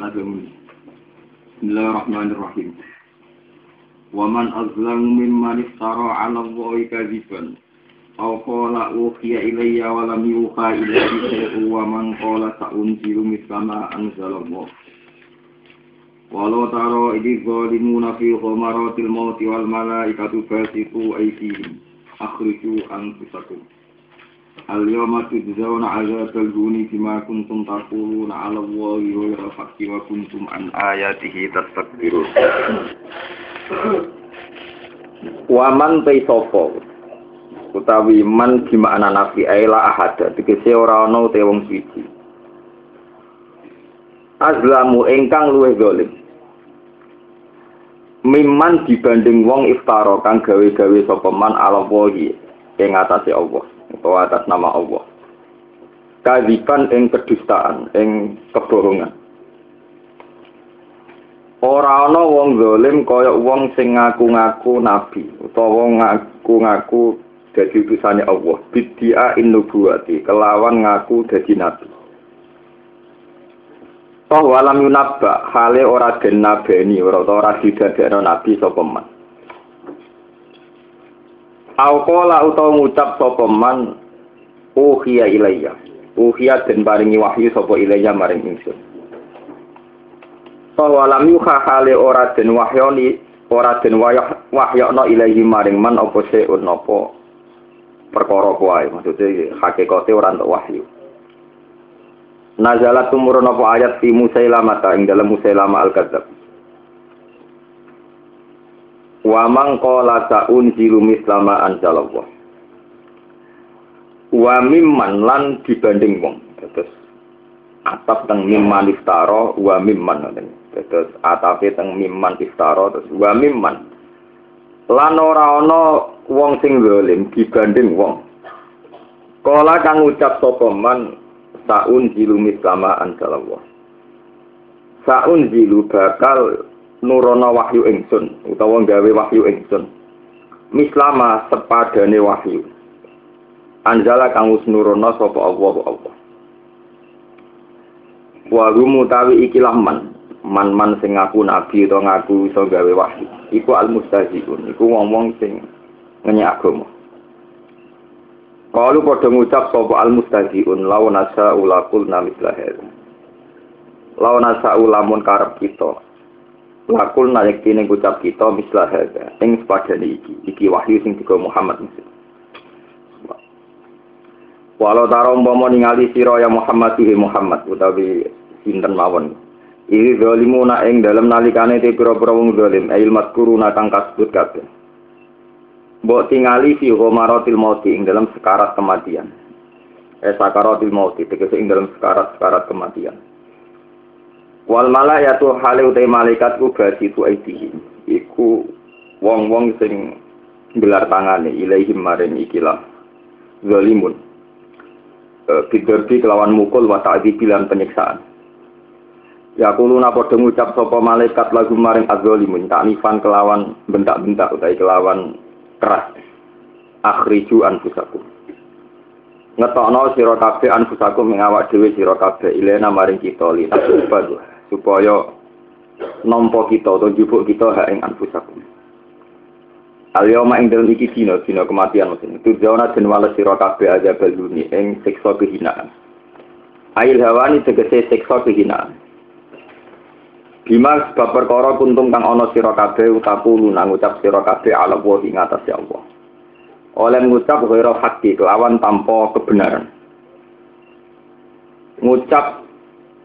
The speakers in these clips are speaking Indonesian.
Waman azlamu Bismillahirrahmanirrahim. Waman azlamu mimman iftara 'ala Allahi kadziban aw qala uhiya ilayya wa lam yuha ilayhi shay'un wa man qala sa'unzilu mithla ma anzalallah. Walau taro idi zalimuna fi ghamaratil mauti wal malaikatu basitu aydihim akhriju anfusakum. Al-yawma tujzauna 'adzabal huni bima kuntum taquluna 'ala Allahi ghayra haqqi wa kuntum an ayatihi tastakbirun. Waman te sapa utawi man gimana nafi aila ahada tegese ora ana te wong siji. Azlamu ingkang luwih zalim. Miman dibanding wong iftara kang gawe-gawe sapa man ala wahi ing atase Allah utawa atas nama Allah. Kadiban ing kedustaan, ing kebohongan. Ora ana wong zalim kaya wong sing ngaku-ngaku nabi utawa ngaku-ngaku dadi utusane Allah. Bidia innubuwati kelawan ngaku dadi nabi. Toh walam yunabba hale ora den nabeni ora ora didadekno nabi sapa man. Au qala utawa ngucap sapa man uhiya ilayya. Uhiya den paringi wahyu sapa ilayya maring ingsun. Toh walam yuha hale ora den wahyoni ora den wahyokno ilayhi maring man apa seun apa perkara kuwi maksudnya hakikate ora entuk wahyu. Nazalat tumurun apa ayat fi Musailamah ing dalam Musailama al-Kadzab. Wa man qala ta'unzilu mislama anzalallah. Wa mimman lan dibanding wong. Terus atap teng mimman iftara wa mimman ngoten. Terus atape teng mimman iftara terus wa mimman. Lan ora ana wong sing zalim dibanding wong. Kala kang ucap sapa man saun zilu mislama anzalallah. Saun zilu bakal nurono wahyu ingsun utawa gawe wahyu ingsun. Mislama sepadane wahyu. Anjala kang wis nurono sapa Allah Allah. Wa mutawi ikilah man man man sing ngaku nabi utawa ngaku iso gawe wahyu. Iku al mustaziun, iku ngomong sing ngenyek agama. Kalau pada ngucap sopo al mustajiun lau nasa ulakul namis lahir. Lau nasa ulamun karep kita. Lakul naik kini ngucap kita mislah hadza. Ing sepadane iki. Iki wahyu sing tiga Muhammad mesti. Walau taro umpama ningali sira ya Muhammad tuhi Muhammad utawi sinten mawon. Iki zalimuna ing dalam nalikane te pira-pira wong zalim ail madkuruna kang kasebut kabeh. Mbok tingali fi ghomaratil mauti ing dalam sekarat kematian. Eh sakaratil mauti tegese ing dalam sekarat-sekarat kematian. Wal malayatu hale utai malaikat ku basitu aitihi. Iku wong-wong sing gelar tangane ilaihim maring ikilah zalimun. E, kelawan mukul wa ta'dibi lan penyiksaan. Ya kuluna padha ngucap sapa malaikat lagu maring azzalimun taknifan kelawan bentak-bentak utawi kelawan keras akhriju anfusakum ngetokno sira kabeh anfusakum ing awak dhewe ilena maring kita li supaya nampa kita utawa jupuk kita hak ing anfusakum Al-yawma ing dalem iki dina dina kematian mesti turjauna den wales sira kabeh aja baluni ing siksa kehinaan Ail hawani tegese siksa kehinaan Bima sebab perkara kuntum kang ana sira kabeh utaku nang ngucap sira kabeh ala wa ing atas ya Allah. Oleh ngucap ghairal haqqi kelawan tanpa kebenaran. Ngucap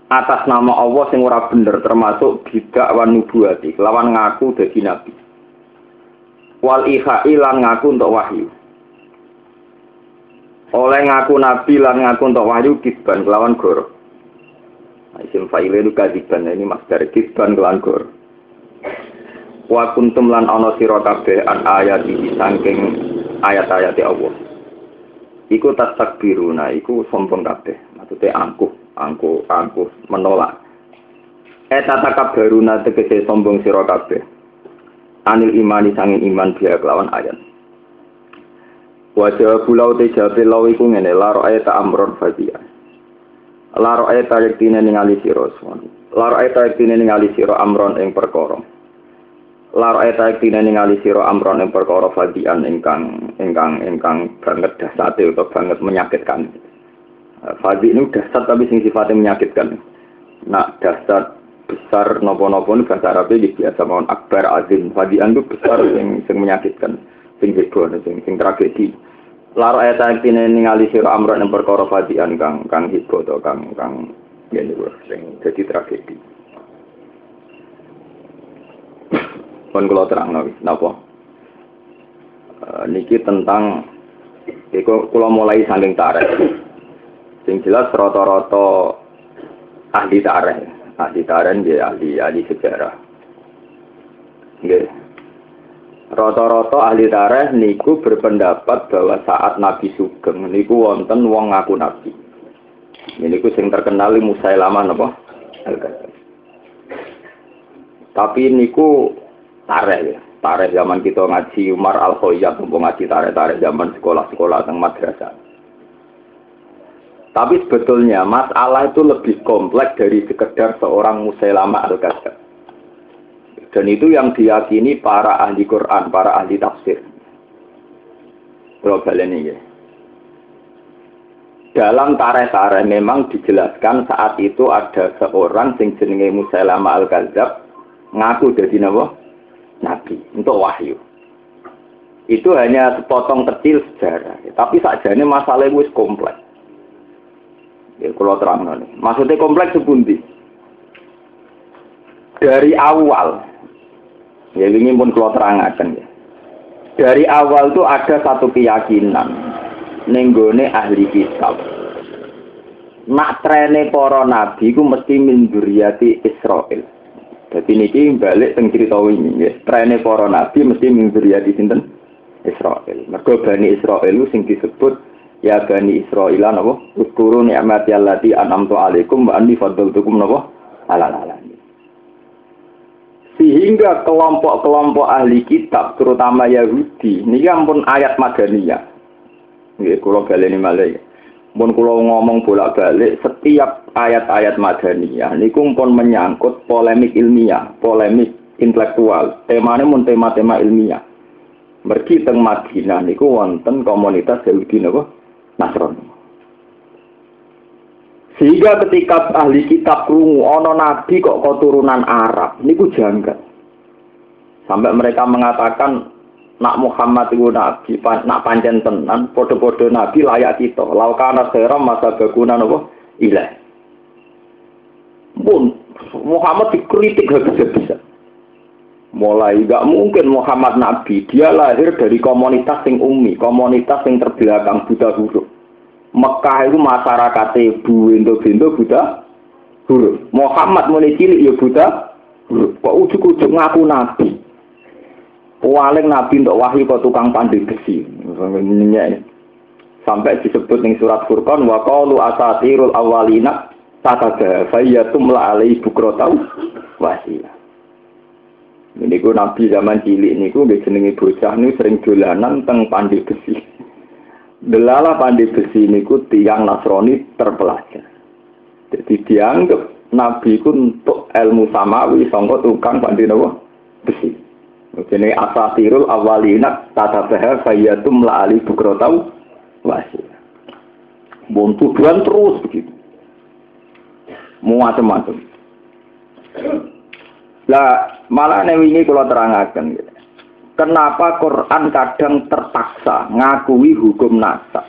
atas nama Allah sing ora bener termasuk bidak wan nubuwati kelawan ngaku dadi nabi. Wal ihai lan ngaku untuk wahyu. oleh ngaku nabi lan ngaku untuk wahyu kisban kelawan gor. Nah, isim fa'ile itu kadiban ini masdar kisban kelawan gor. Wa kuntum lan ana sira kabeh an ayat iki saking ayat-ayat Allah. Iku tastakbiruna, iku sombong kabeh. Maksudnya angkuh, angkuh, menolak. Eta takabbaruna tegese sombong sira kabeh. Anil imani sanging iman biya kelawan ayat. Wajah pulau te jabe law iku ngene laro ayat amron fadiyah. Laro ayat yektine ningali sira suwan. Laro ayat yektine ningali sira amron ing perkara. Laro ayat yektine ningali sira amron ing perkara fadian ingkang ingkang ingkang banget dasate atau banget menyakitkan. Fadi ini dasar tapi sing sifatnya menyakitkan. Nak dasar besar nopo-nopo ini bahasa Arab ini biasa mohon akbar azim. Fadian itu besar yang, yang menyakitkan. Sing bego, sing, sing tragedi. Laro ayat ini ningali sira amron yang perkara fadian kang kang hibo atau kang kang ini sing jadi tragedi. Pun terang nabi, napa? Uh, niki tentang Iku kalau mulai saking tareh. Sing jelas rata-rata ahli tareh, ahli tareh dia ahli ahli sejarah. Nggih. Rata-rata ahli tareh niku berpendapat bahwa saat Nabi Sugeng niku wonten wong ngaku nabi. Niku sing terkenal Musailamah napa? Tapi niku tareh ya. Tareh zaman kita ngaji Umar Al Khoyyab mumpung ngaji tareh-tareh zaman sekolah-sekolah teng madrasah. Tapi sebetulnya masalah itu lebih kompleks dari sekedar seorang Musailamah Al-Kadzab. Dan itu yang diyakini para ahli Quran, para ahli tafsir. Global ini ya. Dalam tareh-tareh memang dijelaskan saat itu ada seorang sing jenenge Musailama Al-Kadzab ngaku jadi napa? Nabi untuk wahyu. Itu hanya sepotong kecil sejarah. Tapi sajane masalah itu kompleks. Ya, kalau terang nih. Maksudnya kompleks sepundi. Dari awal Ya ini pun kalau terangkan ya. Dari awal tuh ada satu keyakinan nenggone ahli kitab. Nak trene para nabi ku mesti min Israel. Jadi niki balik teng cerita ini ya. Trene para nabi mesti min sinten? Israel. Mergo Bani Israel sing disebut ya Bani Israel napa? Uskuru ni'mati allati an'amtu alaikum wa anni faddaltukum napa? Ala alamin. Sehingga kelompok-kelompok ahli kitab, terutama Yahudi, ini pun ayat Madaniyah. Kalau balik ini malah ya. Pun kalau ngomong bolak-balik, setiap ayat-ayat Madaniyah, ini pun menyangkut polemik ilmiah, polemik intelektual. Temanya pun tema-tema ilmiah. Mergi teng Madinah niku wonten komunitas Yahudi napa Nasrani. Sehingga ketika ahli kitab krungu ono nabi kok keturunan Arab, niku janggal. Sampai mereka mengatakan nak Muhammad itu nabi, nak pancen tenan, podo-podo nabi layak kita. Laukana seram masa bagunan apa? Ilah. Pun Muhammad dikritik habis-habisan. Mulai gak mungkin Muhammad Nabi, dia lahir dari komunitas yang umi, komunitas yang terbelakang Buddha huruf. Mekah itu masyarakat ibu bento-bento Buddha huruf. Muhammad mulai cilik ya Buddha huruf. Kok ujuk-ujuk ngaku nabi. Paling nabi untuk wahyu kok tukang pandai besi. Sampai disebut ning surat Furqan wa qalu asatirul awalina tatada fayyatum la alai bukrotau wasila. Ini ku nabi zaman cilik niku nggih jenenge bocah niku sering dolanan teng pandai besi. Delala pandai besi ini ku tiang Nasrani terpelajar. Jadi dianggap Nabi ku untuk ilmu samawi sangka tukang pandai nopo besi. Jadi asatirul awalina tata seher sayyatum la ali bukrotau wasi. Bom terus begitu. Mau macam-macam. Lah malah ini kalau terangkan gitu. Kenapa Quran kadang terpaksa ngakui hukum nasab?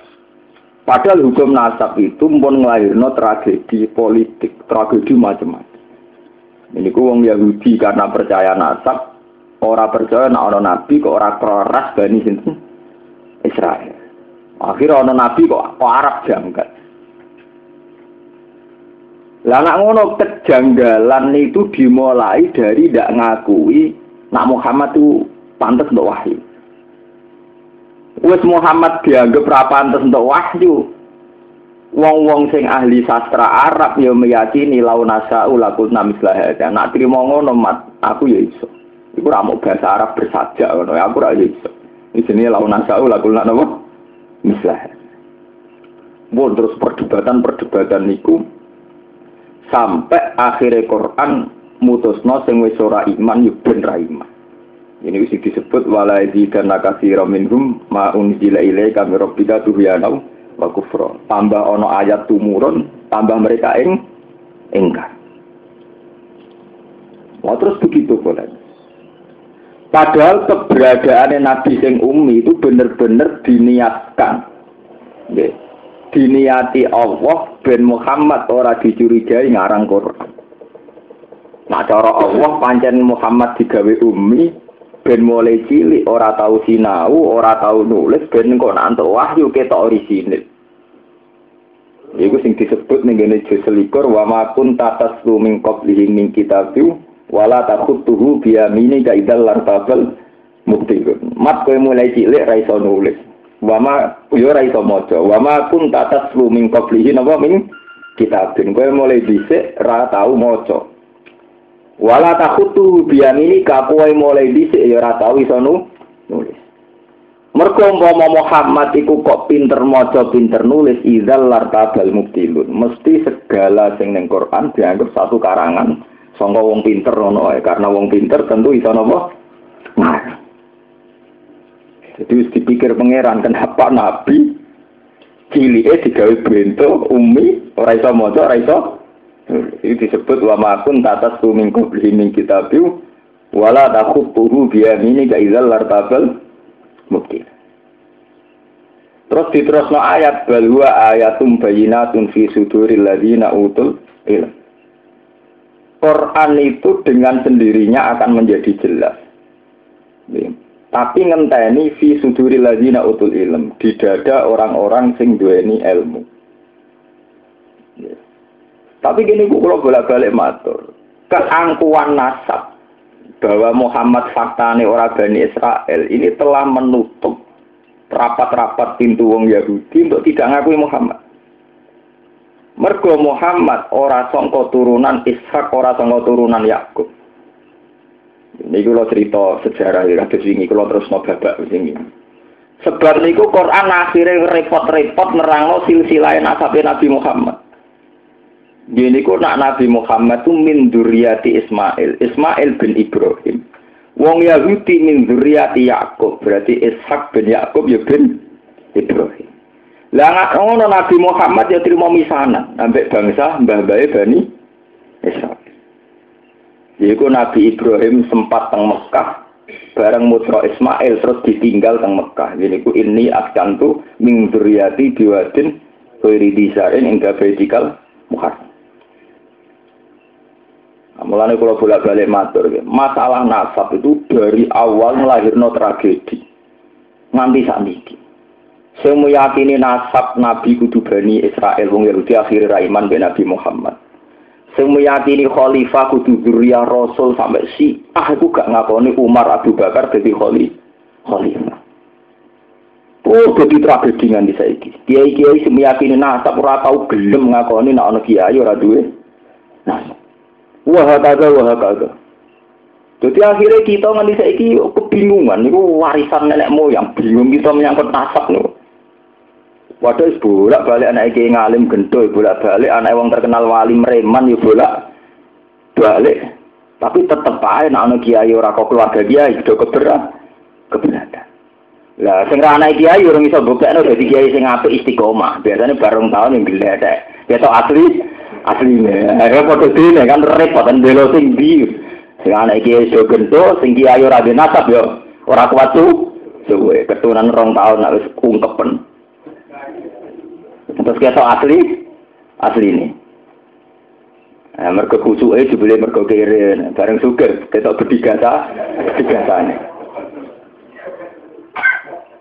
Padahal hukum nasab itu pun ngelahirno tragedi politik, tragedi macam-macam. Ini ku wong Yahudi karena percaya nasab, orang percaya nak orang nabi kok orang keras bani sinten Israel. Akhirnya ana nabi kok kok Arab jangkat. Lah nak ngono kejanggalan itu dimulai dari tidak ngakui nak Muhammad itu pantas untuk wahyu. Wes Muhammad dianggap ra pantas untuk wahyu. Wong-wong sing ahli sastra Arab ya meyakini launasa ulakul namislah ada. Nak trimo ngono mat, aku ya iso. Iku ra mau bahasa Arab bersajak ngono, aku ra ya iso. Di sini launasa ulakul napa? Mislah. Bon terus perdebatan-perdebatan niku sampai akhirnya Quran mutusno sing wis ora iman yo ben ra iman. Ini wis disebut wala idzikana katsira minhum ma unzila ilaika min rabbika tuhyana wa kufra. Tambah ono ayat tumurun, tambah mereka ing engkar. Wah terus begitu boleh. Padahal keberadaan Nabi sing umi itu benar-benar diniatkan. Yeah diniati Allah ben Muhammad ora dicurigai ngarang Quran. Nah cara Allah pancen Muhammad digawe umi ben mulai cilik ora tahu sinau, ora tahu nulis ben kok nantuk wahyu ketok orisinil. Iku sing disebut ning ngene juz selikur wa ma kun tataslu min qablihi min kitabi wala takhutuhu bi yamini ka idal lartabal mubtilun. Mat kowe mulai cilik ra iso nulis. Wama yo ora iso maca. Wama kun tatas lu min qablihi napa min kitabin. Kowe mulai dhisik ra tau maca. Wala takhutu biyamini ka kowe mulai dhisik ya ora tau iso nulis. Mergo umpama Muhammad iku kok pinter maca, pinter nulis, idzal lartabal mubtilun. Mesti segala sing ning Quran dianggap satu karangan sangka wong pinter ngono karena wong pinter tentu iso napa? Nah, jadi dipikir pangeran kenapa Nabi eh digawe bento umi ora iso maca ora iso ini disebut wa makun tatas tu min qabli min kitabiu wala takhutuhu bi yamini ka idzal lartabal mukti Terus diterusno ayat bahwa ayatum bayinatun fi suduril ladzina utul ilm. Quran itu dengan sendirinya akan menjadi jelas. Tapi ngenteni fi suduri lazina utul ilm di dada orang-orang sing duweni ilmu. Tapi gini bu kalau bolak-balik matur, keangkuhan nasab bahwa Muhammad faktane orang Bani Israel ini telah menutup rapat-rapat pintu wong Yahudi untuk tidak ngakui Muhammad. Mergo Muhammad ora sangka turunan Ishak, ora sangka turunan Yakub. Ini kalau cerita sejarah ya, ada sini kalau terus mau babak sini. Sebab niku Quran akhirnya repot-repot nerangno silsilah nasabe Nabi Muhammad. Gini ku nak Nabi Muhammad itu min duriyati Ismail, Ismail bin Ibrahim. Wong Yahudi min duriyati Yakub, berarti Ishak bin Yakub ya bin Ibrahim. Lah ngono Nabi Muhammad ya terima misanan ambek bangsa mbah-mbahe Bani Israel. Yaitu Nabi Ibrahim sempat teng Mekah bareng mutra Ismail terus ditinggal teng Mekah. Jadi ku ini akan tuh min dzurriyyati biwadin ghairi disarin hingga vertikal muhar. Nah, mulane kalau bolak-balik matur, masalah nasab itu dari awal melahirno tragedi nganti saat ini. Saya meyakini nasab Nabi kudu Bani Israel wong Yahudi akhirnya raiman ben Nabi Muhammad. Sing meyakini khalifah kudu dzurriyyah rasul sampai si ah aku gak ngakoni Umar Abu Bakar jadi khalifah. Oh, jadi tragedi nganti saiki. Kiai-kiai sing meyakini nasab ora tau gelem ngakoni nek ana kiai ora duwe nasab. Wah kagak, wah. Jadi akhirnya kita nganti saiki kebingungan niku warisan nenek moyang bingung kita menyangkut nasab niku. Waduh bolak balik anak iki ngalim gento bolak balik anak wong terkenal wali mereman ya bolak balik. Tapi tetep aja anak anak kiai ora kok keluarga kiai do keberat keberatan. Lah sing anak kiai orang iso buktekno dadi kiai sing apik istiqomah. Biasanya bareng tahun yang. Ya tok asli asline. Ya padha dene kan repot kan belo sing ndi. Sing anak kiai do gento sing kiai ora nasab yo ora kuat tuh. Suwe keturunan rong tahun harus ungkepen. Terus kita asli, asli ini. Nah, mereka kusuk eh jebule mereka kiri, bareng suger, kita berdigasa, berdigasa ini.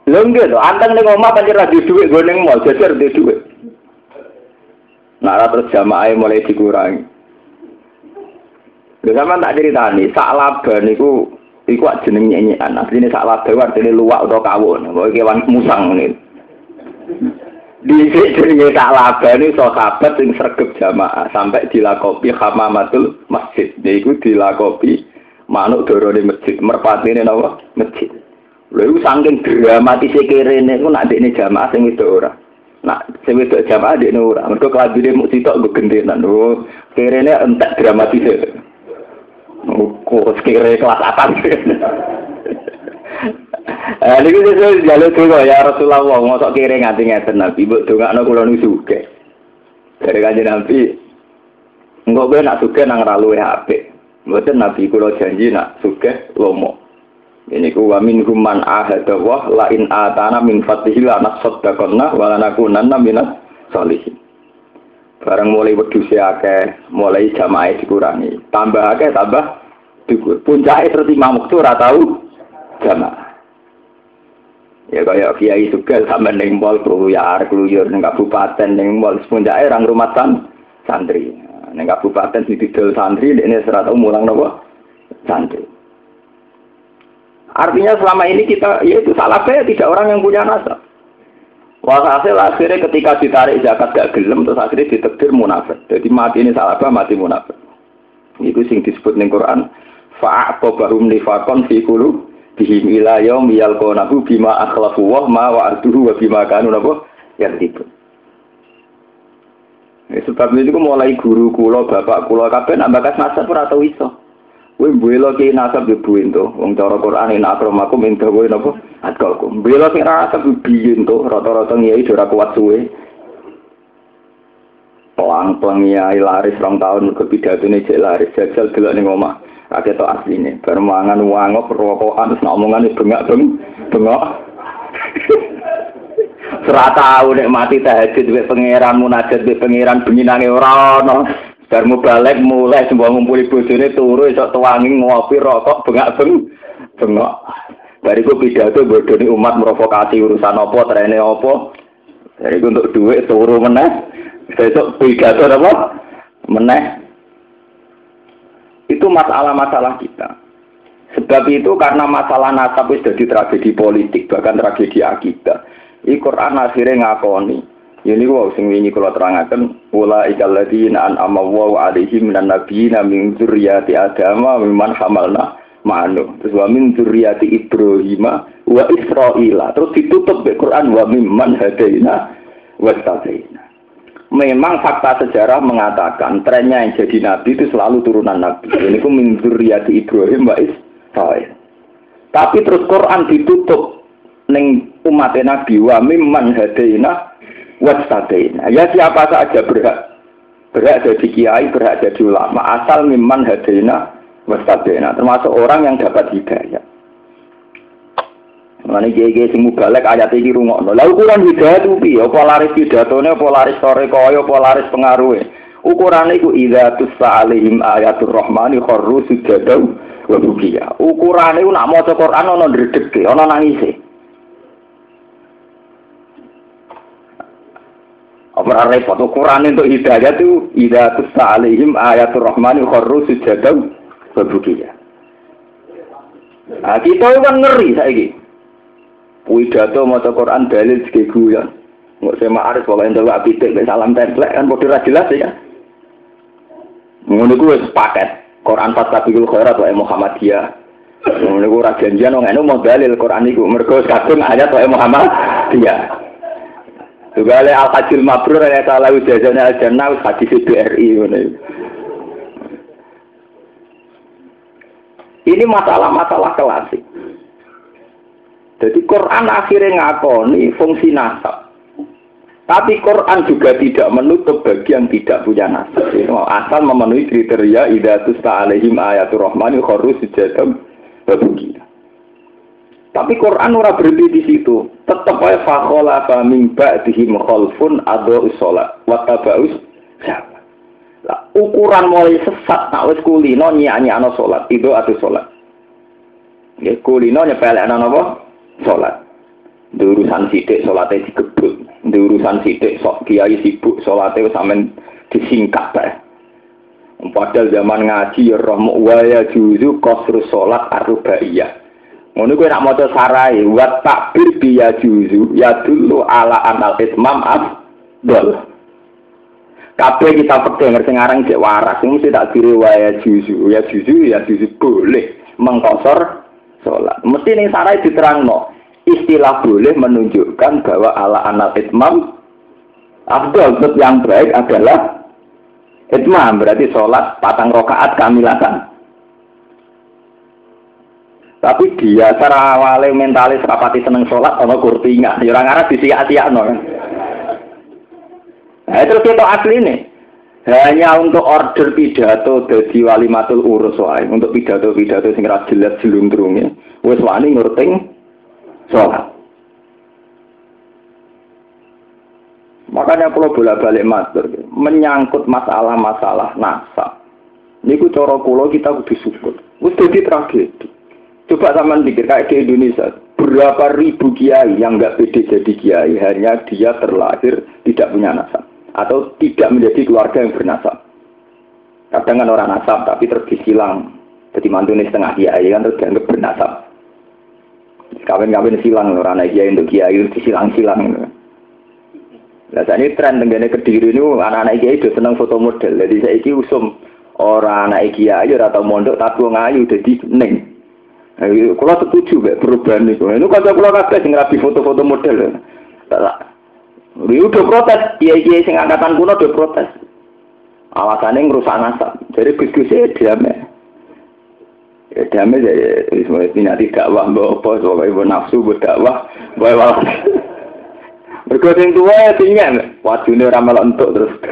Lho nggih to, anteng ning omah pancen ra dhuwit nggo ning mall, jajar dhe dhuwit. Nah, terus jamaah mulai dikurangi. Lha sampean tak critani, sak laba niku iku jeneng nyanyian. Asline sak laba artine luwak utawa kawon, kok kewan musang ngene. Di jenenge sak laba ini sahabat sing sregep jamaah sampai dilakopi hamamatul masjid. Niku dilakopi manuk dorone masjid, merpatine napa? Masjid. Lha saking dramatis kerene ku nak dekne jamaah sing wedok ora. Nak sing wedok jamaah dekne ora. Mergo kelabine mung sitok nggo gentenan. Oh, kerene entek dramatis. Oh, kok kere kelas atas. Eh niki sesuk jaluk donga ya Rasulullah mosok kere nganti ngeten Nabi mbok dongakno kula nu sugih. Dari kanjeng Nabi Enggak gue nak suge nang ralu HP. Mboten Nabi kula janji nak sugih lomo. Ini ku wa min human ahada wa la in atana min fatihi la nasaddaqna wa la nakunanna minas sholihin. Barang mulai wedhus akeh, mulai jamaah dikurangi. Tambah akeh tambah dhuwur. Puncake terus Imam Muktu ora tau jamaah. Ya kaya kiai juga sama ning mall keluyar keluyur ning kabupaten ning mall puncake orang rumah san santri. Ning kabupaten didol santri ini serata mulang nopo santri. Artinya selama ini kita, ya itu salah saya tidak orang yang punya nasab. Walhasil akhirnya ketika ditarik zakat gak gelem, terus akhirnya ditekdir munafik. Jadi mati ini salah apa, mati munafik. Itu sing disebut ning Quran. Fa'aqobahum nifakon fi kulu bihim ila yaum yalqonahu bima akhlafu wa ma wa'aduhu wa bima kanu napa yang tipu. Ya, sebab itu mulai guru kulo, bapak kulo kabeh nak bakas nasab ora tau iso. Kowe mbela ki nasab yo buin to. Wong cara Quran ina akramakum inda kowe napa? Atkalkum. Mbela sing nasab biyen to, rata-rata ngiyai ora kuat suwe. Pelang pengiai laris rong tahun ke pidatune cek laris jajal delok ning omah. Akeh to asline. Bar mangan wangop rokokan terus omongan bengak beng bengok. Serata tahu nek mati tahajud wek pangeran munajat wek pangeran bengi nange ora ono. Bar balik mulai semua ngumpuli bojone turu esok tuwangi ngopi rokok bengak-beng bengok. Bariku pidato bodoni umat merovokasi urusan apa, trene apa. Bariku untuk duit turu meneh. Besok pidato apa? Meneh. Itu masalah-masalah kita. Sebab itu karena masalah nasab itu jadi tragedi politik, bahkan tragedi akidah. Ini Quran akhirnya ngakoni ini wow sing wingi kula terangaken ula ikal ladina an amawa alaihim minan nabiyina min dzurriyyati adama mimman hamalna ma'anu. Terus wa min dzurriyyati Ibrahim wa Israila. Terus ditutup di Quran wa mimman hadaina wa tabaina. Memang fakta sejarah mengatakan trennya yang jadi nabi itu selalu turunan nabi. Ini ku min Ibrahim wa Israil. Tapi terus Quran ditutup ning umat nabi wa mimman hadaina wastabaina. Ya siapa saja berhak berhak jadi kiai, berhak jadi ulama asal miman hadaina wastabaina termasuk orang yang dapat hidayah. Mana kiai sing mubalek ayat iki rungokno. Lah ukuran hidayah itu piye? Apa laris pidatone, apa laris sore kaya, apa laris pengaruhe? Ukurane iku idza tusa alaihim ayatul rahmani kharru sujada wa bukiya. Ukurane iku nak maca Quran ana ndredege, ana nangise. Apa repot ukuran untuk hidayah itu ida tusa alaihim ayatul rahmani kharru sujadaw babukiyah. Nah, kita kan ngeri saiki. Widato maca Quran dalil segi guyon. Nggak saya ma'arif pokoke entuk apitik salam templek kan padha ra jelas ya. Ngono kuwi paket. Quran fatabikul khairat wa Muhammadiyah. Ngono kuwi ora janjian wong mau dalil Quran iku mergo kadung ayat wa Muhammadiyah. Juga oleh al hajil mabrur ya salah ujazannya al jannah hadis BRI Ini masalah-masalah klasik. Jadi Quran akhirnya ngakoni fungsi nasab. Tapi Quran juga tidak menutup bagi yang tidak punya nasab. Asal memenuhi kriteria idatus ta'alaihim ayatul rahmani khorus sujadam babukia. Tapi Quran ora berhenti di situ. Tetap aja fakhola min ba'dihim khalfun adu sholat wa tabaus lah, ukuran mulai sesat nak wis kulino nyanyi ana sholat itu atau sholat. Ya kulino nyepelek ana apa? Sholat. Di urusan sidik sholatnya digebut. Di urusan sidik sok kiai sibuk sholatnya sampai disingkat bae. Padahal zaman ngaji ya roh waya juzu kosru sholat arbaiyah. Ngono kowe nak maca sarai wa takbir bi ya juzu ya dulu ala anal itmam afdal. Kabeh kita pakai ngerti ngarang cek waras, mesti tak kiri waya juzu, ya juzu ya juzu boleh mengkosor sholat. Mesti nih sarai diterang no. Istilah boleh menunjukkan bahwa ala anak itmam Abdul yang baik adalah itmam berarti sholat patang rokaat kamilatan. Tapi dia cara awalnya mentalis rapati seneng sholat sama kurtinga. Ya orang Arab disiak-siak no. Nah, terus kita asli nih. Hanya untuk order pidato dari walimatul urus wae, untuk pidato-pidato sing ra jelas jelundrunge. Wis wani ngurting sholat. Makanya kalau bolak-balik matur, menyangkut masalah-masalah nasab. Niku cara kula kita kudu syukur. Wis dadi tragedi. Coba zaman pikir kayak di Indonesia, berapa ribu kiai yang nggak pede jadi kiai hanya dia terlahir tidak punya nasab atau tidak menjadi keluarga yang bernasab. Kadang kan orang nasab tapi terbisilang. Jadi mantu ini setengah kiai kan terus dianggap bernasab. Kawin-kawin silang orang anak kiai untuk kiai disilang-silang. Nah, ini tren tenggane kediri ini anak-anak kiai itu senang foto model. Jadi saya ini usum orang anak kiai atau mondok tapi ngayu jadi neng. Kalau setuju gak perubahan itu. Ini kalau kalau kakek sing rapi foto-foto model. Riu do protes, iya iya sing angkatan kuno do protes. Alasannya ngerusak nasab. Jadi Gus-Gus ya diamnya. Ya diamnya ya, semuanya pinati dakwah, mbak apa, semuanya ibu nafsu, mbak dakwah, mbak ibu nafsu. Bergoseng tua ya tinggal, wajunnya ramai lontok terus.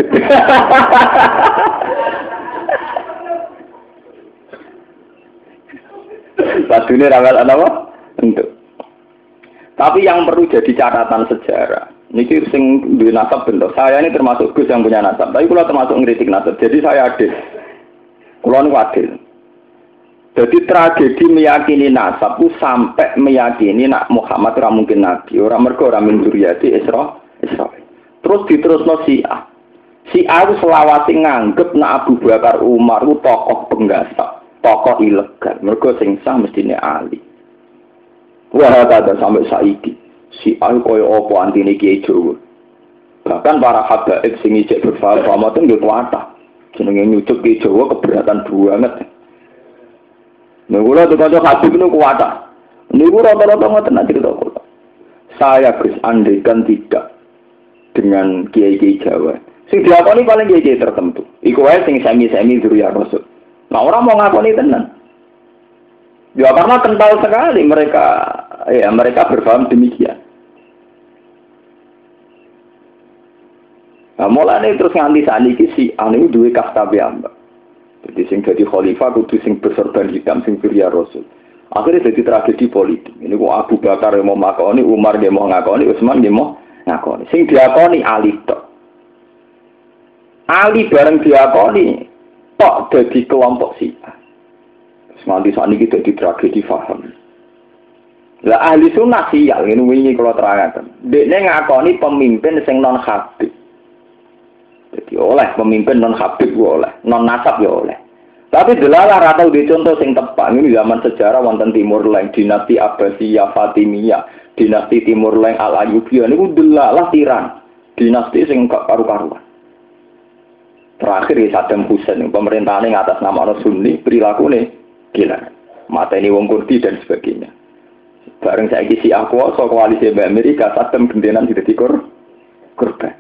Wajunnya ramai lontok apa? Untuk. Tapi yang perlu jadi catatan sejarah, Niki sing duwe nasab bentuk. Saya ini termasuk Gus yang punya nasab. Tapi kalau termasuk ngeritik nasab. Jadi saya adil. Kalau ini adil. Jadi tragedi meyakini nasab itu sampai meyakini nak Muhammad ora mungkin nabi. Orang mergo ora min duriyati Isra. Isra. Terus diterusno. Si A itu selawati nganggep nak Abu Bakar Umar itu tokoh penggasak, tokoh ilegal. Mergo sing sah mestine Ali. Wah, ada sampai saiki si koyo opo antine kiai Jawa. Bahkan para habaib sing ijek berfaham itu nggih kuwata. Jenenge nyucuk kiai Jawa keberatan banget. Nah, kula kanca habib niku kuwata. Niku rata-rata ngoten nak cerita kula. Saya Gus andekan tidak dengan kiai-kiai Jawa. Sing diakoni paling kiai-kiai tertentu. Iku wae sing semi-semi ya Rasul. Nah, orang mau ngakoni tenan. Ya karena kental sekali mereka ya mereka berpaham demikian. Nah, mulane terus nganti saat ini si anu duwe kasta mbak. Jadi sing jadi khalifah kudu sing bersorban hitam sing pria rasul. Akhirnya jadi tragedi politik. Ini kok Abu Bakar yang mau ngakoni, Umar yang mau ngakoni, Utsman yang mau ngakoni. Sing diakoni Ali tok. Ali bareng diakoni tok jadi kelompok si Terus nganti saat ini jadi tragedi faham. Lah ahli sunnah sial ini wingi kalau terangkan. Dia ngakoni pemimpin sing non habib. Jadi oleh pemimpin non habib oleh, non nasab ya oleh. Tapi delalah ratau di contoh sing tepat ini zaman sejarah wonten Timur Leng, dinasti Abbasiyah Fatimiyah, dinasti Timur Leng Al Ayyubiyah niku delalah tiran. Dinasti sing gak karu-karuan. Terakhir ya Saddam Hussein pemerintahan atas nama Sunni perilaku nih gila. Mata ini wong Kurdi dan sebagainya. Bareng saya isi aku, so koalisi Amerika, Saddam gentenan tidak dikur kurban.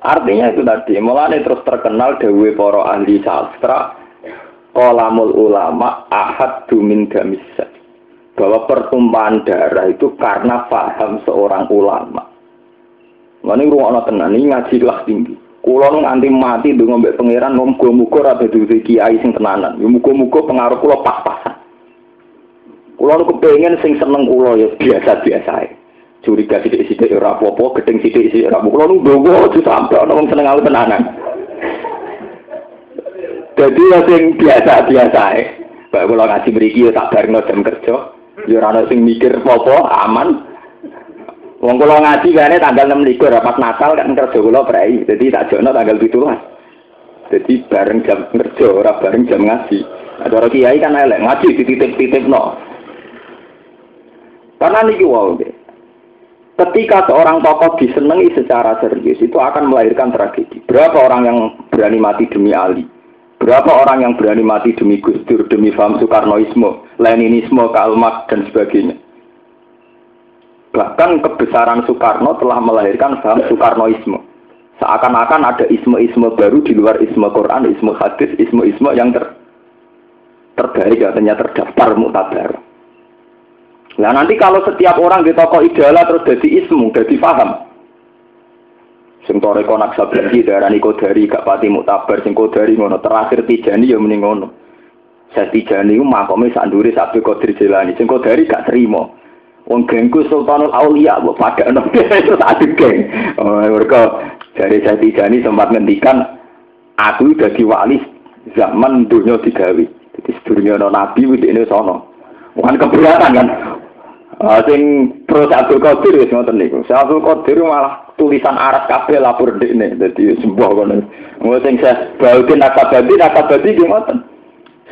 Artinya itu tadi, mulai terus terkenal dewi poro ahli sastra, kolamul ulama ahad dumin gamisa. Bahwa pertumpahan darah itu karena paham seorang ulama. Mana ruang tenan ini ngaji kelas tinggi. Kulo nganti mati dengan mbak pangeran muga muga ada duwe kiai sing tenanan. Ya muga muga pengaruh kulo pas-pasan. Kulo kepengen sing seneng kulo ya biasa-biasa curiga sidik-sidik ora apa-apa, gedeng sidik-sidik ora apa-apa. Kulo nu ndonga aja sampe ana wong seneng aku tenanan. Dadi ya sing biasa-biasa ae. Bae kula ngaji mriki ya tak barengno jam kerja. Ya ora ana sing mikir apa-apa, aman. Wong kula ngaji kene tanggal 6 likur pas Natal kan kerja kula prei. Jadi tak jono tanggal 17. Jadi bareng jam kerja ora bareng jam ngaji. Ada kiai kan elek ngaji dititip-titip no. Karena niki wow. Ketika seorang tokoh disenangi secara serius itu akan melahirkan tragedi. Berapa orang yang berani mati demi Ali? Berapa orang yang berani mati demi Gus Dur, demi faham Soekarnoisme, Leninisme, Karl Marx, dan sebagainya. Bahkan kebesaran Soekarno telah melahirkan faham Soekarnoisme. Seakan-akan ada isme-isme baru di luar isme Quran, isme hadis, isme-isme yang ter terbaik katanya terdaftar mutabar. Nah nanti kalau setiap orang di toko idola terus jadi ismu, jadi paham. Sing toreko naksabandi darani kodari gak pati mutabar sing kodari ngono terakhir tijani ya mending ngono. Saya tijani ku makome sak ndure sak kodir jelani sing kodari gak terima. Wong gengku Sultanul Aulia kok pada ono itu satu geng. Oh, dari saya tijani sempat ngendikan aku udah wali zaman dunia digawe. Jadi sedurunge nabi wis ini sono. Bukan keberatan kan. Uh, sing terus Abdul Qadir wis ngoten malah tulisan Arab kabeh lapor dekne. Dadi sembuh kono. Ngono sing saya bautin nakabadi nakabadi ki ngoten.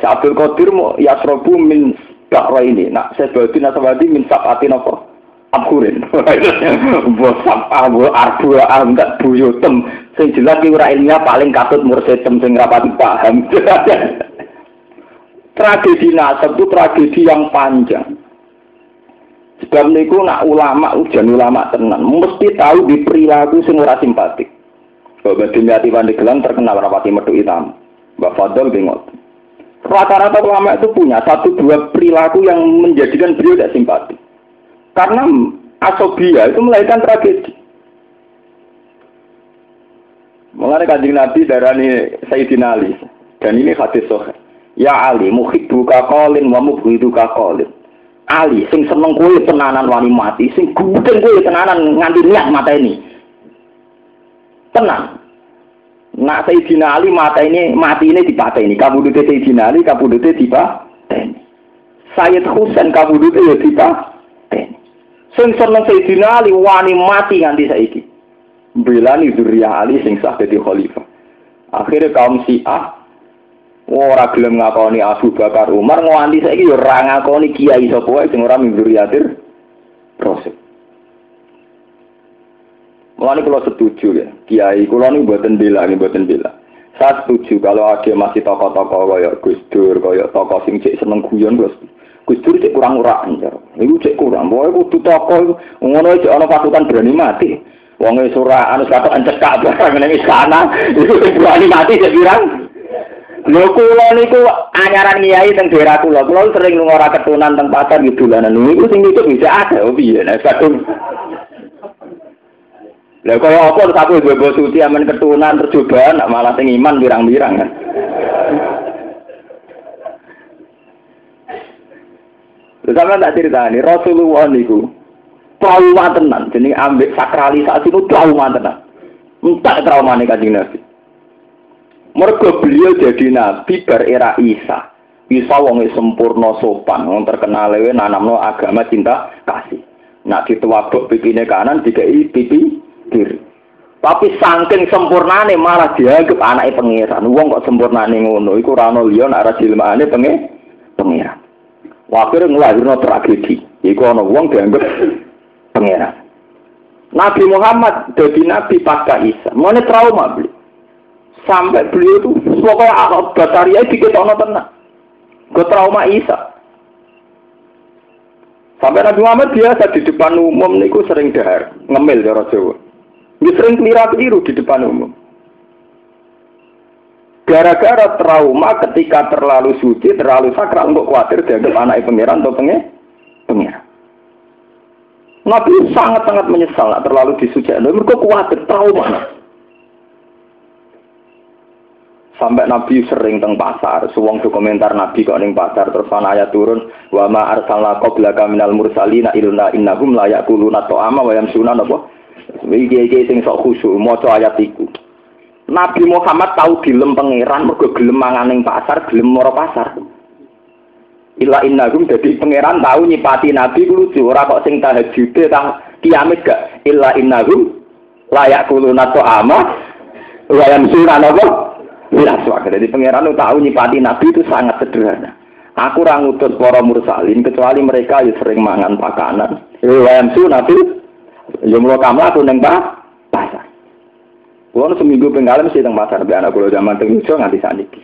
Abdul mau yasrobu min bakra ini. Nak saya bautin nakabadi min sabati napa? Abkurin. Sapa mbok arbu enggak buyutem. Sing jelas ilmiah paling katut sing paham. tragedi nasab itu tragedi yang panjang. Sebab niku nak ulama ujian ulama tenan, mesti tahu di perilaku sing simpatik. Bapak Dimyati Pandeglang terkenal rapati metu hitam. Mbak Fadol bingung. Rata-rata ulama itu punya satu dua perilaku yang menjadikan beliau tidak simpatik. Karena asobia itu melahirkan tragedi. Mengenai kanjeng Nabi darani Sayyidina Ali. Dan ini hadis soheh. Ya Ali, muhibbuka qalin wa mubghiduka qalin. Ali sing seneng kowe tenanan wani mati, sing gudeng kowe tenanan nganti niat mata ini. Tenang. Nak Sayyidina Ali mata ini mati ini dipateni. Kabudute Sayyidina Ali kabudute dipateni. Sayyid Husain kabudute ya dipateni. Sing seneng Sayyidina Ali wani mati nganti saiki. Belani zuriyah Ali sing sah dadi khalifah. Akhirnya kaum Syiah ora gelem ngakoni Abu Bakar Umar nganti saiki yo ora ngakoni kiai sapa wae sing ora yatir proses. Mulane kalau setuju ya, kiai kula niku mboten bela, mboten bela. Saya setuju kalau ada masih tokoh-tokoh kaya Gus Dur, kaya tokoh sing cek seneng guyon Gus. Gus Dur cek kurang ora ya. Iku cek kurang. Pokoke kudu tokoh ngono cek ana pasukan berani mati. Wong wis ora anu kata encekak barang ning istana, iku berani mati cek pirang? Lho kula niku anyaran kiai teng daerah kula. Kula sering lunga ora ketunan teng pasar gitu dolanan. Niku sing itu bisa ada oh piye nek kadung. Lah kaya apa satu bebo suci aman ketunan percobaan malah sing iman birang-birang kan. Terus sama tak cerita ini, Rasulullah niku trauma tenan, jadi ambil sakralisasi itu trauma tenan. Entah trauma nih kajian Nabi. Mergo beliau jadi nabi bar era Isa. Isa wong sempurna sopan, wong terkenal lewe nanamno agama cinta kasih. Nak ditewabuk pipine kanan dikai pipi kiri. Tapi saking sempurnane malah dianggap anaknya pangeran. Wong kok sempurnane ngono iku ora ono liya nek ora jilmane penge pangeran. Wakir nglahirno tragedi. Iku ana wong dianggap pangeran. Nabi Muhammad jadi nabi pasca Isa. Mana trauma beli sampai beliau itu pokoknya alat bataria diketono tenang ke trauma Isa. Sampai Nabi Muhammad biasa di depan umum niku sering dahar ngemil cara Jawa dia sering kelira keliru di depan umum. Gara-gara trauma ketika terlalu suci terlalu sakral untuk khawatir dianggap anak pangeran atau pengen pengeran Nabi sangat-sangat menyesal terlalu disuci. Mereka khawatir trauma. Sampai Nabi sering teng pasar, suwong komentar Nabi kok ning pasar terus ana ayat turun wa ma arsalna qablaka minal mursalina illa innahum la yaquluna ta'ama wa yamsuna napa. Iki-iki sing sok khusyuk maca ayat iku. Nabi Muhammad tahu gelem pangeran mergo gelem mangan ning pasar, gelem moro pasar. Ila innahum dadi pangeran tahu nyipati Nabi ku lucu, kok sing tahajude tah Kiamat gak illa innahum layak kuluna ama wa yamsuna apa? Bila suaka. Jadi pangeran itu tahu nyipati nabi itu sangat sederhana. Aku orang ngutus para mursalin kecuali mereka yang sering mangan pakanan. Wa yamsuna nabi ya mulo kamu aku neng pasar. Kulo seminggu pengalaman mesti teng pasar be anak kulo zaman teng iso nganti saniki.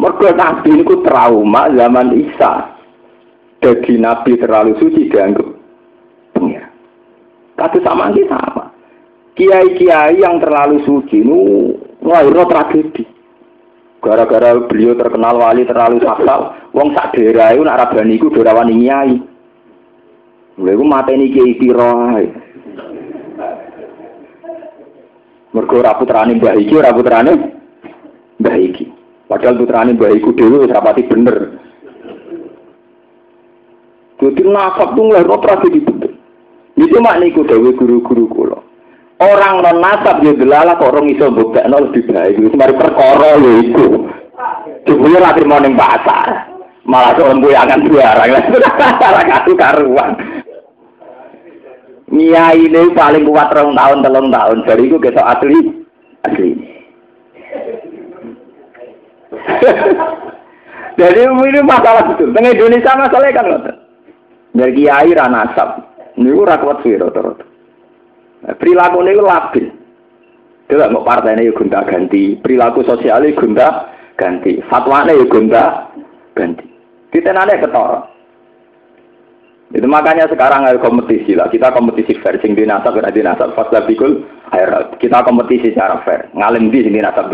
Mergo nabi niku trauma zaman Isa. Jadi nabi terlalu suci dianggap pengira. Kata sama ini sama. Kiai-kiai yang terlalu suci nu lahirnya tragedi. Gara-gara beliau terkenal wali terlalu sakral, wong sak daerah itu nak rabani iku dorawani nyai. Lha iku mateni kiai pira Mergo ora putrane Mbah iki ora putrane Mbah iki. Padahal putrane Mbah iku dhewe wis rapati bener. Jadi nasab tuh ngelahir tragedi betul. Itu mak niku dewe guru-guru kula. Orang non nasab ya delala kok orang iso mbuktekno lebih baik. Itu mari perkara lho iku. Jebule ra trimo ning pasar. Malah sok mbuyangan barang. Ora katu karuan. Mia ini paling kuat rong tahun telung tahun. Jadi itu kesok asli asli. Jadi ini masalah betul. Tengah Indonesia masalahnya kan ngoten. Dari kiai ra nasab. Niku ra kuat sira Perilaku niku labil. Delok mau partai ini gonta ganti, perilaku sosial gonta ganti, fatwane ya gonta ganti. Kita nanya ketara. Itu makanya sekarang ada kompetisi lah. Kita kompetisi fair, sing di nasab di nasab pas bikul akhirat. Kita kompetisi secara fair. Ngalim di sing di nasab.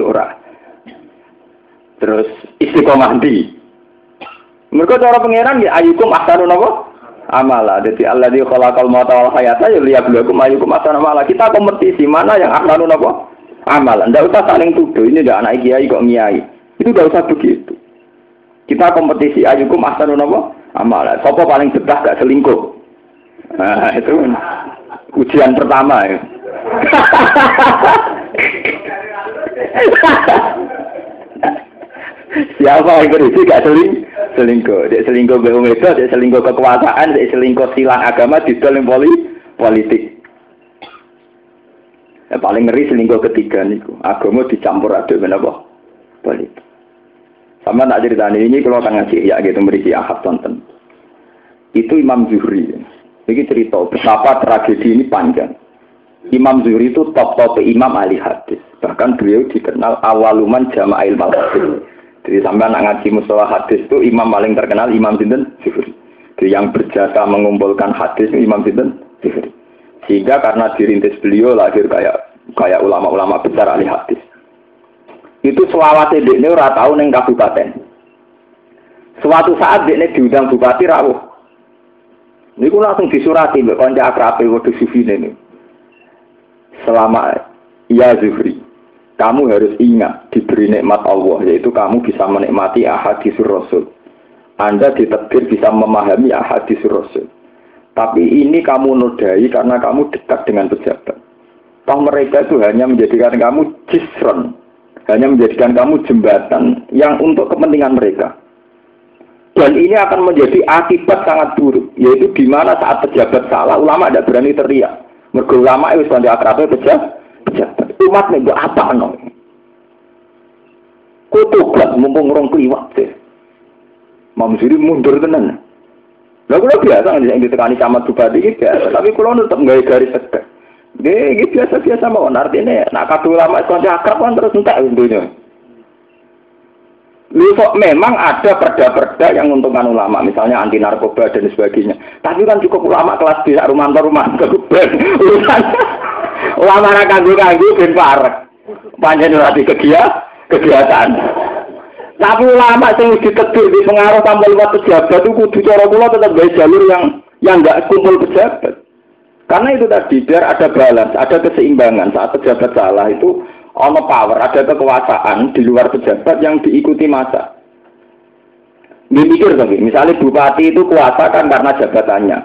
Terus istiqomah di. Mereka cara pangeran ya ayukum ahsanu napa? Amala. Jadi Allah di khalaqal mauta wal hayata ya liyabluwakum ayyukum ahsanu amala. Kita kompetisi mana yang ahsanu napa? Amal. Ndak usah saling tuduh. Ini ndak anak kiai kok ngiyai. Itu ndak usah begitu. Kita kompetisi ayyukum ahsanu napa? Amala. Sopo paling betah gak selingkuh? Nah, itu ujian pertama ya. Siapa yang berisi gak seling selingkuh? Dia selingkuh be itu, dia selingkuh kekuasaan, dia selingkuh silang agama di dalam poli politik. Yang paling ngeri selingkuh ketiga niku. Agama dicampur aduk menapa? Politik. Sama nak cerita ini kalau akan ngasih ya gitu berisi ahad tonton. Itu Imam Zuhri. Ini cerita betapa tragedi ini panjang. Imam Zuhri itu top-top imam ahli hadis. Bahkan beliau dikenal awaluman jama'il hadis. Jadi sampai anak ngaji mustalah hadis itu imam paling terkenal Imam Sinten Zuhri. Jadi yang berjasa mengumpulkan hadis Imam Sinten Zuhri. Sehingga karena dirintis beliau lahir kayak kayak ulama-ulama besar ahli hadis. Itu selawat ini ora tahu neng kabupaten. Suatu saat dia diundang bupati rawuh. Ini langsung disurati mbak konco akrabe waduh sufi ini. Selama ya Zuhri, kamu harus ingat diberi nikmat Allah yaitu kamu bisa menikmati ahadisur rasul. Anda ditetir bisa memahami ahadisur rasul. Tapi ini kamu nodai karena kamu dekat dengan pejabat. Toh mereka itu hanya menjadikan kamu jisron hanya menjadikan kamu jembatan yang untuk kepentingan mereka. Dan ini akan menjadi akibat sangat buruk yaitu di mana saat pejabat salah ulama tidak berani teriak. Mergo ulama itu sudah akrabnya pejabat pejabat umat nih apa no? Kutugas mumpung rong kliwat deh. Mam mundur tenan. Lah kula biasa yang ditekani camat bupati iki biasa, tapi kula tetep gawe garis tegak. Nggih, iki biasa-biasa mawon artine nak kadung lama kanca akrab kan terus entek untunya. Besok memang ada perda-perda yang menguntungkan ulama, misalnya anti narkoba dan sebagainya. Tapi kan cukup ulama kelas B, rumah rumah keguben. Urusan ulama ra kanggo-kanggo ben parek. Panjen ora kegiatan, kegiatan. Tapi ulama sing ditegur di pengaruh tanpa lewat pejabat itu kudu cara kula tetap gawe jalur yang yang enggak kumpul pejabat. Karena itu tadi biar ada balance, ada keseimbangan saat pejabat salah itu ono power, ada kekuasaan di luar pejabat yang diikuti masa. Dipikir lagi, misalnya bupati itu kuasa kan karena jabatannya.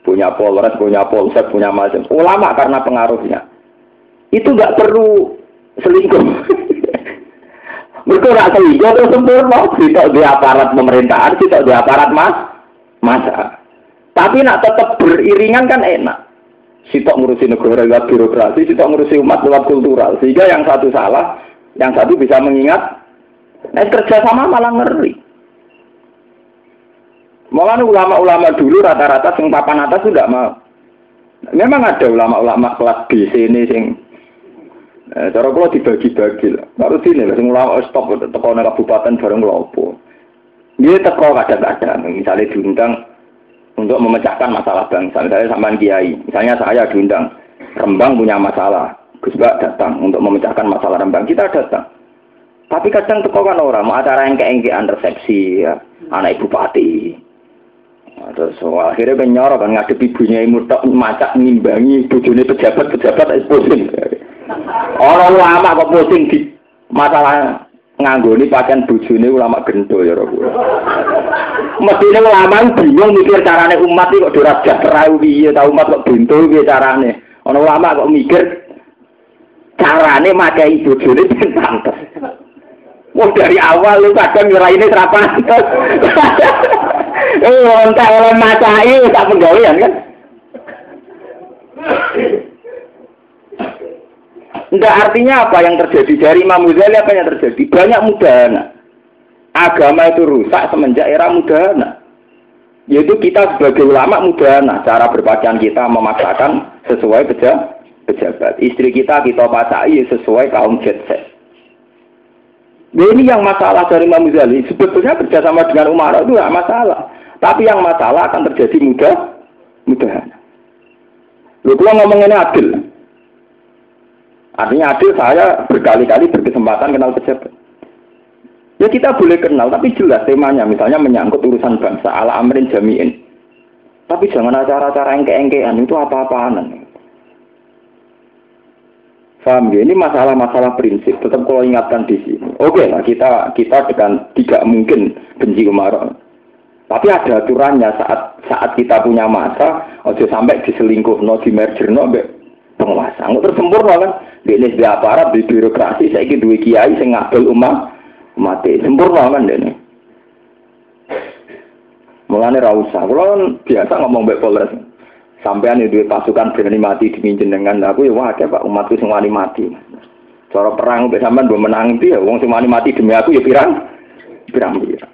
Punya polres, punya polsek, punya macam. Ulama karena pengaruhnya. Itu nggak perlu selingkuh. Mereka selingkuh terus sempurna. Tidak di aparat pemerintahan, tidak di aparat mas, masa. Tapi nak tetap beriringan kan enak. Sitok ngurusi negara lewat birokrasi, sitok ngurusi umat lewat kultural. Sehingga yang satu salah, yang satu bisa mengingat. Nah, kerja sama malah ngeri. Malah ulama-ulama dulu rata-rata sing papan atas sudah mau. Memang ada ulama-ulama kelas B sini sing Eh, cara kula dibagi-bagi lah. Baru sini lah, sing ulama stop nang kabupaten bareng lopo. Dia teko kadang-kadang, misalnya diundang untuk memecahkan masalah bangsa. Misalnya sampean kiai, misalnya saya diundang, Rembang punya masalah, Gus Bak datang untuk memecahkan masalah Rembang. Kita datang. Tapi kadang teko kan orang, mau acara yang keengkean resepsi, ya. anak ibu pati. Terus so, akhirnya kan nyorok kan ngadepi ibunya ibu tak macak ngimbangi bujuni pejabat-pejabat pusing. Orang ulama kok pusing di masalah nganggoni pakaian bujuni ulama gento ya Rabu. Mestinya ulama bingung mikir carane umat kok dorat jahtera piye ta umat kok bento piye carane. Orang ulama kok mikir carane makai bojone ben pantes. Wah dari awal lu kadang ini serapan. Eh, entah oleh macai tak penggawean kan. Enggak artinya apa yang terjadi dari Imam Ghazali apa yang terjadi? Banyak mudahana. Agama itu rusak semenjak era mudahana. Yaitu kita sebagai ulama mudahana. Cara berpakaian kita memaksakan sesuai pejabat. Istri kita kita pasai sesuai kaum jet set. Nah, ini yang masalah dari Imam Ghazali. Sebetulnya kerjasama dengan Umar itu tidak masalah. Tapi yang masalah akan terjadi mudah, mudahan. Lu kalau ngomong ini adil. Artinya adil saya berkali-kali berkesempatan kenal pejabat. Ya kita boleh kenal, tapi jelas temanya. Misalnya menyangkut urusan bangsa, ala amrin jami'in. Tapi jangan acara-acara engke-engkean, itu apa-apaan. Faham ya? Ini masalah-masalah prinsip. Tetap kalau ingatkan di sini. Oke lah, kita kita dengan tidak mungkin benci Umar. Tapi ada aturannya saat saat kita punya masa, ojo sampai diselingkuh, no di merger, no penguasa. Nggak tersempurna kan? Di ini di aparat, di birokrasi, saya ingin dua kiai, saya ngabel umat, mati. Sempurna kan ini. Mulanya rausa. Kalau biasa ngomong baik polres. Sampean itu pasukan berani mati diminjen dengan aku ya wah pak umatku semua mati. Cara perang sampai sampean belum menang itu ya wong semua mati demi aku ya pirang pirang pirang.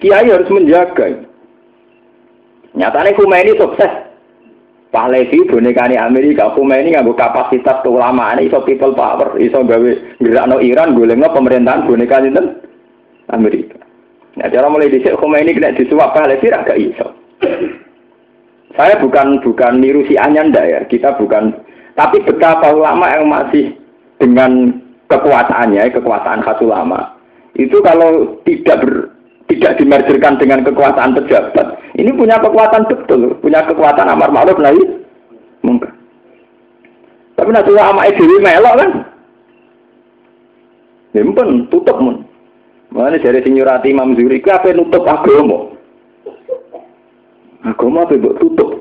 Kiai harus menjaga. Nyatanya Khomeini sukses Pahlavi bonekane Amerika, Khomeini nganggo kapasitas keulamaan iso people power, iso gawe gerakno Iran golekno pemerintahan boneka sinten Amerika. Nah, cara mulai dhisik Khomeini kena disuap Pahlavi ra gak iso. Saya bukan bukan niru si Anyanda ya, kita bukan tapi betapa ulama yang masih dengan kekuasaannya, kekuasaan khas ulama. Itu kalau tidak ber, tidak dimerjerkan dengan kekuasaan pejabat. Ini punya kekuatan betul, punya kekuatan amar ma'ruf nahi mungkin. Tapi nanti sama dewi melok kan. Ya pun tutup mun. Mana dari sinyurati Imam Zuri, apa nutup agama? Agama apa buat tutup?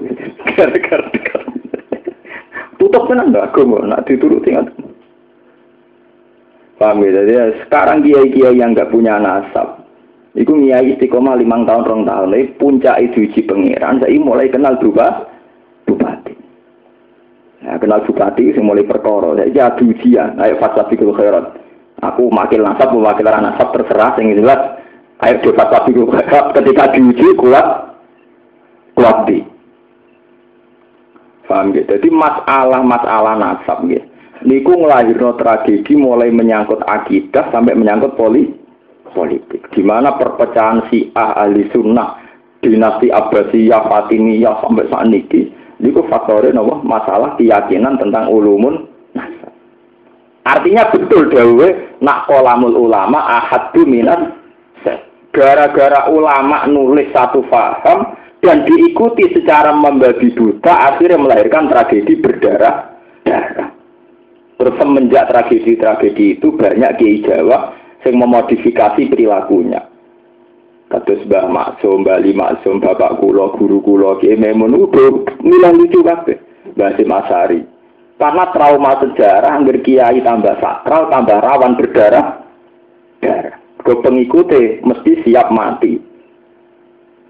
Gara-gara tutup kan enggak agama, nak dituruti nggak. Paham ya? Jadi sekarang kiai-kiai yang nggak punya nasab, Iku ngiyai istiqomah limang tahun rong tahun. Ini puncak itu uji pengiran. Saya mulai kenal berubah bupati. Ya, kenal bupati saya mulai perkara. Saya jadi ujian. Ayo fasafikul khairat. Aku makil nasab, wakil nasab terserah. Yang jelas. Ayo di fasafikul khairat. Ketika diuji kuat. Kuat di. Paham gitu. Jadi masalah-masalah nasab gitu. Niku ngelahirno tragedi mulai menyangkut akidah sampai menyangkut politik politik. Di mana perpecahan si ahli sunnah, dinasti Abbasiyah, Fatimiyah sampai saat ini, itu faktornya nopo masalah keyakinan tentang ulumun nasab. Artinya betul dawe nak kolamul ulama ahadu minat gara-gara ulama nulis satu faham dan diikuti secara membabi buta akhirnya melahirkan tragedi berdarah-darah. Terus semenjak tragedi-tragedi itu banyak kiai Jawa sing memodifikasi perilakunya. Kados Mbah Maksum, Mbah Li Maksum, Bapak kula, guru kula, Ki Memun milah lucu kabeh. Mbah Asari. Karena trauma sejarah angger kiai tambah sakral, tambah rawan berdarah darah. Ke pengikutnya mesti siap mati.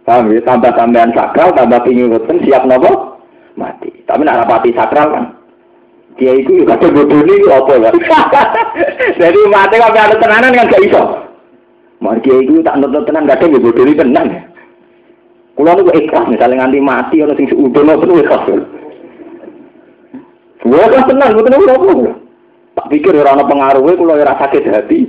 Paham ya? Tambah sampean sakral, tambah pingin siap nopo? Mati. Tapi nak rapati sakral kan. Dia itu juga bodoh ini apa ya? Jadi mati kalau ada tenanan kan gak iso. Mari dia itu tak nonton tenan gak ada bodoh ini tenang. Kulo niku ikhlas misalnya nganti mati ana sing seudon apa ikhlas. Kan tenang, apa? Tak pikir ora ana pengaruhe kulo ora sakit hati.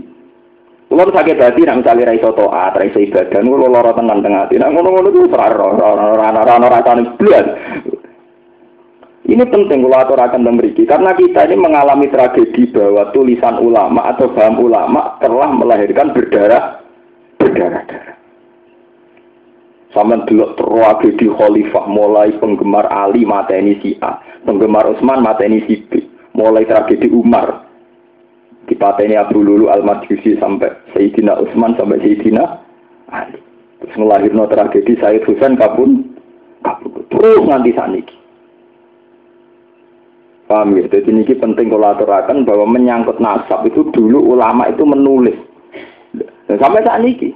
Kulo sakit hati nek misale ra iso taat, ra iso ibadah, kulo lara tenan teng ati. Ngono-ngono ku ora ora ora ora rasane blas. Ini penting kalau aturakan memiliki karena kita ini mengalami tragedi bahwa tulisan ulama atau paham ulama telah melahirkan berdarah berdarah-darah. Sama dulu tragedi khalifah mulai penggemar Ali mateni si A, penggemar Utsman mateni si B, mulai tragedi Umar dipateni Abu Lulu Al Majusi sampai Sayyidina Utsman sampai Sayyidina Ali. Terus ngelahirno tragedi Sayyid Husain kabun kabun terus nganti saniki. Paham ya? Jadi ini penting kalau aturakan bahwa menyangkut nasab itu dulu ulama itu menulis. Dan sampai saat ini,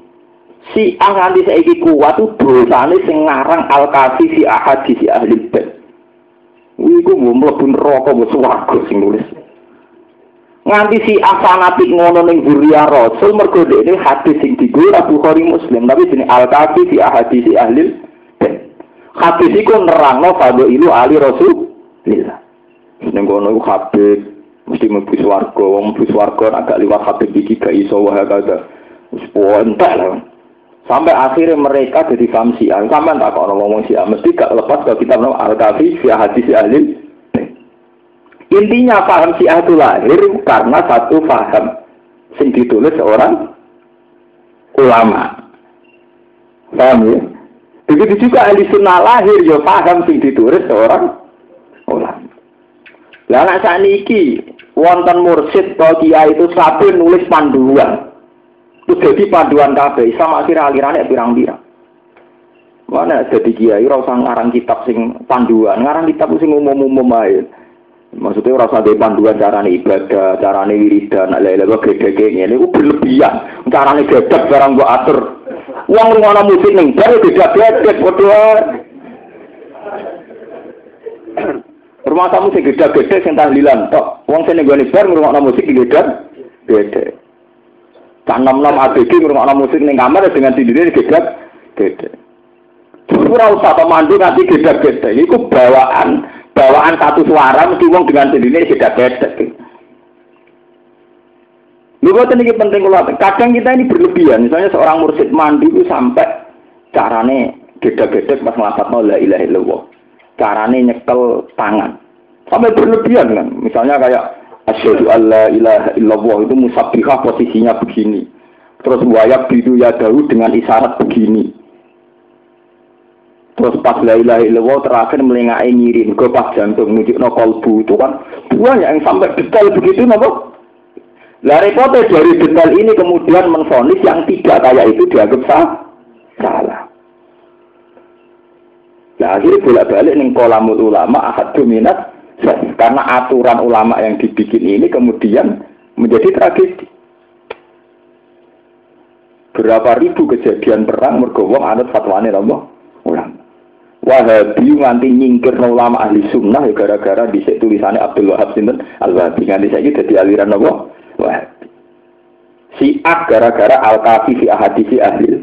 si ah nanti saya kuat itu dosanya sing ngarang al kafi si ahadi si ahli bed. Iku mau mlebu neraka mbok swarga sing nulis. Nganti si fanatik ngono ning Buria Rasul mergo ini hadis sing Abu Bukhari Muslim tapi sini al kafi si ahadi si ahli. Hadis iku nerangno ilu ali Rasul. Lillah. Ning kono iku Habib mesti mlebu swarga, wong mlebu swarga agak liwat Habib iki gak iso wae kagak. Wis lah. Sampai akhirnya mereka jadi paham. Sampai tak kalau ngomong Syiah, mesti gak lepas kalau kita Al-Kafi, Syiah hadis ahli. Intinya paham Syiah itu lahir karena satu paham yang ditulis seorang ulama. Paham ya? Begitu juga ahli sunnah lahir, ya paham yang ditulis seorang ulama. Lah anak saniki wonten mursid to kiai itu sapi nulis panduan. Itu jadi panduan kabeh sama akhir alirannya pirang-pirang. Mana jadi kiai ora usah ngarang kitab sing panduan, ngarang kitab sing umum-umum ae. Maksudnya ora usah panduan carane ibadah, carane wiridan, lha-lha kok gede ngene iku berlebihan. Carane gedek barang mbok atur. Wong ngono musik ning bar beda-beda padha Rumah tamu sing gede-gede sing tahlilan tok. Wong sing nggone bar ngrungokno musik gede gede. Cak nom-nom ABG ngrungokno musik ning kamar dengan sendiri gede gede. Ora usah pemandu nanti gede-gede. Iku bawaan bawaan satu suara mesti wong dengan sendiri gede-gede. Lu ini penting kalau kadang kita ini berlebihan. Misalnya seorang mursid mandi itu sampai carane gede-gede pas ngelapat la ilaha illallah carane nyekel tangan. Sampai berlebihan kan. Misalnya kayak asyhadu alla ilaha illallah itu musabbihah posisinya begini. Terus wayak bidu ya dahu dengan isyarat begini. Terus pas la ilaha illallah terakhir melengai ngirim ke pas jantung menuju no kolbu itu kan dua yang sampai detail begitu nopo. Lah repotnya dari detail ini kemudian menfonis yang tidak kayak itu dianggap sah, salah. Nah akhirnya bolak-balik nih kolamul ulama ahad dominat karena aturan ulama yang dibikin ini kemudian menjadi tragedi. Berapa ribu kejadian perang mergowong anut fatwane Allah. Wahabi nganti nyingkir ulama ahli sunnah ya gara-gara di tulisannya Abdul Wahab Sinten Al-Wahabi nganti saya jadi aliran Allah Wahabi. Si gara-gara Al-Kafi fi ahadisi ahli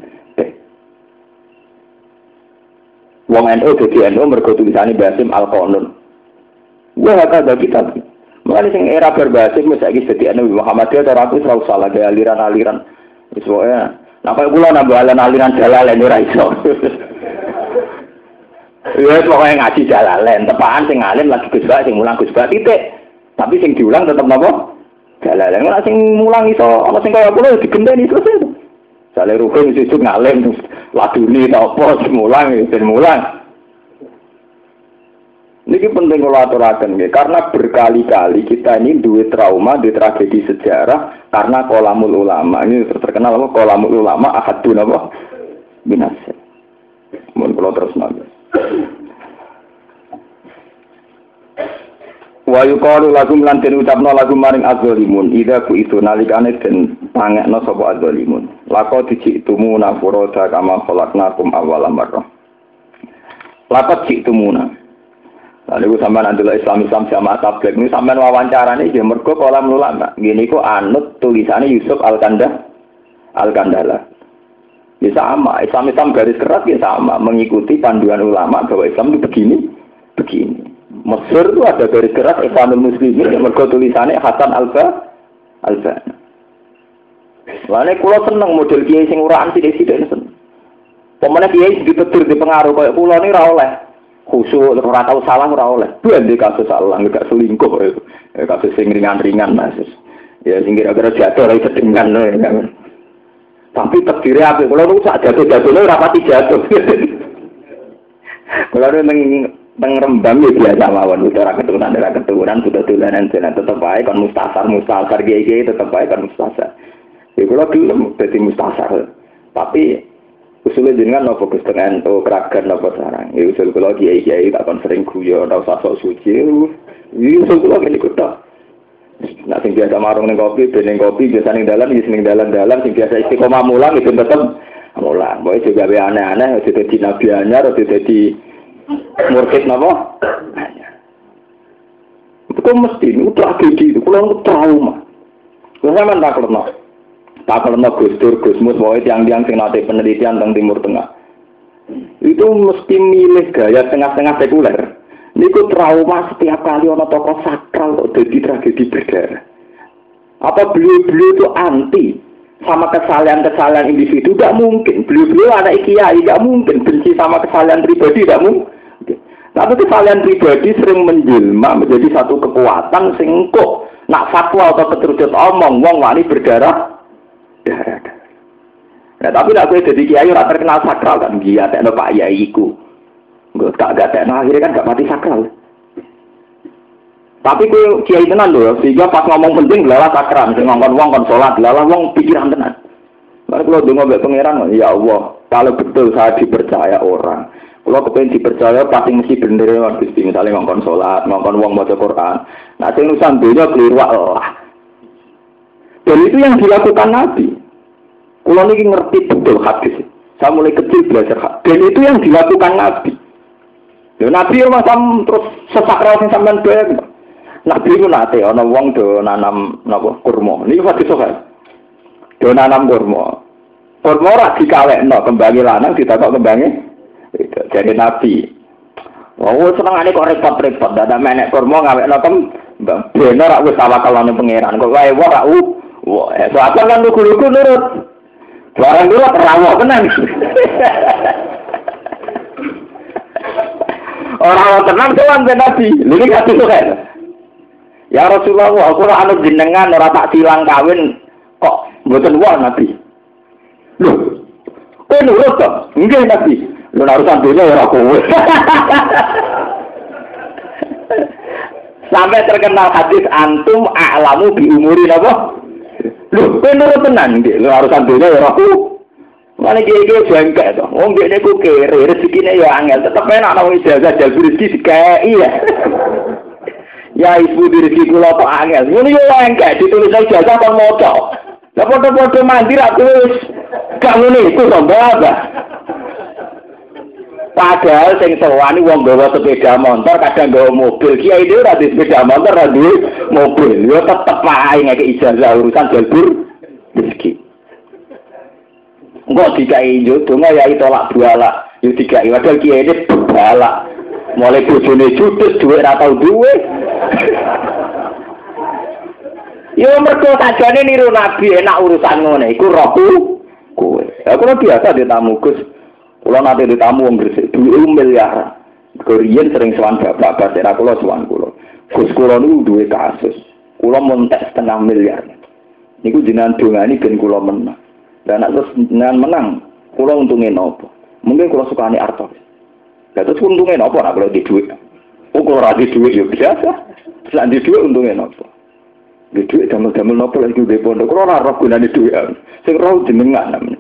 Wong NU jadi NU mergo tulisannya Basim Al Qanun. Wah ada kitab. Makanya sing era berbasim wis saiki dadi NU Muhammadiyah ora aku selalu salah aliran-aliran. Wis wae. Nah kaya nambah aliran jalalen ora iso. Ya pokoknya ngaji jalalen, tepaan sing alim lagi Gus sing mulang Gus titik. Tapi sing diulang tetap napa? Jalalen. Ora sing mulang iso ana sing kaya kula digenteni selesai. Sale rukun sesuk ngalim laduni ta apa semulang ben mulang. Ini penting kalau aturakan ya, karena berkali-kali kita ini duit trauma, di tragedi sejarah karena kolamul ulama. Ini terkenal apa? Kolamul ulama ahadun apa? Binasa. Mohon kalau terus nanti. Wa yuqalu lagu lan den ucapno lagu maring adzalimun ida ku itu nalikane den pangekno sapa. Lako dijitumuna furoda kama khalaqnakum awwal marrah. Lako jitumuna. Lalu gue sampean adalah Islam Islam sama tablet ini sampean wawancara nih dia mergo kolam ulama. Gini kok anut tulisannya Yusuf Al Kanda Al Kandala. Ya sama, Islam Islam garis keras ya sama, mengikuti panduan ulama bahwa Islam itu begini, begini. Mesir itu ada garis keras Islamul Muslimin yang mergo tulisannya Hasan Alba Alba. Lainnya kulo seneng model kiai sing uraan desi dan seneng. Pemenang kiai ditetir di pengaruh kayak pulau ini oleh khusyuk ora tau salah ora oleh. Di kasus salah nggak selingkuh itu. Ya, kasus sing ringan-ringan mas. Ya sing kira-kira jatuh ora sedengan ya. Tapi takdirnya apa? Kalau lu sak jatuh-jatuhnya rapati jatuh. Kalau lu teng rembang ya biasa mawon udah ra keturunan ra keturunan sudah tulanan jenengan tetep ae kan mustasar mustasar kiai tetep ae kan mustasar ya kula gelem dadi mustasar tapi usulnya jenengan Gus dengan oh keragan nopo sarang. Ya usul kula kiai kiai tak kon sering guyon ora usah sok suci. Ya usul kula Nah, sing biasa marung ning kopi, ben kopi biasa ning dalan, ya ning dalan-dalan, sing biasa istiqomah mulang itu tetep mulang. Boy juga aneh-aneh, itu jadi nabi anyar, itu jadi murkit napa? Itu mesti itu tragedi itu, kalau trauma. Kalau saya tak keleno, tak keleno Gus Dur, Gus Mus, bahwa tiang-tiang sing nate penelitian tentang Timur Tengah. Itu mesti milih gaya tengah-tengah sekuler. Niku trauma setiap kali ono tokoh sakral kok jadi tragedi berdarah. Apa beliau-beliau itu anti sama kesalahan-kesalahan individu? Tidak mungkin. Beliau-beliau anak kiai, tidak mungkin. Benci sama kesalahan pribadi, tidak mungkin. Tapi kesalahan pribadi sering menjelma menjadi satu kekuatan sing kok nak fatwa atau keterucut omong wong wani berdarah darah. Nah, tapi nak gue jadi kiai ora terkenal sakral kan dia tak Pak Yai iku. Gak gak nah, akhirnya kan gak mati sakral. Tapi gue kiai tenan loh, sehingga pas ngomong penting lalah sakral, sing ngomong wong kon salat, lalah wong pikiran tenan. Lalu kalau dengar pangeran, ya Allah, kalau betul saya dipercaya orang, kalau kepengen dipercaya pasti mesti bener ya Gusti, misalnya ngongkon sholat, ngongkon uang baca Quran. Nah, sing nusan dunia keliru Allah. Dan itu yang dilakukan Nabi. Kalau ini ngerti betul hadis. Saya mulai kecil belajar hadis. Dan itu yang dilakukan Nabi. Ya, Nabi macam terus sesakral sing sampean bayang. Nabi itu nate ana wong do nanam napa kurma. Niki hadis sokan. Do nanam kurma. Kurma ora dikawekno kembangi lanang ditakok kembangi jadi nabi. Oh, seneng ane kok repot-repot, dada menek kurma ngawek notem, bener rak wis tawakal ane pangeran. Kok wae wah rak wah, eh soalnya kan lugu-lugu nurut. Barang nurut rawo tenan. Orang tenang tuan ben nabi. Lha kasih tuh kan. Ya Rasulullah, aku ora anu jenengan ora tak silang kawin kok mboten wah nabi. Loh, kowe nurut kok? Nggih nabi. Lu urusan dunia ya kowe. Sampai terkenal hadis antum a'lamu bi umuri napa? Lho, kowe nurut tenan nggih, lu urusan dunia ya aku. Mana kiai-kiai jengkel to. Wong ngene ku kere, rezekine ya angel, tetep enak nang ijazah jalbu rezeki dikai ya. Ya ibu rezeki kula kok angel. Ngono yo engke ditulis ijazah kon maca. Lah padha-padha mandi ra tulis. Gak ngene iku to, Mbak. Padahal sing sowan wong gawa sepeda motor, kadang gawa mobil. Kiai dhewe ora sepeda motor, ora duwe mobil. Yo tetep wae ngeke ijazah urusan jalbur rezeki. Engko dikai yo donga ya tolak buala. Yo dikai padahal kiai ini balak. Mulai bojone judes duwe ora tau duwe. Yo mergo sajane niru nabi enak urusan ngene iku rohku kowe. Aku biasa ditamu Gus. Kalau nanti ditamu wong gresik duit miliar. Korean sering sewan bapak bapak era kulo sewan kulo. Gus kulo niku duwe kasus. Kulo montek setengah miliar. Niku jenengan dongani ben kulo menang. Dan terus jenengan menang, kulo untungnya nopo. Mungkin kulo sukani arto. Lah terus untungnya nopo nak kulo di duit. Oh kulo ra di duit yo biasa. Selain di duit untungnya nopo. Di duit damel-damel nopo lagi di pondok. Kulo ora roh gunane duit. Sing roh jenengan namanya.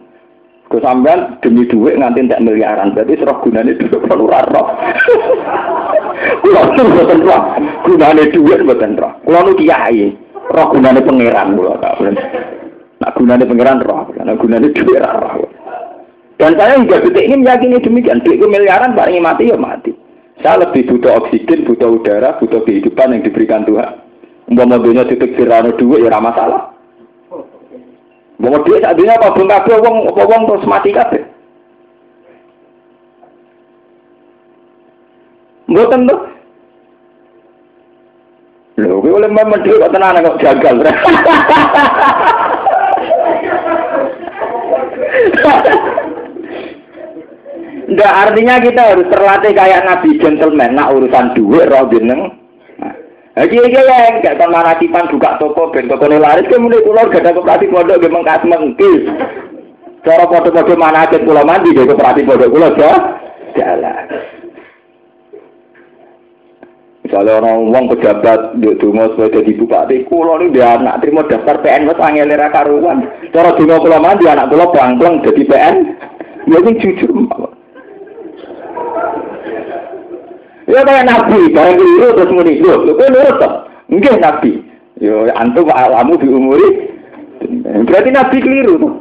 Gue sampean demi duit nganti tak miliaran, berarti serah gunanya duit kalau roh. Kulo nu mboten roh. Gunane dhuwit mboten roh. Kulo nu kiai. Roh gunane pangeran kulo tak Nak gunane pangeran roh. Nak gunane dhuwit roh. Dan saya hingga detik ini meyakini demikian. Duit miliaran paling mati ya mati. Saya lebih butuh oksigen, butuh udara, butuh kehidupan yang diberikan Tuhan. Umpama dunia titik sirano dua ya salah. Umpama dia saat dunia apa belum kabeh wong apa wong terus mati kabeh. Mboten tuh. Lho, kowe oleh mbak dhuwit kok tenan kok gagal. Enggak artinya kita harus terlatih kayak Nabi gentleman, nak urusan duit roh jeneng. Nah, iki iki ya enggak kon manakipan buka toko ben toko laris ke mulai kula gak ada koperasi pondok ge mengkas mengkis. Cara foto-foto manakib kula mandi ge koperasi pondok kula ya jalan. Misalnya orang uang pejabat di dungo supaya jadi bupati, kulo ini dia anak terima daftar PN mas angel karuan. Cara dungo kulo mandi anak kulo pelang jadi PN, ya ini jujur. Ya kayak nabi, barang keliru terus muni, lho, lho, kok nurut toh? Enggak nabi. Yo antum alamu di umuri. Berarti nabi keliru toh.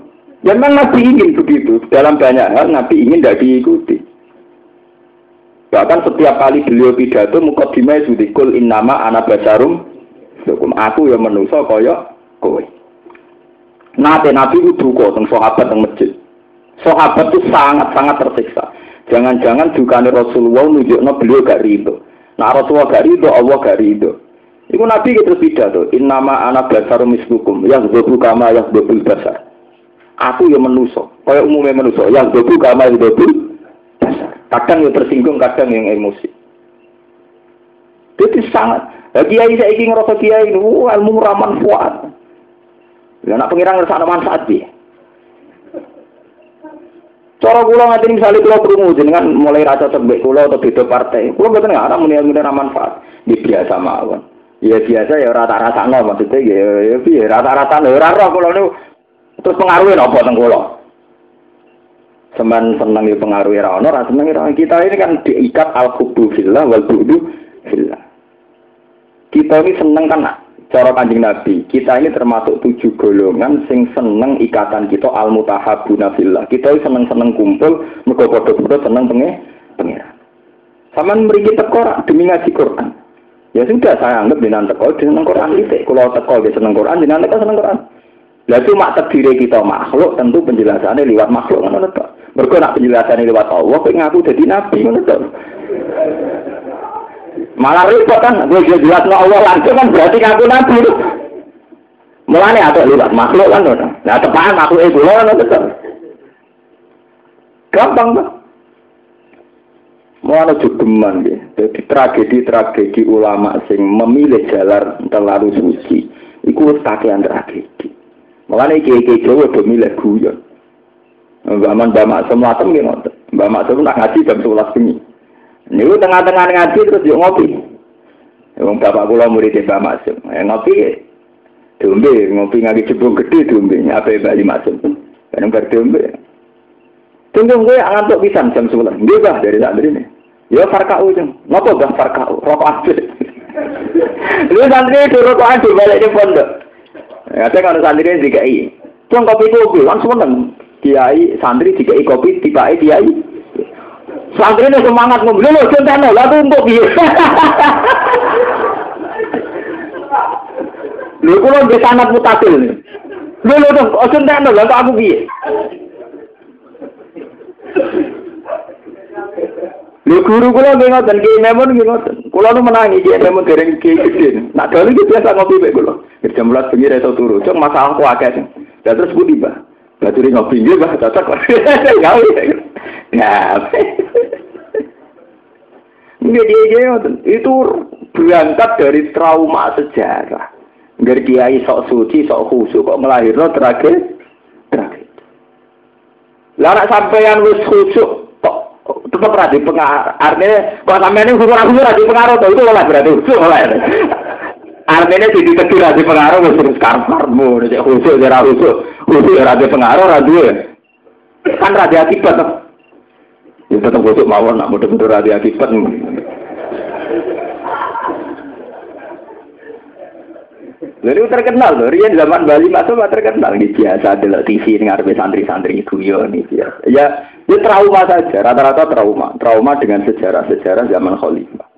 Ya memang nabi ingin begitu. Dalam banyak hal nabi ingin tidak diikuti. Bahkan setiap kali beliau pidato mukadimah sudikul innama anak basarum hukum aku yang menuso kaya kowe. Nate nabi itu duka teng sahabat teng masjid. Sahabat itu sangat-sangat tersiksa. Jangan-jangan juga Rasulullah nunjukno beliau gak ridho. Nah Rasulullah gak ridho, Allah gak ridho. Iku Nabi kita pidato, innama anak basar mislukum, yang dobu kama yang dobu basar. Aku yang menuso, kaya umumnya menuso, yang dobu kama yang dobu basar. Kadang yang tersinggung, kadang yang emosi. Itu sangat. Ya, kiai saya ingin ngerasa kiai ini, ilmu raman kuat. Ya, nak pengiran ngerasa manfaat dia. Cara kula ngati misalnya kula krungu jenengan mulai rasa sebek kula atau beda partai. Kula mboten ngarep muni muni manfaat. Di biasa mawon. Ya biasa ya rata-rata no maksudnya ya ya piye rata-rata lho ora roh kula niku terus pengaruhe napa teng kula. Semen seneng ya pengaruhi ra ono, ra seneng ra kita ini kan diikat al hubbu fillah wal bu'du fillah. Kita ini seneng kan cara kanjeng Nabi, kita ini termasuk tujuh golongan sing seneng ikatan kita al mutahabuna fillah. Kita seneng seneng kumpul, mergo seneng penge pengira. Sama mriki teko demi ngaji Quran. Ya sudah saya anggap dengan teko dengan Quran itu. Kalau teko dia seneng Quran, dengan teko seneng Quran. Lah cuma terdiri kita makhluk, tentu penjelasannya lewat makhluk ngono to. Mergo nak penjelasannya lewat Allah, kok ngaku jadi nabi ngono. Malah repot kan, gue jelas no Allah langsung kan berarti ngaku nabi itu. Mulane atau lihat makhluk kan, nah tepat makhluk itu loh, betul. Gampang. Mau ada jogeman ya. Jadi tragedi-tragedi ulama sing memilih jalan terlalu suci. Iku kakean tragedi. Mulane kiai-kiai Jawa do milih guyon. Mbak Man Mbak Maksum latem nggih Mbak Maksum nak ngaji jam 11 bengi. Niku tengah-tengah ngaji terus yuk ngopi. Wong bapak kula murid Mbak Maksum. Ya ngopi diombe, ngopi ngaji jebung gede diombe, apa Mbak Maksum. Kan bar diombe. Tunggu gue ngantuk pisan jam 11. Nggih, Bah, dari santri ini. Ya farkau jeng. Napa Bah farkau? Rokok aja. Lu santri itu rokok aja balik di pondok. Ada kalau santri ini dikai. Cung kopi kopi, langsung seneng. Kiai santri dikai kopi, tiba kiai Santri ini semangat ngomong, lho, centeno, lah tumpuk piye. Lho kula nggih sanad mutasil. Lho lho dong, centeno, lah aku piye. Lho guru kula nggih ngoten, ki memon nggih ngoten. Kula nu menangi ki memon dereng ki gede. Nak dalu iki biasa ngopi mek kula. Jam 11 bengi reso turu. Cuk masalah ku akeh. Dan terus budi, Mbah. Baturi ngopi nggih, Mbah, cocok. Gawe. Nah, itu berangkat dari trauma sejarah. Dari kiai sok suci, sok khusyuk kok melahirno terakhir terakhir. Lah nek sampeyan wis khusyuk kok tetep ra dipengaruh. Artinya kok sampeyan khusyuk khusyuk ra dipengaruh to itu oleh berarti khusyuk oleh. Artinya jadi kecil Raja pengaruh, wis terus karparmu, cek khusuk, cek khusuk, khusus, khusus ada ya pengaruh, ora ya. Kan Raja akibat to. Ya tetep khusuk mawon nak mudeng-mudeng ra akibat. Lalu terkenal loh, Rian zaman Bali masuk terkenal nih biasa di TV ngarepe santri-santri guyon nih biasa. Ya, ya trauma saja, rata-rata trauma, trauma dengan sejarah-sejarah zaman Khalifah.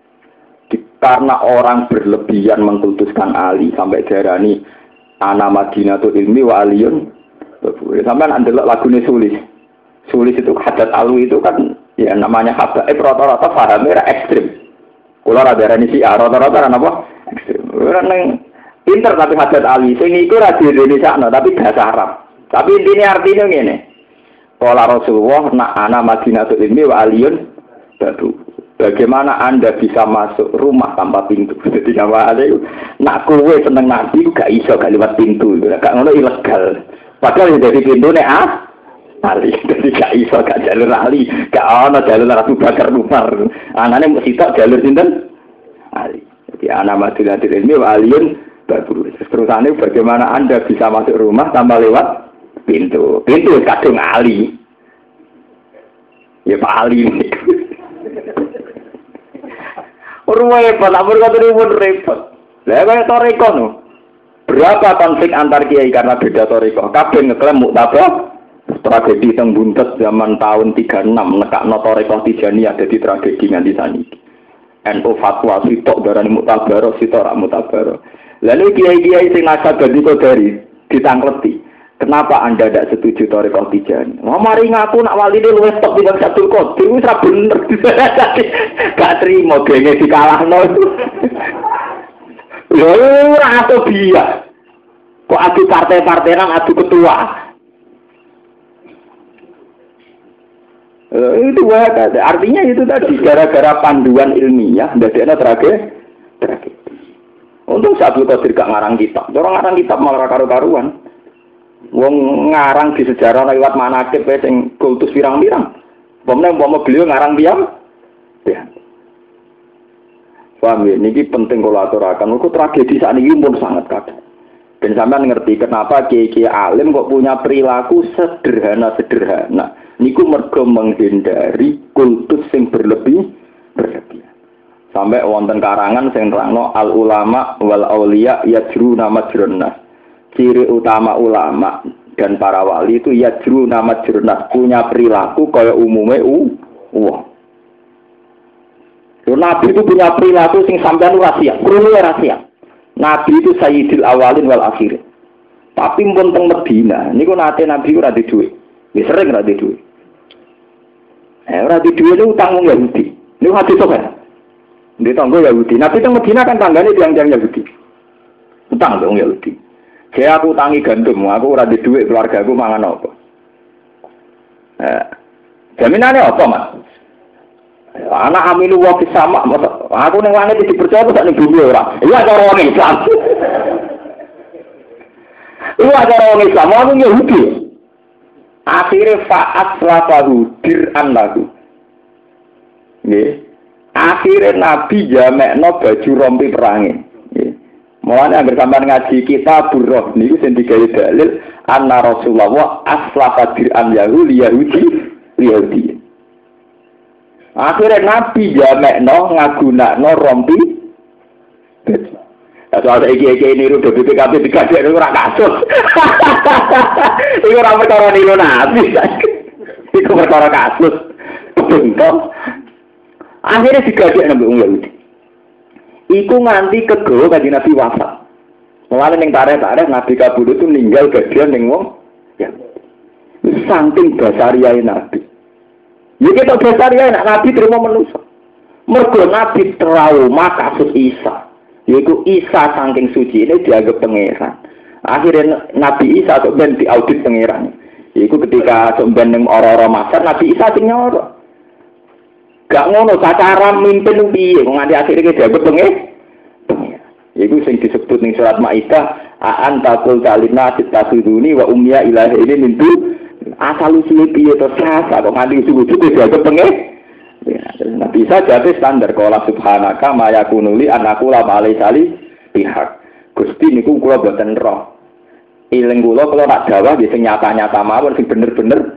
Karena orang berlebihan mengkultuskan Ali sampai darah ini anak Madinah tuh ilmi wa aliyun. Sampai nanti lagunya sulis. Sulis itu hadat alu itu kan ya namanya hadat. Eh rata-rata fahamnya ekstrim. Kalau ada ini sih, rata-rata apa? Ekstrim. Karena Pinter tapi hadat Ali. Sing iku ra di Indonesia no, tapi bahasa Arab. Tapi intinya artinya ngene. Kala Rasulullah nak ana Madinatul Ilmi wa aliyun. Bagaimana Anda bisa masuk rumah tanpa pintu? Jadi nama ada nak kue seneng nabi gak iso gak lewat pintu, gak ngono ilegal. Padahal yang dari pintu nih ah, Ali, jadi gak iso gak jalur Ali, gak ono jalur Rasul Bakar Umar. Anaknya mesti tak jalur sinten Ali. Jadi anak Madinatul Ilmi wa aliyun Terus Terusannya bagaimana Anda bisa masuk rumah tanpa lewat pintu. Pintu kadung Ali. Ya Pak Ali ini. repot, ampun kata pun repot. Lah toriko no. Berapa konflik antar kiai karena beda toriko? Kabeh ngeklaim muktabah tragedi teng buntet zaman tahun 36 nekak no toriko tijani ada di tragedi nganti saniki. NU fatwa sitok darani mutabaro sitok rak mutabaro. Lalu kiai-kiai sing nasab dadi dari ditangkleti. Kenapa anda tidak setuju Torikoh Tijani? Wah mari ngaku nak wali ini luwes top di Satu Qadir, itu bener. Gak terima gengnya dikalah no. Lalu atau biar. Kok adu partai-partai nang adu ketua. itu wah artinya itu tadi gara-gara panduan ilmiah tidak ada tragedi tragedi Untung Abdul Qadir gak ngarang kitab. Orang ngarang kitab malah karu-karuan. Wong ngarang di sejarah lewat manakib wis sing kultus pirang-pirang. Pemene umpama beliau ngarang diam. Ya. Paham ya, ini penting kalau aturakan. Itu tragedi saat ini pun sangat kadang. Dan sampai ngerti kenapa kiai alim kok punya perilaku sederhana-sederhana. Niku mergo menghindari kultus yang berlebih berlebihan. Sampai wonten karangan sing nerangno al ulama wal aulia yajru nama jurnas. Ciri utama ulama dan para wali itu yajru nama jurnas punya perilaku kaya umume u wong. Nabi itu punya perilaku sing sampean rahasia, perlu rahasia. Nabi itu sayyidil awalin wal akhirin. Tapi pun teng Medina, niku nate Nabi ora di dhuwit. Wis sering ora di dhuwit. Eh ora di dhuwit itu utang wong Yahudi. Niku hadis apa? Di tangga Yahudi. Nabi itu Medina kan tangganya tiang-tiang Yahudi. Utang dong Yahudi. Saya aku utangi gandum, aku ora di duit keluarga aku mangan apa. Eh, jaminannya apa mas? Anak amilu waktu sama, aku neng langit dipercaya tak nih bumi orang. Iya cara orang Islam. Iya cara orang Islam, aku Yahudi. Akhirnya faat lafahu dir'an lagu. Nih, Akhirnya Nabi jamekno baju rompi perangi. Mulanya bersama ngaji kita buroh niku sing digawe dalil anna Rasulullah aslafa an Yahudi Yahudi Yahudi. Akhirnya Nabi jamekno ngagunakno rompi baju. Soal iki iki niru do BPKB dikasih ora kasus. Iku ora perkara niru Nabi. Iku perkara kasus. Bentuk Akhirnya digadik nabi Wong Yahudi. Iku nganti kego kaji Nabi wafat. Mulane ning tarik-tarik Nabi kabul itu meninggal bagian ning wong ya. Saking basariai Nabi. Ya kita basariai Nabi terima manusia. Mergo Nabi trauma kasus Isa. Yaitu Isa saking suci ini dianggap pangeran. Akhirnya Nabi Isa sebenarnya diaudit pangeran. Iku ketika sebenarnya orang-orang Masar Nabi Isa sing. Gak ngono cara mimpin piye wong nganti akhire dianggap penge. Iku sing disebut ning surat Maidah, "Aan taqul talina tasuduni wa umya ilahi ini mintu asal usul piye to sasa kok nganti usul-usul dianggap penge. Ya, nah, bisa jadi standar kalau subhanaka maya kunuli anakku malai sali pihak. Gusti niku kula boten roh. Iling kula kalau nak jawab ya sing nyata-nyata mawon sing bener-bener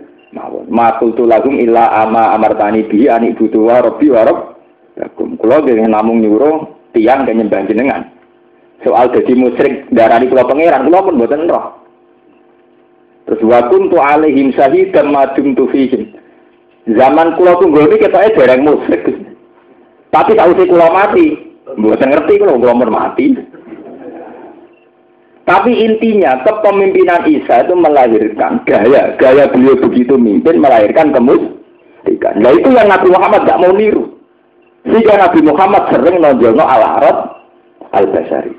mawon. Makul tu lagum illa ama amartani bi anik butuh wa rabbi wa. Yakum. Kulo dengan namung nyuruh tiang dan nyembah jenengan. Soal jadi musyrik darani kula pangeran kula pun mboten roh. Terus wa kuntu alaihim syahidan ma dumtu fihim. Zaman kula tunggu iki ketoke dereng musyrik. Tapi tak usah kula mati, mboten ngerti kula kula mati. Tapi intinya kepemimpinan Isa itu melahirkan gaya, gaya beliau begitu mimpin melahirkan kemusyrikan. Nah itu yang Nabi Muhammad gak mau niru. Sehingga Nabi Muhammad sering nonjolno al-Arab al-Basari.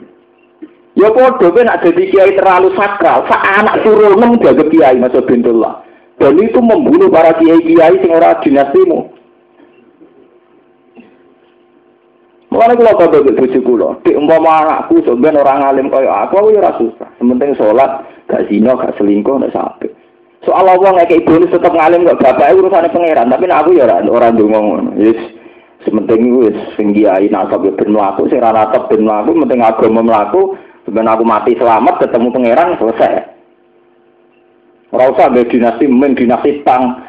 Ya podo kan ada di kiai terlalu sakral, sak anak turunem jaga kiai masuk bintullah. Dan itu membunuh para kiai-kiai sing ora dinastimu. Mulane kula kandha mbek bojo kula, dik umpama anakku sampean orang alim kaya aku aku ya susah. Sementing salat, gak zina, gak selingkuh, nek sampe. Soal Allah ngekek bonus tetep ngalim kok bapak urusane pangeran, tapi aku ya ora ora ndonga ngono. Yes. Sementing wis sing kiai nasab ya ben mlaku, sing ora nasab ben mlaku, penting agama mlaku, Sebenarnya aku mati selamat ketemu pangeran selesai. Ora usah mbek dinasti men dinasti tang.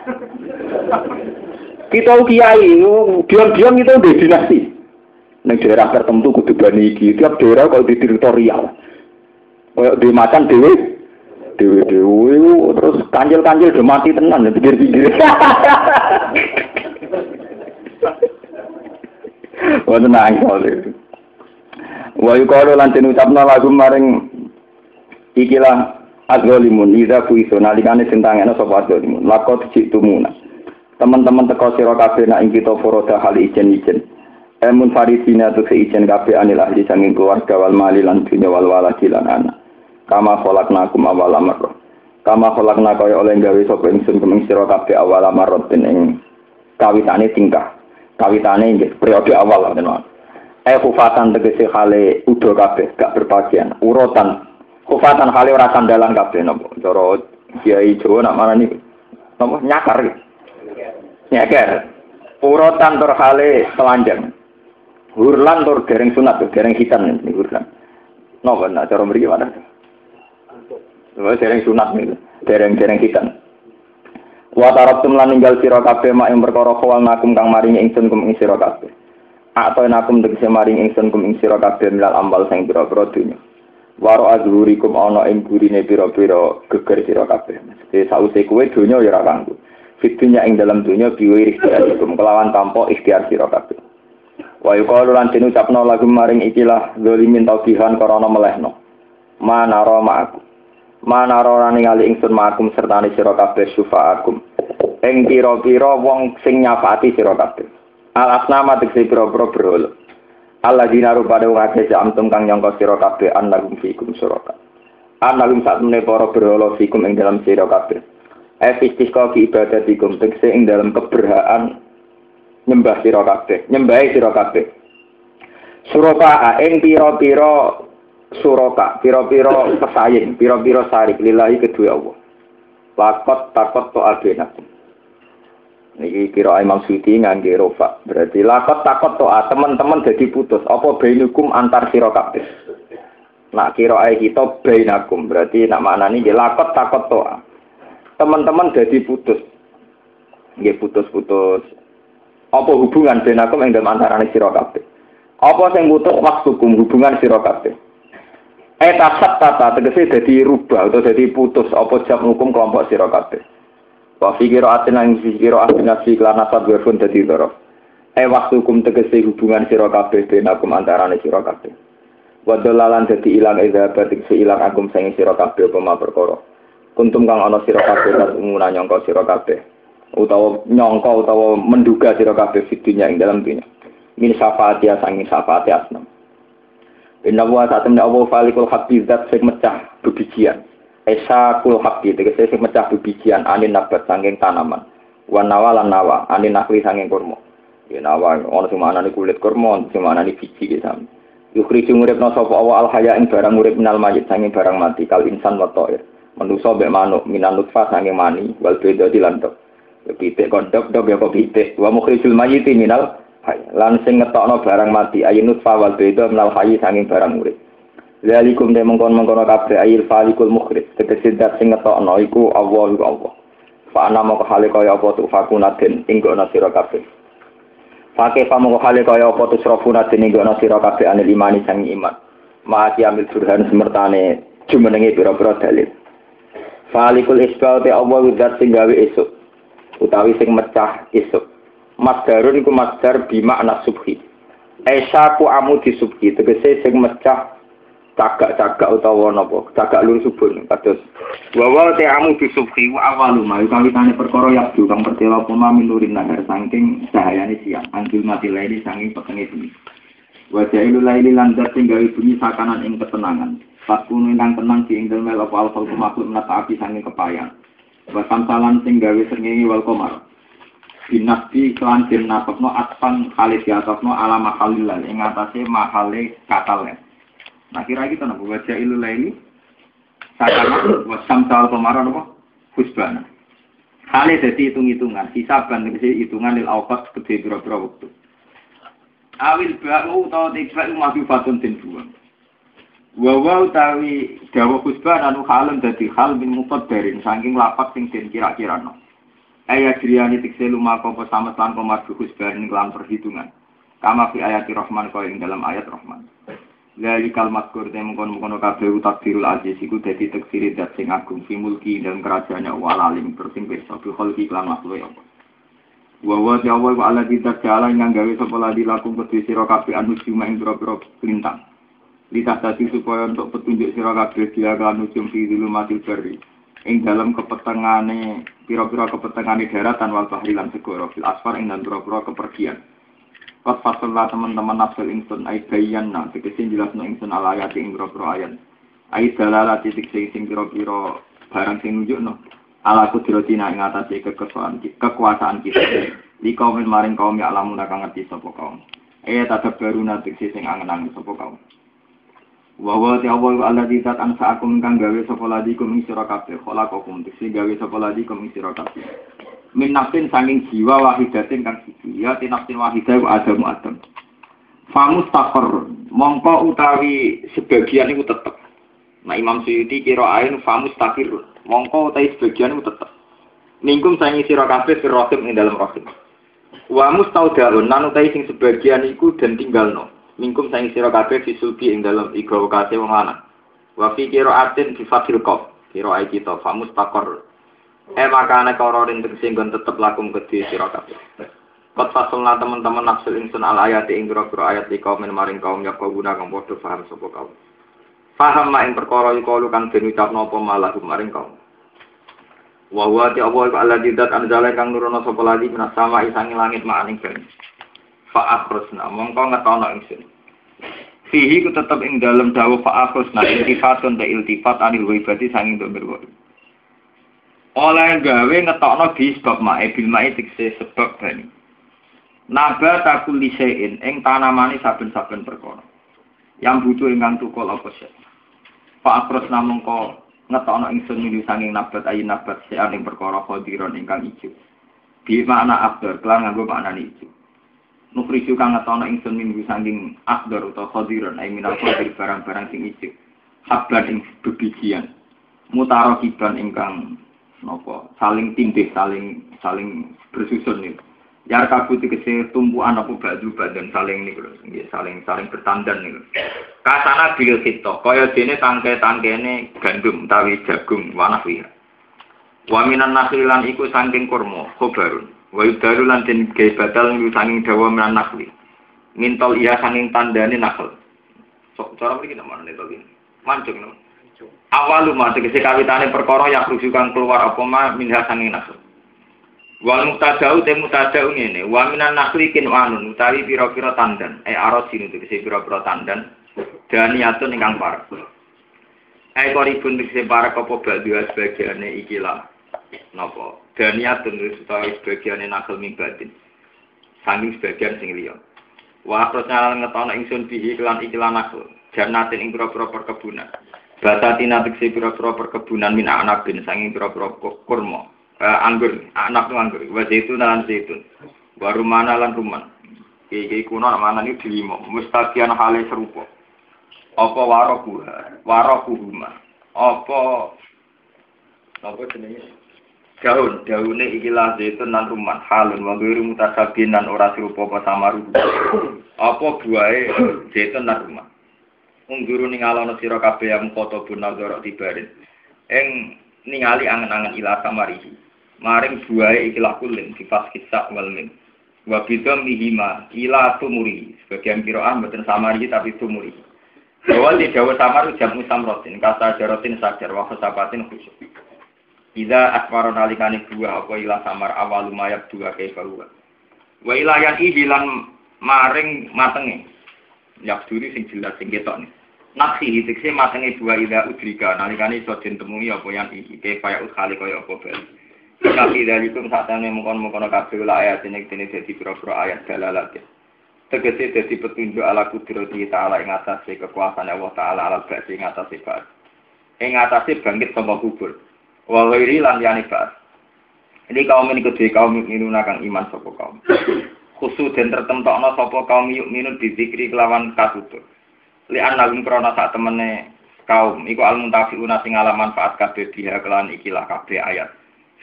Kita kiai, diam-diam kita udah dinasti. Neng daerah tertentu kudu bani iki, tiap daerah kalau di teritorial. Kayak di macan dewe, dewe dewe, terus kanjil-kanjil udah mati tenan, pinggir-pinggir. Wah tenang soalnya. Wa yuqalu lan den ucapna lagu maring ikilah adzalimun idza kuiso nalikane sentangena sapa adzalimun lakot citumuna teman-teman teko sira kabeh nak ing foroda hal ijen-ijen emun farisina tu ijen kabeh anil ahli sanging keluarga wal mali lan wal waladi anak kama khalaqnakum awal amr kama khalaqna kaya oleh gawe sapa ingsun kemeng sira kabeh awal amr ing kawitane tingkah kawitane nggih periode awal tenan Eh kufatan tegesi hale udo kabeh, gak berbagian. Urutan. Kufatan hale ora sandalan kabeh nopo. Cara Kiai Jawa nak mana nih? Nopo nyakar. Nyakar. Urutan tur hale telanjang. Hurlan tur dereng sunat, dereng hitam nih hurlan. Nopo nak cara mriki mana? Nopo dereng sunat nih, dereng-dereng hitam. Wa tarabtum lan ninggal sira kabeh mak ing perkara kawal nakum kang maringi ingsun kum ing sira kabeh. Atau nakum tegese maring ingsun kum ing sira kabeh milal ambal sing pira-pira dunya. Waro azhurikum ana ing gurine pira-pira geger sira kabeh. Mesti sause kuwe dunya ya ora kanggo. Fitunya ing dalam dunya biwi ikhtiarikum kelawan tanpa ikhtiar sira kabeh. Wa yuqalu lan den ucapno lagu maring ikilah zalimin taubihan karana melehno. Manara ma'akum. Manara ora ningali ingsun ma'akum sertane sira kabeh syufa'akum. Ing pira-pira wong sing nyafaati sira kabeh. Al asnama tegese pira-pira berhala. Allah dinaru pada wong akeh amtum kang nyangka sira kabeh annagum fikum suraka. Annagum sak temene para berhala fikum ing dalam sira kabeh. Efistika ki ibadatikum tegese ing dalam keberhaan nyembah sira kabeh, nyembah sira kabeh. Suraka ing pira-pira suraka, pira-pira pesaing, pira-pira sarik lillahi kedua Allah. Lakot takot to agenakum. Niki kira Imam Suyuti ngangge rofa. Berarti lakot takot toa teman-teman jadi putus. Apa bainukum antar sira kabeh. Nak kira kita bainakum. Berarti nak maknani nggih lakot takot toa. Teman-teman jadi putus. Nggih putus-putus. Apa hubungan bainakum ing dalem antarané sira kabeh. Apa sing putus waktukum hubungan sira kabeh. Eta tata tegese dadi rubah atau dadi putus apa jam hukum kelompok sira kabeh. Wa fi qira'atin lan fi qira'atin nasi lan nasab werfun dadi dhorof. E waktu kum tegese hubungan sira kabeh benakum antarane sira kabeh. Wa dadi ilang ida batik si ilang akum sing sira kabeh apa perkara. Kuntum kang ana sira kabeh lan umuna nyangka kabeh. Utawa nyangka utawa menduga sira kabeh fitunya ing dalam dunya. Min syafaati sangi syafaati asnam. Inna wa ta'atum Allah falikul habizat sing mecah bebijian. Esa kul hakki tegese sing mecah bibijian anin nabat sanging tanaman. Wan nawa lan nawa anin nakli sanging kurma. Ya nawa ana sing manani kulit kurma, sing manani biji sami. Yukri sing urip sapa awa al haya ing barang urip minal mayit sanging barang mati kal insan wa ta'ir. Manusa mbek manuk minan nutfah sanging mani wal beda dilantok. Ya pitik kodok dok ya kok pitik. Wa mukhrijul mayit minal hayy. Lan sing ngetokno barang mati ayun nutfah wal beda minal hayy sanging barang urip. Zalikum te mengkon mengkono kabeh ayil falikul mukhrij. Tegese dat sing ngetokno iku Allah iku Allah. Fa ana moko hale kaya apa tu fakunatin ing gono sira kabeh. Fake fa moko hale kaya apa tu srafuna den ing gono sira kabeh anil imani sang iman. Ma'ati amil burhan semertane jumenengi pira-pira dalil. Falikul isbal te Allah widat sing gawe esuk utawi sing mecah esuk. Masdarun iku masdar bima anak subhi. Esa ku amu di subhi tegese sing mecah cagak-cagak utawa napa cagak lur subuh kados wawa te amu di subhi wa awalu ma kawitane perkara yabdu kang pertela puma minurin saking cahayane siang angkil mati laili saking petenge bumi Wajah ilu laili landat sing gawe bunyi sakanan ing ketenangan. Pas kuno ingkang tenang di ing dalem apa alfal makhluk menata api saking kepayang. Wasam salan sing gawe srengenge wal komar. Binasbi kelan den napekno atpan kali di atasno ala mahalilal ing atase mahale katale. Nah kira kita napa wajah ilu laili sakanan wasam sal komar apa? Husbana. Hale dadi hitung-hitungan, hisaban tegese hitungan lil awqat gede biro-biro waktu awil ba'u utawa tibak mahdufatun den buang. Wa wa utawi dawa khusban anu halun dadi hal min muqaddarin saking lapat sing den kira-kira no. Ayat driyani tikse lumaka apa samet lan komardu khusban lan perhitungan. Kama fi ayat Rahman kau ing dalam ayat Rahman. Lali kalimat kur te mengkon mengkon kabeh takdirul aziz iku dadi teksiri dat sing agung fi mulki dan kerajaannya walalim tersing pirsa bi kholqi lan makhluk apa. Wawa ti awal wa ala kita jala yang gawe sapa ladi lakum kabeh anu cuma ing pira-pira lintang. Litas tadi supaya untuk petunjuk sira kabeh dia kan ujung dulu mati beri. Ing dalam kepetengane pira-pira kepetengane daratan wal bahri lan segara fil asfar ing dan pira-pira kepergian. Pas fasallah teman-teman nafsul ingsun na tegese jelasno ingsun ala ayat ing pira-pira ayat. Ay dalala titik sing pira-pira barang sing nunjukno ala kudratina ing atase kekuasaan kekuasaan kita di kaum maring kaum ya alamun kang ngerti sapa kaum eh tetep baru nanti sing angen-angen sapa kaum wa wa ta wa ala di tat angsa akum kang gawe sapa ladi kum ing sira kabeh khalaqakum dise gawe sapa ladi kum ing sira kabeh min nafsin sanging jiwa wahidatin kang siji ya tinafsin wahidah wa adamu adam famus takor mongko utawi sebagian itu tetep nah Imam Suyuti kira ain famus takir mongko utai sebagian itu tetep. Mingkum sangi sira kabeh fir rohim ing dalam rohim. Wa mustaudarun nan sing sebagian iku dan tinggalno. Mingkum sangi sira kabeh fisulbi ing dalam iga kase wong lanang. Wa fi qiraatin bi fathil qaf. Ai kita fa. E makane kororin tegese nggon tetep lakum kedhe sira kabeh. Kot fasulna teman-teman nafsul insun al ayat ing pira ayat di kaum maring kaum ya kau guna kang padha paham sapa kaum. Faham mak ing perkara iku kang den ucapno apa malah maring kaum. Wa huwa ti Allah iku didat anzala kang nurono sapa lagi minas sama isangi langit ma'aning. Fa akhrusna mongko ngetono ingsun. Fihi ku tetep ing dalem dawuh fa akhrusna iltifatun ta iltifat anil waibati sanging domir. Oleh gawe ngetokno di sebab mae bil mae tikse sebab bani. Naba takul lisein ing tanamane saben-saben perkara. Yang butuh ingkang tukul apa sih? Fa akhrusna mongko ngetokno ingsun minggu sanging nabat ayi nabat seaning perkara khodiron ingkang ijo. Bi makna afdor, kelan nganggo makna ijo. Nufrisu kang ngetono ingsun minggu sanging afdor utawa khodiron ayi minal khodir barang-barang sing ijo. Habban ing bebijian. Mutaro kiban ingkang nopo saling tindih, saling saling bersusun nih. Ya kabut tegese tumpuan apa baju badan saling nih nggih saling saling bertandan nih. Kasana bil kita kaya dene tangke-tangkene gandum tawi jagung wanafi. Wa minan nakhilan iku saking kurma khobarun. Wa yudaru lan den gawe batal saking dawa minan nakhli. Mintol iya saking tandane nakhl. Sok cara mriki namane to iki. Mancung no. Awalu ma tegese kawitane perkara ya kang keluar apa ma minha saking nakhl. Wal muktadau te muktadau ngene, wa minan nakhli kin anun utawi pira-pira tandan, e aros sini tegese pira-pira tandan, daniatun ingkang parek. E koribun tegese parek apa badua sebagiane ikilah. Napa? Daniatun utawi sebagiane nakhl min batin. Sanging sebagian sing liya. Wa akhirnya ngetono ingsun bihi kelan ikilah nakhl. Jannatin ing pira-pira perkebunan. Batatina tegese pira-pira perkebunan min anabin sanging pira-pira kurma. uh, anggur, anak tuh anggur, wa zaitun lan zaitun. Wa rumana lan ruman. Iki kuno mana ini dilimo, mustaqian hale serupa. Apa waroku, waroku huma. Apa apa jenenge? Daun, daune ikilah zaitun lan ruman, halun wa ghairi mutasabin lan ora serupa apa samaru. Apa buahe zaitun lan ruman. ungguru ningalono sira kabeh yang foto bunazara tibarin ing ningali angen-angen ila samarihi maring buahe ikilah kulin sifat kisah wal min wa bidam mihima ila tumuri. Sebagian kiroah mboten samari tapi tumuri. Bahwa di Jawa samar jamu samrotin. Kata jarotin sajar wa sabatin khusyuk Ida asmaro nalikani dua apa ila samar awal lumayak dua kaya bahwa wa ila yang ihilan maring matenge yak duri sing jelas sing ketok nih Naksi hitikse matenge dua ida udrika nalikani iso temui apa yang iki kaya ukhali kaya apa bali tapi dari itu saat ini mungkin mungkin kabeh lah ayat ini ini jadi pura-pura ayat dalalat ya. Tegese jadi petunjuk ala kudrati ta'ala ing atase kekuasaan Allah ta'ala ala ba'si ing atase ba'at. Ing atase bangkit sama kubur. Wa ghairi lan yani ba'at. Ini kaum ini kedua kaum minun kang iman sapa kaum. Khusus dan tertentokno sapa kaum yuk minun dizikri kelawan katutur. Li annahum krana sak temene kaum iku al muntafiuna sing ala manfaat kabeh dia kelan ikilah kabeh ayat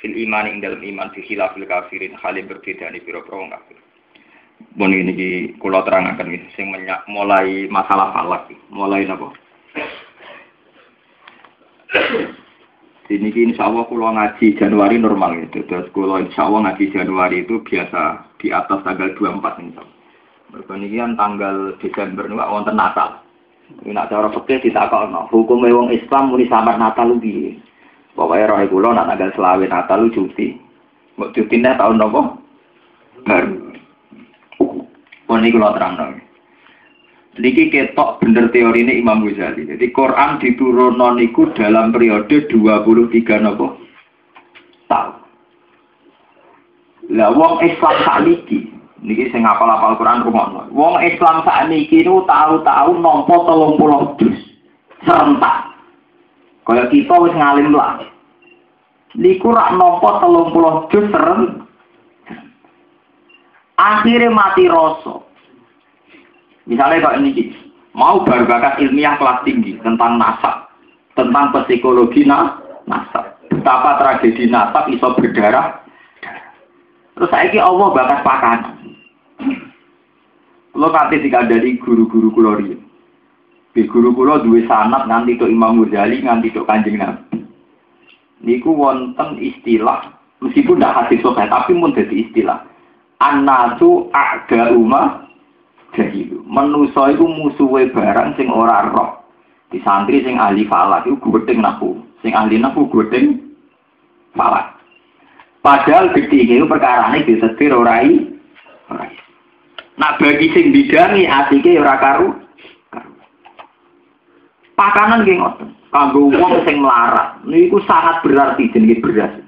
fil iman ing dalam iman fi khilafil kafirin hale berbeda nih pira-pira wong kafir. Bon ini ki kula terangaken iki sing mulai masalah falak mulai napa? Ki insya Allah kula ngaji Januari normal gitu. Terus kula insya Allah ngaji Januari itu biasa di atas tanggal 24 insya Allah. Mereka kan tanggal Desember nih wonten Natal. Ini nak cara fikih ditakokno, hukum wong Islam muni samar Natal piye? Pokoknya roh kula nak tanggal selawe Natal lu cuti. Mbok cutine tahun nopo? Baru. Pun iki kula terangno. Niki ketok bener teori ini Imam Ghazali. Jadi Quran diturunno niku dalam periode 23 nopo? Tahun. Lah wong Islam sakniki niki sing ngapal-apal Quran rumono. Wong Islam sakniki niku tahu-tahu nampa 30 juz serentak. Kaya kita wis ngalim lah. Niku rak nopo telung puluh juz serem. Akhirnya mati rasa. Misalnya kalau ini mau berbakat ilmiah kelas tinggi tentang nasab, tentang psikologi nasab, betapa tragedi nasab iso berdarah. Terus saya Allah bakat pakanan. Lo nanti dari guru-guru kulori. Di guru kula duwe sanat nganti tok Imam Ghazali nganti tok Kanjeng Nabi. Niku wonten istilah meskipun tidak hadis sahih tapi mun dadi istilah. Anasu aga jahilu. Menusa iku musuhe barang sing ora roh. Di santri sing ahli falak iku gedeng naku. Sing ahli naku gedeng falak. Padahal gede itu perkara disetir orai. Nah bagi sing bidangi asike ora karu Pakanan nggih ngoten. Kanggo wong sing melarat niku sangat berarti jenenge beras.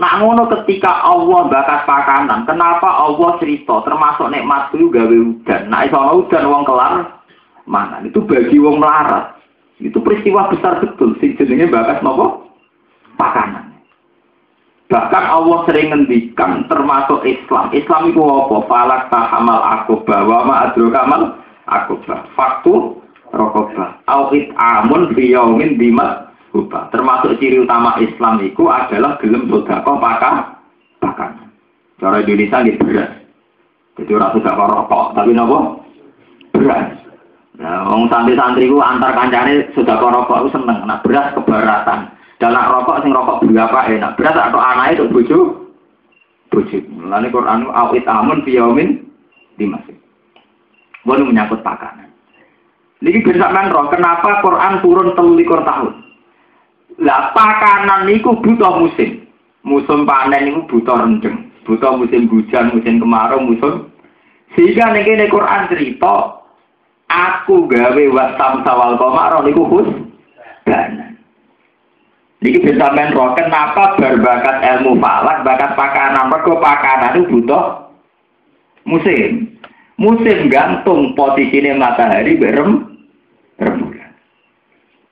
Nak ngono ketika Allah bakat pakanan, kenapa Allah cerita termasuk nikmat itu gawe udan. Nah iso udan wong kelar mana? Itu bagi wong melarat. Itu peristiwa besar betul sing jenenge bakat nopo? Pakanan. Bahkan Allah sering ngendikan termasuk Islam. Islam itu apa? Falak tahamal akobah wa ma adrokamal akobah. Faktu rokobah. Awit amun biyaumin bima hubah. Termasuk ciri utama Islam itu adalah gelem sodako pakan pakan. Cara Indonesia ini beras. Jadi orang sudah rokok, tapi nopo beras. Nah, wong santri-santri ku antar kancane sudah rokok itu seneng. Nah, beras keberatan. Dan nak rokok sing rokok berapa enak. Beras atau anak itu bojo bojo. Mulane Quran awit amun biyaumin dimasih. Boleh menyangkut pakanan. Niki bersamaan roh, kenapa Quran turun telulikur tahun? Lah pakanan niku butuh musim. Musim panen niku butuh rendeng. Butuh musim hujan, musim kemarau, musim. Sehingga nek Quran cerita, aku gawe wasam sawal komaro niku khus. Dan Niki bersamaan roh, kenapa berbakat ilmu falak, bakat pakanan, mereka pakanan itu butuh musim. Musim gantung posisinya matahari berem.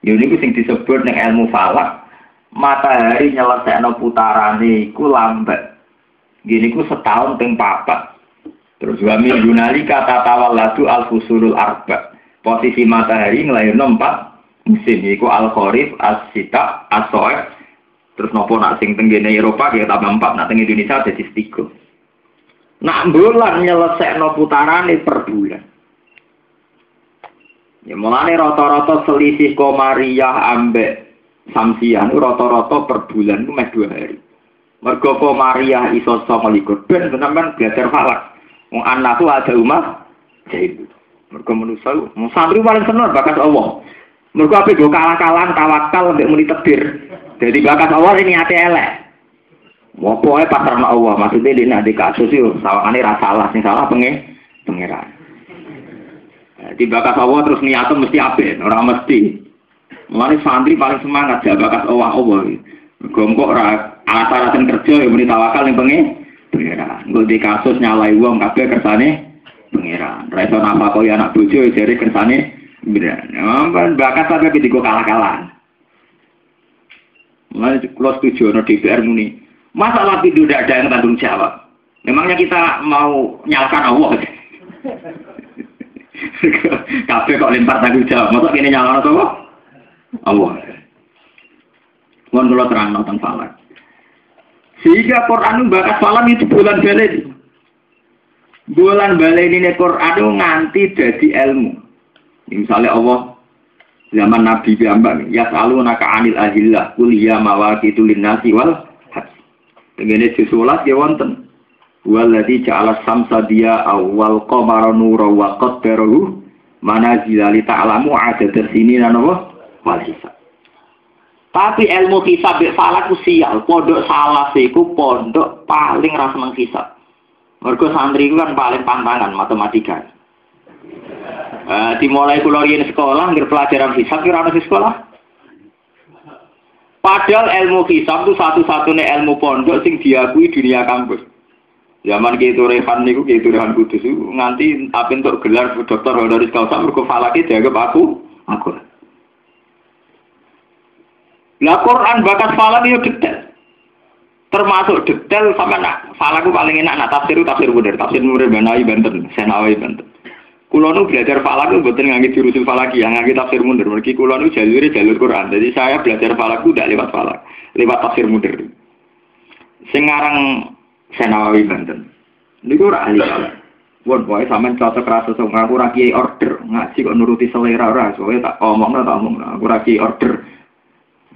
Ini sing disebut dengan ilmu falak. Matahari nyelesaikan putarane iku lambat. Gini ku setahun ping papat. Terus nali kata tawal latu al fusulul arba. Posisi matahari ngelahirno empat musim. Iku al khorif, as sita, as soek. Terus nopo nak sing tenggene Eropa kita tambah empat. Nak teng Indonesia jadi tiga. Nak bulan nyelesaikan putarane per bulan. Ya mulane rata-rata selisih komariah ambek samsian rata-rata per bulan itu meh dua hari. Mergo komariah iso sama likur ben sampean belajar falak. Wong anak ada umat jadi mergo manusia mau santri paling seneng bakat Allah. Mergo ape go kalah-kalan tawakal mbek muni tebir. Jadi bakat Allah ini ati elek. Mau pokoknya pasar Allah, maksudnya ini ada kasus itu, sawangannya rasa salah, sing salah pengen, pengeran. Di bakat Allah terus niatnya mesti apa? Orang mesti. Mulai santri paling semangat ya bakat Allah Allah. Gombok alat-alatan kerja yang beri tawakal yang pengen pengiran. Gue di kasus nyalai uang kabeh kersane pengiran. Reso nama kau ya anak bojo jadi kersane beneran. Kan bakat tapi di kalah-kalah. Mulai kalau setuju no DPR muni. Masalah itu tidak ada yang tanggung jawab. Memangnya kita mau nyalakan Allah? Kabeh kok lempar tanggung jawab. Masa kini nyala apa? Allah. Mohon kula terang nonton falak. Sehingga Quran itu bakat falam itu bulan balik. Bulan balik ini Quran itu nganti jadi ilmu. Misalnya Allah zaman Nabi Bambang, ya selalu naka anil ahillah, kuliah mawakitu linnasi wal. Dengan itu sholat ya wonten. Walladzi ja'ala samsa dia awal qamara nura wa qaddarahu manazila li ta'lamu adad sini dan apa? Wal hisab. Tapi ilmu hisab mek falak ku sial, pondok salah iku pondok paling ra seneng hisab. Mergo santri kan paling pantangan matematika. Uh, dimulai kula riyen sekolah ngir pelajaran hisab kira ana sekolah. Padahal ilmu hisab itu satu-satunya ilmu pondok sing diakui dunia kampus. Zaman gitu Rehan niku gitu Rehan Kudus nganti apa untuk gelar dokter honoris causa mergo falaki dianggap aku aku. Lah Quran bakat falak itu detail. Termasuk detail sama nak falakku paling enak nak tafsir tafsir bener tafsir bener benai Banten, Senawi Banten. Kulo nu belajar falak betul ngangit jurusul falaki, yang ngangit tafsir mundur. Mergi kulo nu jalur jalur Quran. Jadi saya belajar falakku tidak lewat falak, lewat tafsir mundur. Sekarang Senawi Banten. Niku ora ahli. Won pokoke sampean cocok rasa sok aku ora kiai order, ngaji kok nuruti selera ora, soalnya tak omongno tak omong, aku ora kiai order.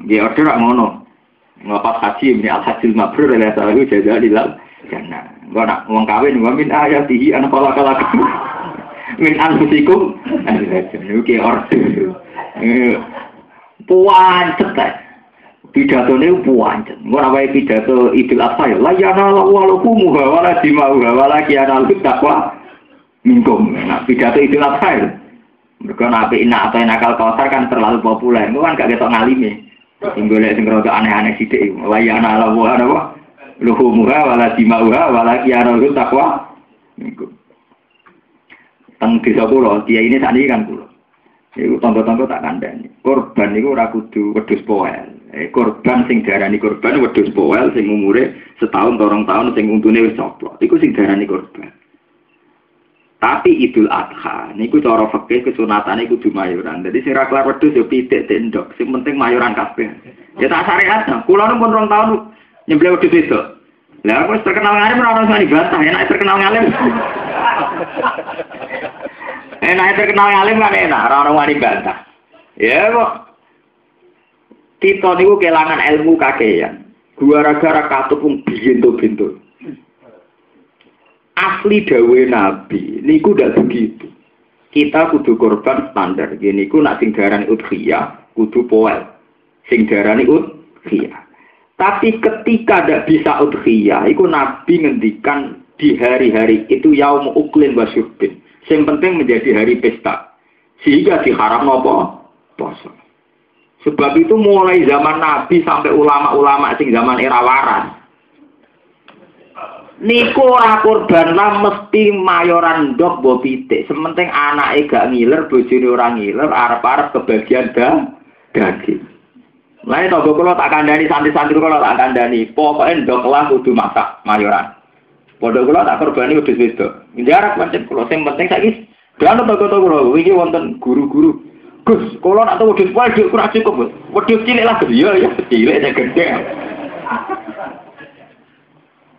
Kiai order rak ngono. Ngapa haji ini al hajil mabrur ila salahu jaza dilal jannah. Gua nak wong kawin wa min ayatihi ana kala kala min anfusikum. Niku kiai order. Puan cetek pidato ini puancen. Ora wae pidato Idul Adha ya. La yana walukum muha wala dimau wala kiana takwa minkum. Nah, pidato Idul Adha ya. Mereka nabi ina atau nakal kosar kan terlalu populer. Itu kan gak ketok ngalimi. Sing golek sing rada aneh-aneh sithik. La yana la wa apa? Luhumuha wala dimauha wala kiana takwa minkum. Teng desa kula, dia ini ini kan kula. Iku tangga-tangga tak kandhani. Korban niku ora kudu wedhus poel. Eh, korban sing diarani korban wedhus poel sing umure setahun atau orang tahun sing untune wis coplok. Iku sing diarani korban. Tapi Idul Adha niku cara fikih kesunatane kudu mayoran. Jadi sing ra kelar wedhus yo pitik tendok. Sing penting mayoran kabeh. Ya tak syariat. Kula nu pun rong tahun nyembelih wedhus itu. Lah aku terkenal ngalim ora ono sing dibantah, enak terkenal ngalim. Enak terkenal ngalim kan enak, orang wani bantah. Ya kok. Kita niku kelangan ilmu kakean. Gara-gara katut pun bintu-bintu. Asli dawe Nabi, niku ndak begitu. Kita kudu korban standar. Gini ku nak sing darani udhiyah, kudu poel. Sing darani. Tapi ketika tidak bisa udhiyah, itu Nabi ngendikan di hari-hari itu yaum uklin wa syubbin. Yang penting menjadi hari pesta. Sehingga diharam apa? Poso. Sebab itu mulai zaman Nabi sampai ulama-ulama sing zaman era waras. Niku ora korban lah mesti mayoran dok bo pitik. Sementing anake gak ngiler, bojone ora ngiler, arep-arep kebagian dah daging. Lain tau kalau tak kandani santri-santri kalau tak kandani, pokoknya dok lah kudu masak mayoran. Pondok kula tak korbani wedhus wedok. Jarak pancen kula sing penting saiki dan toko-toko kula iki wonten guru-guru. Gus, kula nak tahu wedhus wae kurang cukup. Wedhus cilik lah iya ya cilik ya gede.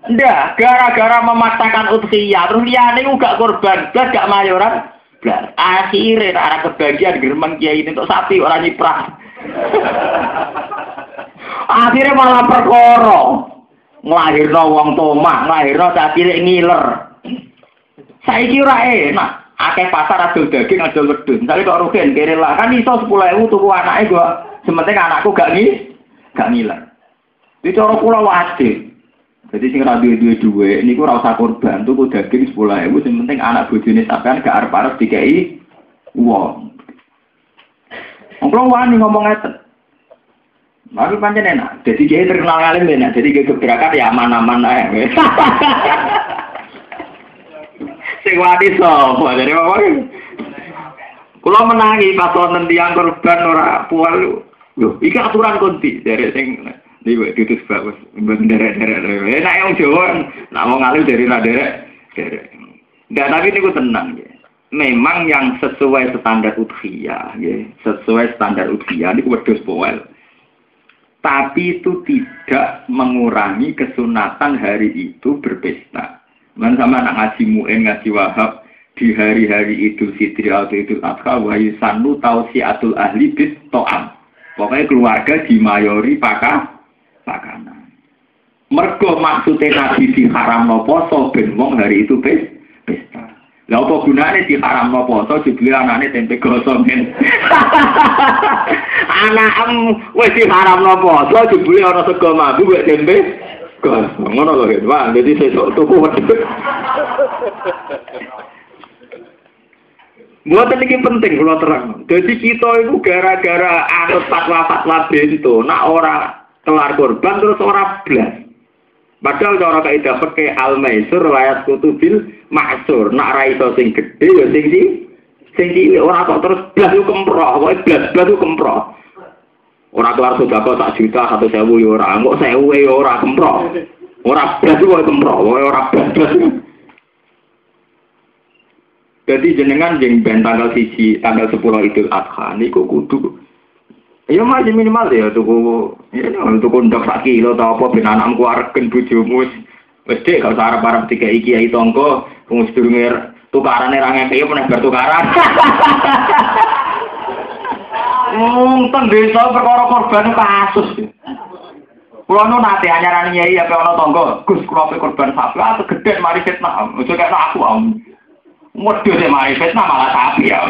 Ndak, gara-gara memaksakan udhiyah, terus liyane gak korban, blas gak mayoran, blas. Akhirnya arah kebagian geremeng kiai ini untuk sapi orang nyiprah. Akhirnya malah perkara. Nglahirno wong tomah, nglahirno cilik ngiler. Saiki ora enak. Akeh pasar adol daging adol wedhus. Misale kok rugen kere lah kan iso 10.000 tuku anake gua. Sementing anakku gak ngi gak ngiler. Iki cara kula wajib. Jadi sing ora duwe duwe ini niku ora usah korban tuku daging 10.000 sing penting anak bojone sampean gak arep-arep dikei wong. Wong wani ngomong ngeten. Tapi pancen enak. Jadi dia terkenal ngalim enak. Jadi dia gebrakan ya aman-aman ae. Sing wani sapa? Jadi apa Kula menangi pas wonten tiyang korban ora pual. Lho, iki aturan konti dari sing Ini buat tutus bagus, buat derek-derek. Enak yang Jawa, nak mau ngalih dari nak derek. Enggak, tapi ini gue tenang ya. Memang yang sesuai standar udhiyah, ya. sesuai standar udhiyah, ini wedus poel. Tapi itu tidak mengurangi kesunatan hari itu berpesta. Man sama anak ngaji mu'en, ngaji wahab, di hari-hari Idul Fitri atau Idul Adha, wahyu sanu tausiatul ahli bis to'am. Pokoknya keluarga dimayori pakah makanan. Mergo maksudnya nabi haram no poso ben wong hari itu pesta. Lah apa gunane haram no poso jebule anane tempe gosong men. Anak wis haram no poso jebule ana sego madu wek tempe. Ngono lho, Pak. Dadi sesuk tuku wedhus. Buat ini penting kalau terang. Jadi kita itu gara-gara anut fatwa-fatwa bento, nak orang kelar korban terus ora blas. Padahal cara kaidah pakai al maisur layat kutubil maksur. Nak ra iso sing gedhe ya sing di sing di ora kok terus blas yo kemproh, pokoke blas blas yo kemproh. Ora kelar sedekah sak juta satu sewu yo ora, kok sewu yo ora kemproh. Ora blas yo kemproh, ora blas. Jadi jenengan jeng ben tanggal siji tanggal sepuluh Idul Adha niku kudu Ya masih minimal ya tuku ya tuku ndok sak kilo ta apa ben anakku areken bojomu wis dek gak usah arep-arep iki kiai tonggo wong sedurunge tukarane ra ngekeki meneh bar tukaran. Teng desa perkara korban kasus. Kulo nu nate anyaran nyai apa ana tonggo, Gus kula pe korban sapi atau gede mari fitnah. Ojo kaya aku om. Modho mari fitnah malah sapi ya.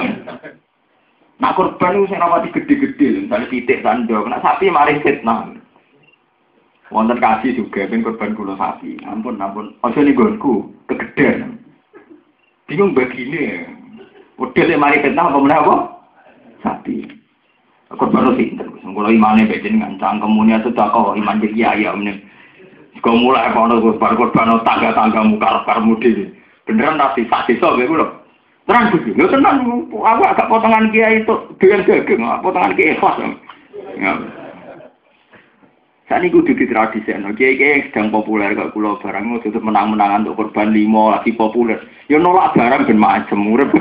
Nah korban saya rapati gede-gede, misalnya titik sandok, nah sapi mari fitnah. Wonten kasih juga, ben korban gula sapi. Ampun, ampun. Ojo nih gonku, kegedean. Bingung begini. Udah sih mari apa mana apa? Sapi. Korban itu sih, kalau imannya begini kan, cangkemunya sudah kau iman jadi ya, ini. Kau mulai kalau korban korban tangga-tangga muka karmu di. Beneran tapi saksi so, gue loh. Terang begitu, lo tenang, aku agak potongan kiai itu dengan daging, potongan kiai khas. Ya. Saat ini gue di tradisi, no. kiai kiai sedang populer ke pulau barang, itu menang-menangan untuk korban limo lagi populer. Ya nolak barang ben macam urip.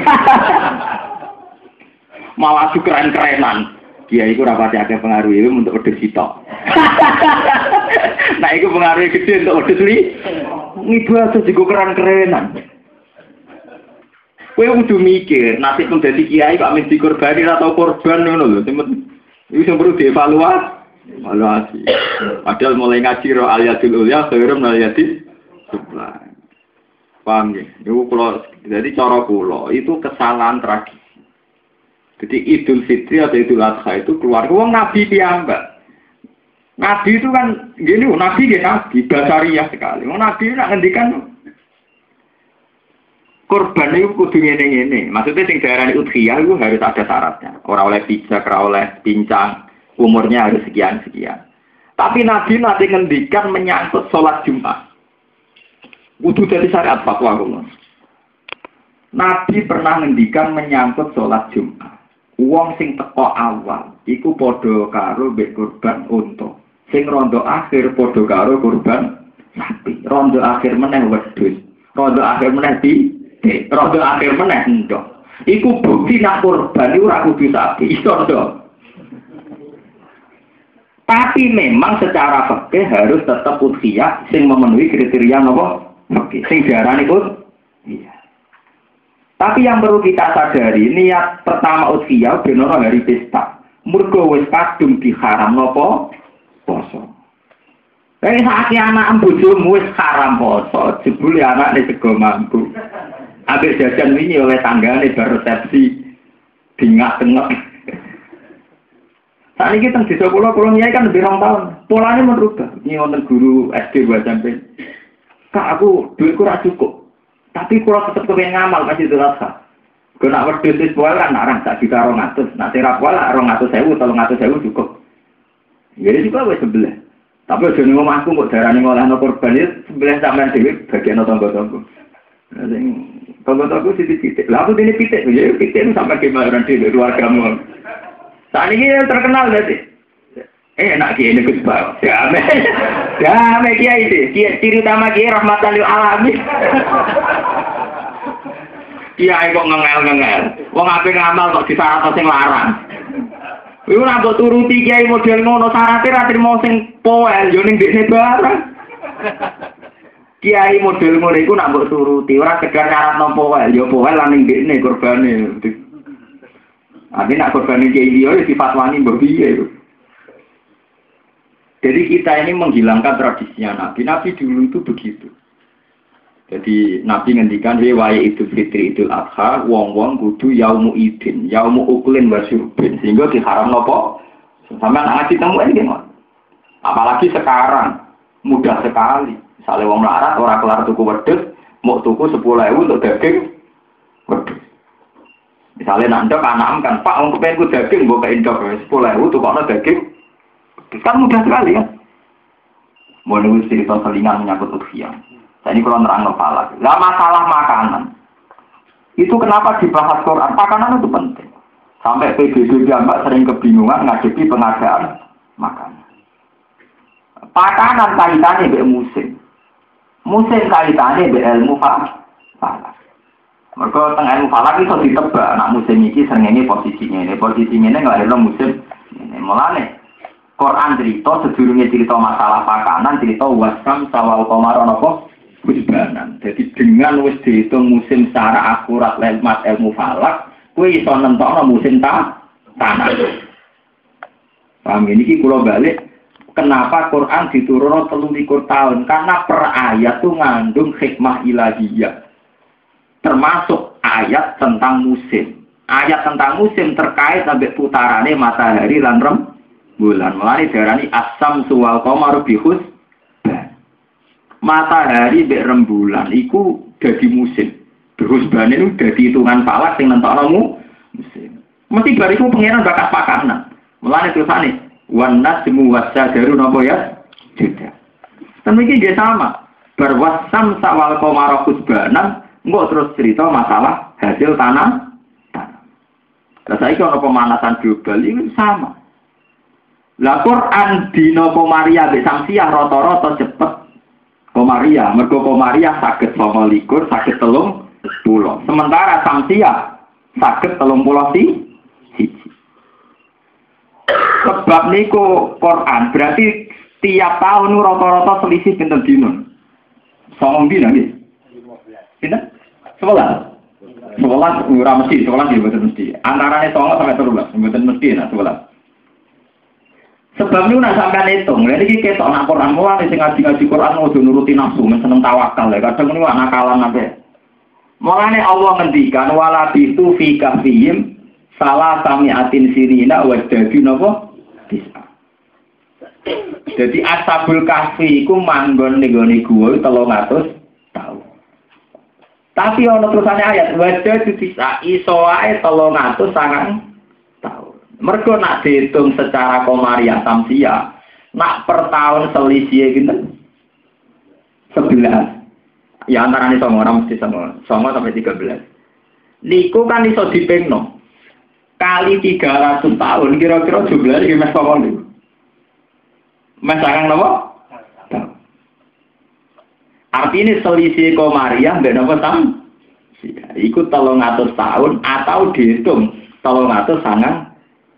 Malah tuh keren-kerenan. Kiai itu rapati agak pengaruh itu untuk udah sitok. nah itu pengaruh gede untuk udah li. Ngibu juga keren-kerenan. Kowe kudu mikir, nasib pun dadi kiai kok amin dikorbani atau korban ngono lho. Iku sing perlu dievaluasi. Evaluasi. Padahal mulai ngaji ro aliyatul ulya khairum aliyadis supla. Paham ya? Kalau jadi cara kula itu kesalahan tragis. Jadi Idul Fitri atau Idul Adha itu keluar uang Nabi piyambak. Nabi itu kan gini, Nabi ya Nabi, basariah sekali. Nabi itu nak ngendikan korban itu kudu ngene-ngene. Maksudnya sing daerah udhiyah itu harus ada syaratnya. Orang oleh pijak, orang oleh pincang, umurnya harus sekian-sekian. Tapi Nabi nanti ngendikan menyangkut sholat Jumat. Kudu dari syariat fatwa Nabi pernah ngendikan menyangkut sholat Jumat. Uang sing teko awal, iku podo karo mbek kurban untuk. Sing rondo akhir podo karo kurban sapi. Rondo akhir meneh wedhus. Rondo akhir meneh di Rodo akhir meneh ndok. Iku bukti nak korban iku ora kudu sapi, iso. Tapi memang secara fakih harus tetap udhiyah sing memenuhi kriteria nopo? Oke, sing diarani pun iya. Tapi yang perlu kita sadari, niat pertama usia benono hari pesta. Mergo wis kadung diharam nopo poso. Eh saat anak bojomu wis haram poso, jebule anak ini sego mampu. Habis jajan ini oleh tangga ini resepsi dingak tengok. Saat ini kita di sekolah pulau nyai kan lebih rong tahun. Polanya merubah. Ini wonten guru SD buat sampai. Kak aku duit kurang cukup. Tapi kalau tetap kepengen ngamal masih terasa. Kau nak wedus wis poel kan narang tak juta rong atus. Nak terap poel rong atus sewu, tolong atus sewu cukup. Jadi juga wes sebelah. Tapi aja ning omahku kok darane ngolehno korban itu sebelah sampean dhewe bagian tangga-tangga. Sing tangga-tangga titik-titik. Lah aku dene pitik, ya pitik sampai keluarga dhewe keluargamu. Saat ini terkenal berarti. Enak kiai ini Gus Bang. Damai. Kiai itu. Kiai ciri utama kiai rahmatan lil alamin. Kiai kok ngengel-ngengel. Wong ape ngamal kok disyarat sing larang. Iku ora mbok turuti kiai model ngono syaratnya ra trimo sing poel yo ning dekne barang. Kiai model ngono iku nak mbok turuti ora sekedar nyarat no poel, yo poel lan ning dekne korbane. Abi nak korbane kiai dia ya difatwani mbok piye. Jadi kita ini menghilangkan tradisinya Nabi. Nabi dulu itu begitu. Jadi Nabi ngendikan riwayat itu fitri idul adha, wong wong kudu yaumu idin, yaumu uklin wasyurbin, sehingga diharam nopo. Sampai anak temu ini gimana? Apalagi sekarang mudah sekali. Misalnya wong melarat orang kelar tuku wedus, mau tuku sepuluh ewu untuk daging. Misalnya nanti anak kan, Pak, mau kepengen daging, buka indok sepuluh ewu tuh daging Kan mudah sekali ya. Mau cerita selingan menyangkut ukhiyah. Saya ini kalau nerang kepala. Lah masalah makanan. Itu kenapa dibahas Quran? Makanan itu penting. Sampai PBB jambak sering kebingungan ngadepi pengadaan makanan. Makanan kaitannya dengan musim. Musim kaitannya dengan ilmu falak. Mereka tengah ilmu falak itu ditebak. Nak musim ini sering ini posisinya ini. Posisinya ini nggak ada musim ini. Mulanya Quran cerita sedurungnya cerita masalah pakanan cerita wasam sawal komaron apa? Husbanan. Jadi dengan wis dihitung musim secara akurat lewat ilmu falak, kue iso nentokno musim ta tanah. Paham ini kalau balik kenapa Quran diturunkan telung likur tahun? Karena per ayat tuh ngandung hikmah ilahiyah. Termasuk ayat tentang musim. Ayat tentang musim terkait sampai putarannya matahari dan rem bulan. Mulai darani asam suwal komar bihus matahari bek rembulan iku jadi musim. Ban itu jadi hitungan falak sing nentokno musim. Mesti bariku pengiran bakat pakanan. Mulai tulisane wan nasmu wasadaru napa ya? Tidak. Dan ini dia sama. Berwasam sawal komar husbanan Enggak terus cerita masalah hasil tanah tanah. Nah, saya kalau pemanasan global ini sama. Lah Quran dina komaria mbek samsiah rata-rata cepet komaria, mergo komaria saged 29 saged telung pulau. Sementara samsiah telung pulau si. Sebab niku Quran berarti tiap tahun rata-rata selisih pinten dino. Songong dina nggih. Pinten? Sebelas. Sebelas ora mesti, sebelas ya mesti. Antarane songo sampai terulas, mboten mesti nah sebelas. Sebab itu nak sampai hitung, jadi kita ketok nak Quran mulai sing ngaji-ngaji Quran mau nuruti nafsu, seneng tawakal ya. Kadang ini anak kalah nanti. Mulane Allah ngendikan wala bitu fi kafihim salah sami atin sirina wa dadi napa bisa. Jadi asabul kahfi iku manggon ning gone gua 300 tahun. Tapi ana terusane ayat wa dadi bisa iso ae 300 sangang Mereka nak dihitung secara komariah samsia, nak per tahun selisih gitu, sebelas. Ya antara ini sama orang mesti sama, sama sampai tiga belas. Niku kan iso dipengno kali tiga ratus tahun kira-kira jumlahnya gimana sama niku. Mas akan nopo? Artinya selisih komariah mbak nopo sam? Ikut tolong atus tahun atau dihitung tolong atus sangat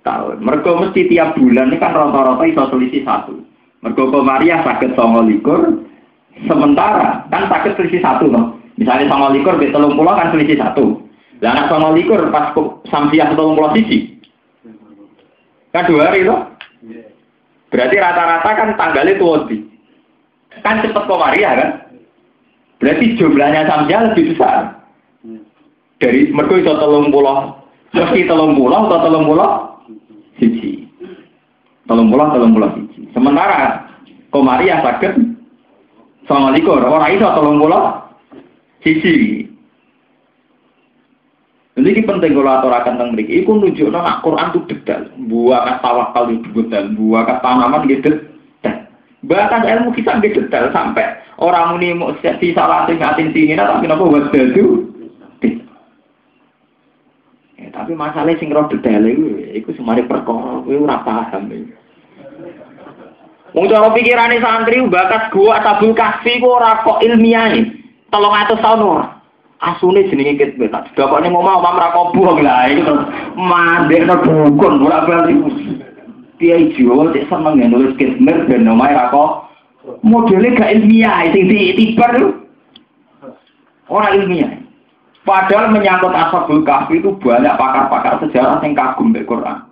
tahun. Mereka mesti tiap bulan ini kan rata-rata iso selisih satu. Mereka Maria sakit songo likur, sementara kan sakit selisih satu loh. Misalnya songo likur di telung pulau kan selisih satu. Lah anak sama likur pas samsiah atau pulau sisi. Kan dua hari loh. Berarti rata-rata kan tanggalnya tuh Kan cepet komaria kan? Berarti jumlahnya samsiah lebih besar. Dari mereka itu telung pulau. Meski telung pulau atau telung pulau. Telung pulau, telung pulau sisi. Sementara komaria sakit sama likur. Orang itu telung pulau sisi. Jadi ini penting kalau aturakan tentang mereka. Iku nunjuk nak Quran itu detail. Buah tawakal itu detail. Buah tanaman gitu. Bahkan ilmu kita gitu detail sampai orang ini mau si salah ngatin sini, tapi kenapa buat itu? Ya, tapi masalahnya sing roh detail itu semari perkara, itu ora paham. Wong cara pikirane santri bakat gua tabul kasih gua ora kok ilmiah tolong atas tahun ora. Asune jenenge kitbe tak mau mau mamra kobo lah iki terus mandekno dukun ora bali. Kiai Jawa cek seneng ya nulis kitmer ben ra kok modele gak ilmiah sing tibar ora ilmiah. Padahal menyangkut ashabul kahfi itu banyak pakar-pakar sejarah yang kagum di Quran.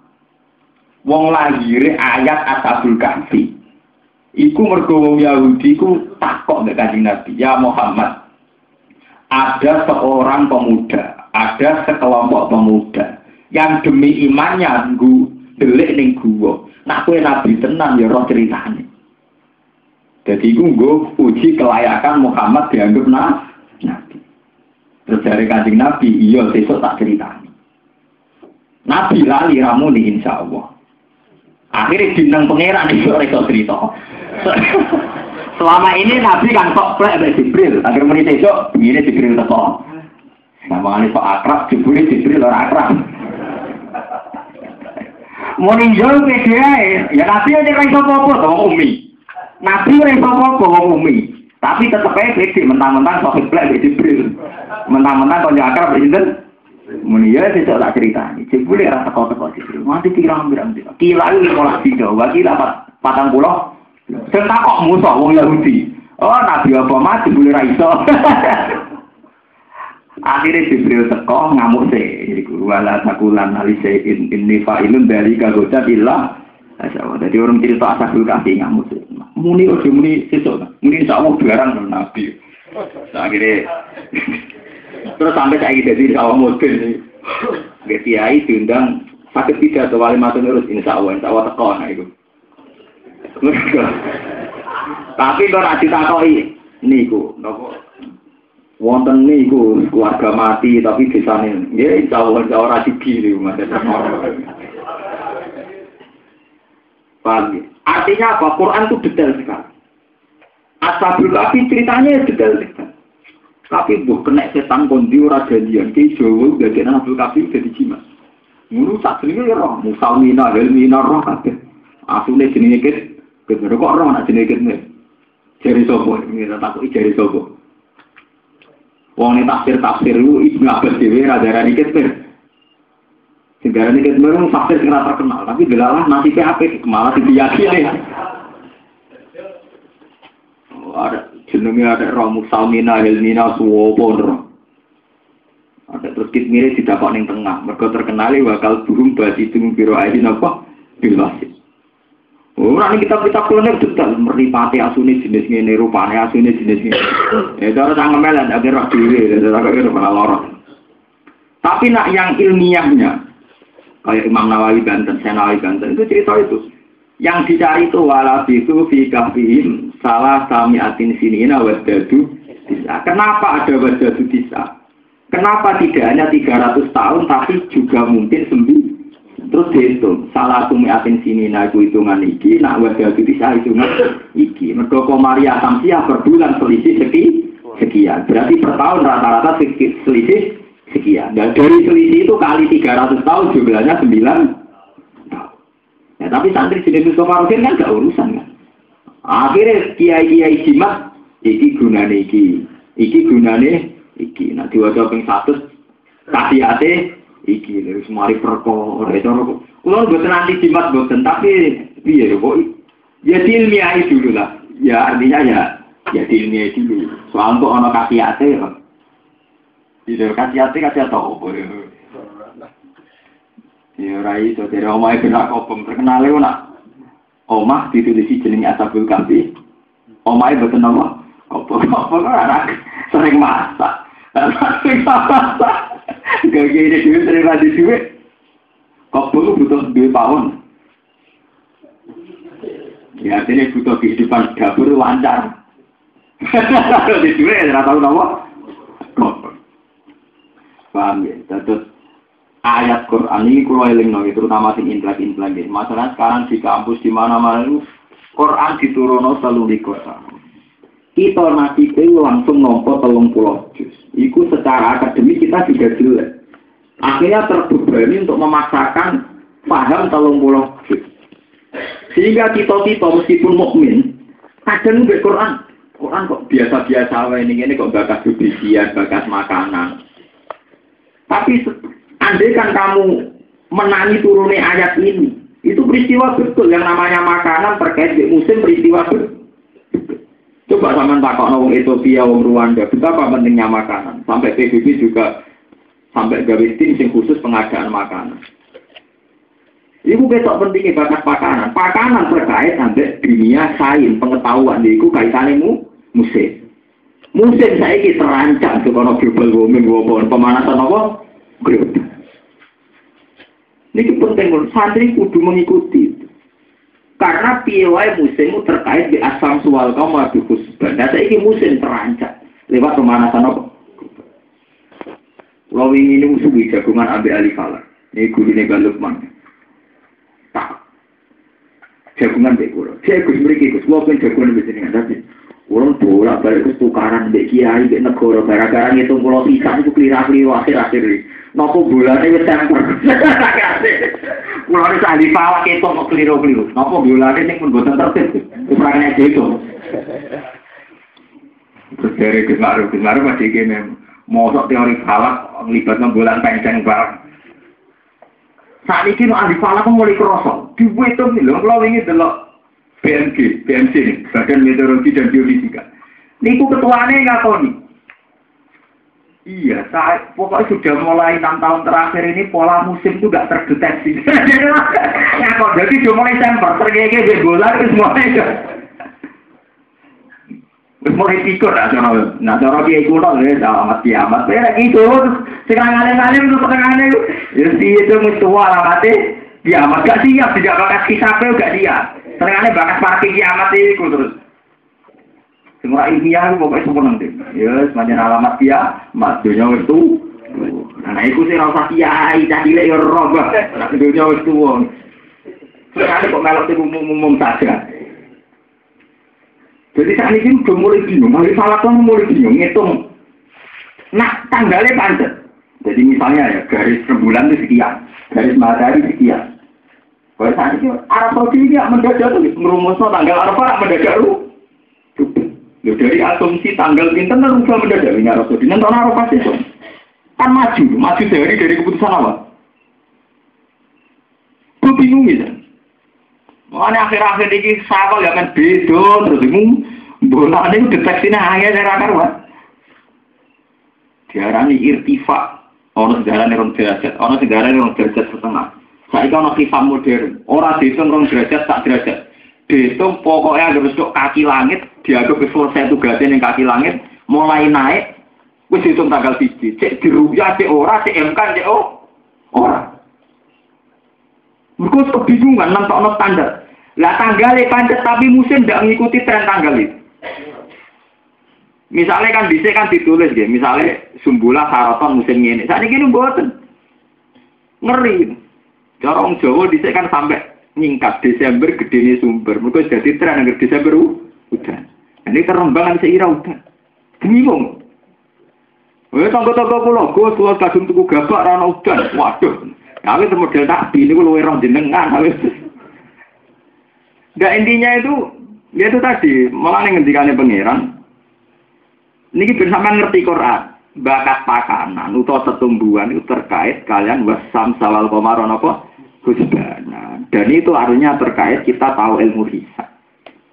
Wong lahir ayat ashabul kahfi. Iku mergo Yahudi ku takok mbek Kanjeng Nabi, "Ya Muhammad, ada seorang pemuda, ada sekelompok pemuda yang demi imannya nggu delik ning gua. Nak kue nabi tenan ya roh ceritane. Jadi nggo uji kelayakan Muhammad dianggap nabi. Terus dari kancing nabi, iya besok tak ceritani. Nabi lali ramuni insya Allah. Akhirnya bintang pangeran itu orang cerita. Selama ini Nabi kan kok plek dari Jibril. Akhir menit besok, ini Jibril teko. Nama ini kok akrab, Jibril Jibril orang akrab. Mau ninjol pede ya Nabi aja kan apa-apa, sama Umi. Nabi iso apa-apa wong Umi. Tapi tetep aja mentang-mentang kok plek dari Jibril. Mentang-mentang kok akrab sinten? Muni ya sesuk tak cerita. Jibril ora teko-teko Jibril. Mati pirang-pirang. Kila iki malah tiga, wakil patang pulau Sing takok musuh wong Yahudi. Oh, Nabi apa mati boleh ra iso. Akhirnya Jibril teko ngamuk sih, jadi wala takulan alise in ini fa'ilun dari kagoda ilah. Jadi orang cerita asabul kasih ngamuk sih. Muni ojo muni sesuk, muni insya Allah barang Nabi. Akhirnya terus sampai saya jadi awal mobil nih. Kiai diundang sakit tidak atau wali matun urus insya Allah, insya Allah teko nah itu. Tapi kok ora ditakoki niku napa wonten niku keluarga mati tapi desane nggih insyaallah ora dikiri Paham Artinya apa? Quran itu detail sekali. Ashabul Kahfi ceritanya detail sekali. Tapi buh kena setan kondi ora jadian ki Jawa dadi Ashabul Kahfi dadi jimat. Ngono sak jenenge roh, musalmina, helmina roh kabeh. Asune jenenge Ketemu kok orang nak jenis ketemu. Jari sopo, ini takut jari sopo. Wong ini tafsir tafsir lu ibnu Abbas dewi radara ini ketemu. Segara ini ketemu orang tafsir kena terkenal, tapi belalah nanti ke apa? Malah diyakini. Oh, ada jenengnya ada Ramu Salmina Helmina Suwopo ada terus kit di dapat yang tengah mereka terkenali bakal burung basi itu biro aidin apa bilwasit Oh, ini kita kita kuliner detail meripati asuni jenis ini, rupanya asuni jenis ini. Ya, cara sangat melan, ada roh diri, ada roh diri, malah lorot. Tapi nak yang ilmiahnya, kayak Imam Nawawi Banten, saya Nawawi Banten, itu cerita itu. Yang dicari itu wala bisu fi salah sami atin sinina wadadu bisa. Kenapa ada wadadu bisa? Kenapa tidak hanya 300 tahun tapi juga mungkin sembilan Terus dihitung, salah sumi atin sini naku hitungan iki, nak wajah itu bisa hitungan iki. Mereka komaria samsia per bulan selisih seki, sekian. Berarti per tahun rata-rata selisih sekian. Dan dari selisih itu kali 300 tahun jumlahnya 9 tahun. Ya, tapi santri jenis Mustafa Rufin kan gak urusan kan. Akhirnya kiai-kiai jimat, iki gunane iki. Iki gunane iki. Nah diwajah ping satu, kasih ate, iki dari semari perkara. Itu kalau buat nanti jimat buatan tapi iya kok ya ilmiah dulu lah. Ya artinya ya ya ilmiah dulu. Soal kok ono kasih ate ya Tidak kasih hati kasih tahu. Ya rai so dari omah itu nak kopong terkenal itu nak omah ditulisi jenenge asabul kafi. Omah itu betul nama kopong kopong anak sering masak. Sering masak. Gak gini duit sering mati duit. Kopong butuh duit pawon. Ya artinya butuh kehidupan dapur lancar. Di duit ya tahu nama. Kopong. Paham ya? Terus ayat Quran ini kalau eling nong terutama sing implek-implek gitu. Masalah sekarang di kampus di mana-mana itu Quran diturunno selalu di kota. Kita nanti langsung nompo telung pulau juz. Iku secara akademik kita juga jelek. Akhirnya terbebani untuk memaksakan paham telung pulau juz. Sehingga kita-kita meskipun mukmin kadang nggak Quran. Quran kok biasa-biasa ini ini kok bakas bibisian, bakas makanan. Tapi andai kan kamu menangi turunnya ayat ini, itu peristiwa betul yang namanya makanan terkait di musim peristiwa betul. Coba sama takut wong Ethiopia, wong Rwanda, betapa pentingnya makanan. Sampai PBB juga sampai gawe tim yang khusus pengadaan makanan. Ibu besok pentingnya bakat makanan. Makanan terkait sampai dunia sains pengetahuan itu kaitannya mu musim. Musim saya ini terancam karena global warming, pemanasan apa? Global. Ini penting, santri kudu mengikuti. Karena piawai musim terkait di asam sual kaum abi khusban. Nah, saya ini musim terancam lewat pemanasan apa? Kalau ini musuh jagungan ambil alih kalah. Ini guru ini galukman. Tak. Jagungan dek kulo. Jagus mereka gus. Walaupun jagungan di sini tapi Orang bolak balik ke tukaran dek kiai dek negara gara-gara ngitung pulau pisang itu kelira-keliru akhir-akhir ini. Nopo bulan ini temper. Pulau ini ahli pawak itu kok keliru-keliru. Nopo bulan ini pun buatan tertib. Ukurannya itu. Terus dari Gus Maruf masih gini. Mosok teori falak melibatkan bulan penceng barang. Saat ini ahli falak mulai kerosok. Dibuat nih loh. Kalau delok BMG, BMC nih, Badan Meteorologi dan Geofisika. Niku ketuanya nih. Iya, saya pokoknya sudah mulai enam tahun terakhir ini pola musim itu nggak terdeteksi. kok jadi sudah mulai semper, tergege di bola itu semuanya. Wis mulai tikur nah cara nah cara kiai kuno ya amat kiamat. Ya gitu terus sekarang alim-alim itu pertengahan itu. Ya si itu mesti tua lah mati. Kiamat gak siap, tidak bakas kisahnya gak siap. Ternyata bakas parkir kiamat itu terus. Semua ilmiah itu pokoknya sempurna nanti. Ya, semacam alamat dia, mat dunia itu. Nah, itu sih rasa kiai, cah cilik ya roh, Nah, dunia itu. Sekarang kok melok itu umum-umum saja. Jadi saat ini udah mulai bingung, hari salah kan mulai bingung, ngitung. Nah, tanggalnya pancet. Jadi misalnya ya, garis rembulan itu sekian, garis matahari sekian. Kalau saat ini Arab Saudi ini mendadak tuh, merumusnya tanggal Arafah mendadak lu. Ya dari asumsi tanggal pinter kan rubah mendadak ini Arab Saudi. Nanti pasti itu. Kan maju, maju dari dari keputusan apa? Gue bingung gitu. Makanya akhir-akhir ini sakal ya kan beda terus bingung. Bola ini deteksinya hanya dari akar wah. Diarani irtifa. Ono segala nih rong derajat, ono segala nih rong derajat setengah. Saya kan hisab modern. Orang dihitung rong derajat tak derajat. Dihitung pokoknya harus kaki langit, dianggap selesai tugasnya yang kaki langit, mulai naik, wis hitung tanggal siji. Cek diruyah, cek ora, cek MK, cek oh, ora. Mereka kebingungan, nonton standar. Lah tanggalnya pancet tapi musim tidak mengikuti tren tanggal itu. Misalnya kan bisa kan ditulis ya, misalnya sumbulah sarapan musim ini. Saat ini buatan ngeri. Cara orang Jawa bisa kan sampai nyingkat Desember gede ini sumber. Mereka jadi tren agar Desember udah. Ini kerembangan seira udah. Bingung. Wah, tangga-tangga pulau, gue keluar kadung tuku gabak rana udan. Waduh. Tapi model tak ini luwe rong jenengan. Nah intinya itu, dia itu tadi, malah ngendikannya pangeran. Ini bersama ngerti Quran. Bakat pakanan, atau setumbuhan itu terkait kalian wasam salal komaron apa? Husbana. Dan itu artinya terkait kita tahu ilmu hisab.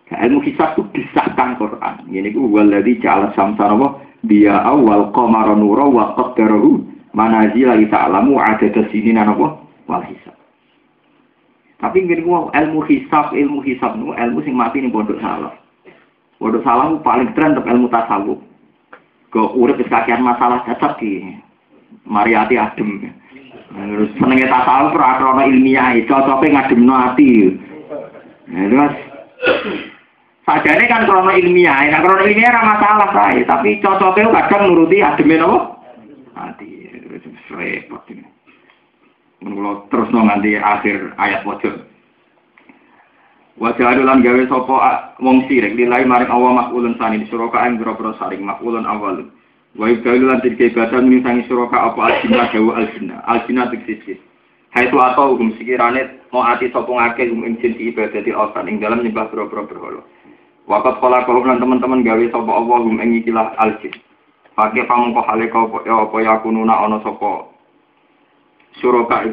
Nah, ilmu hisab itu disahkan Quran. Ini itu waladhi ja'ala samsara apa? dia awal qamara nura wa qaddarahu manazila ta'lamu adada sinina napa wal hisab. Tapi ngene ilmu hisab, ilmu hisab nu ilmu sing mati ning pondok salah. Pondok salah paling keren untuk ilmu tasawuf. Urip wis kakean masalah cacat ki. Mariati adem. Terus senenge tasawuf ora krono ilmiah, cocoke ngademno ati. Nah, terus Sajane kan krono ilmiah, nek krono ilmiah ora masalah sae, tapi cocoknya kadang nuruti ademe napa? Ati. Repot ini. Terus nganti akhir ayat pojok. Wajah adulan gawe sopo wong sirik nilai maring Allah makulun sani suraka ing boro saring makulun awal. Wa ibdalu lan tilke ibadah sangi suraka apa aljina dawa aljina. Aljina tiksis. Hai tu atau hukum sekirane mau ati sopo ngake hukum ing jinsi ibadah di osan ing dalam nyembah boro-boro berhala. Wakat pola kalau teman-teman gawe sopo Allah hukum ing ikilah aljin. Pakai pamungko hale kau ya apa ya kununa ono sopo suraka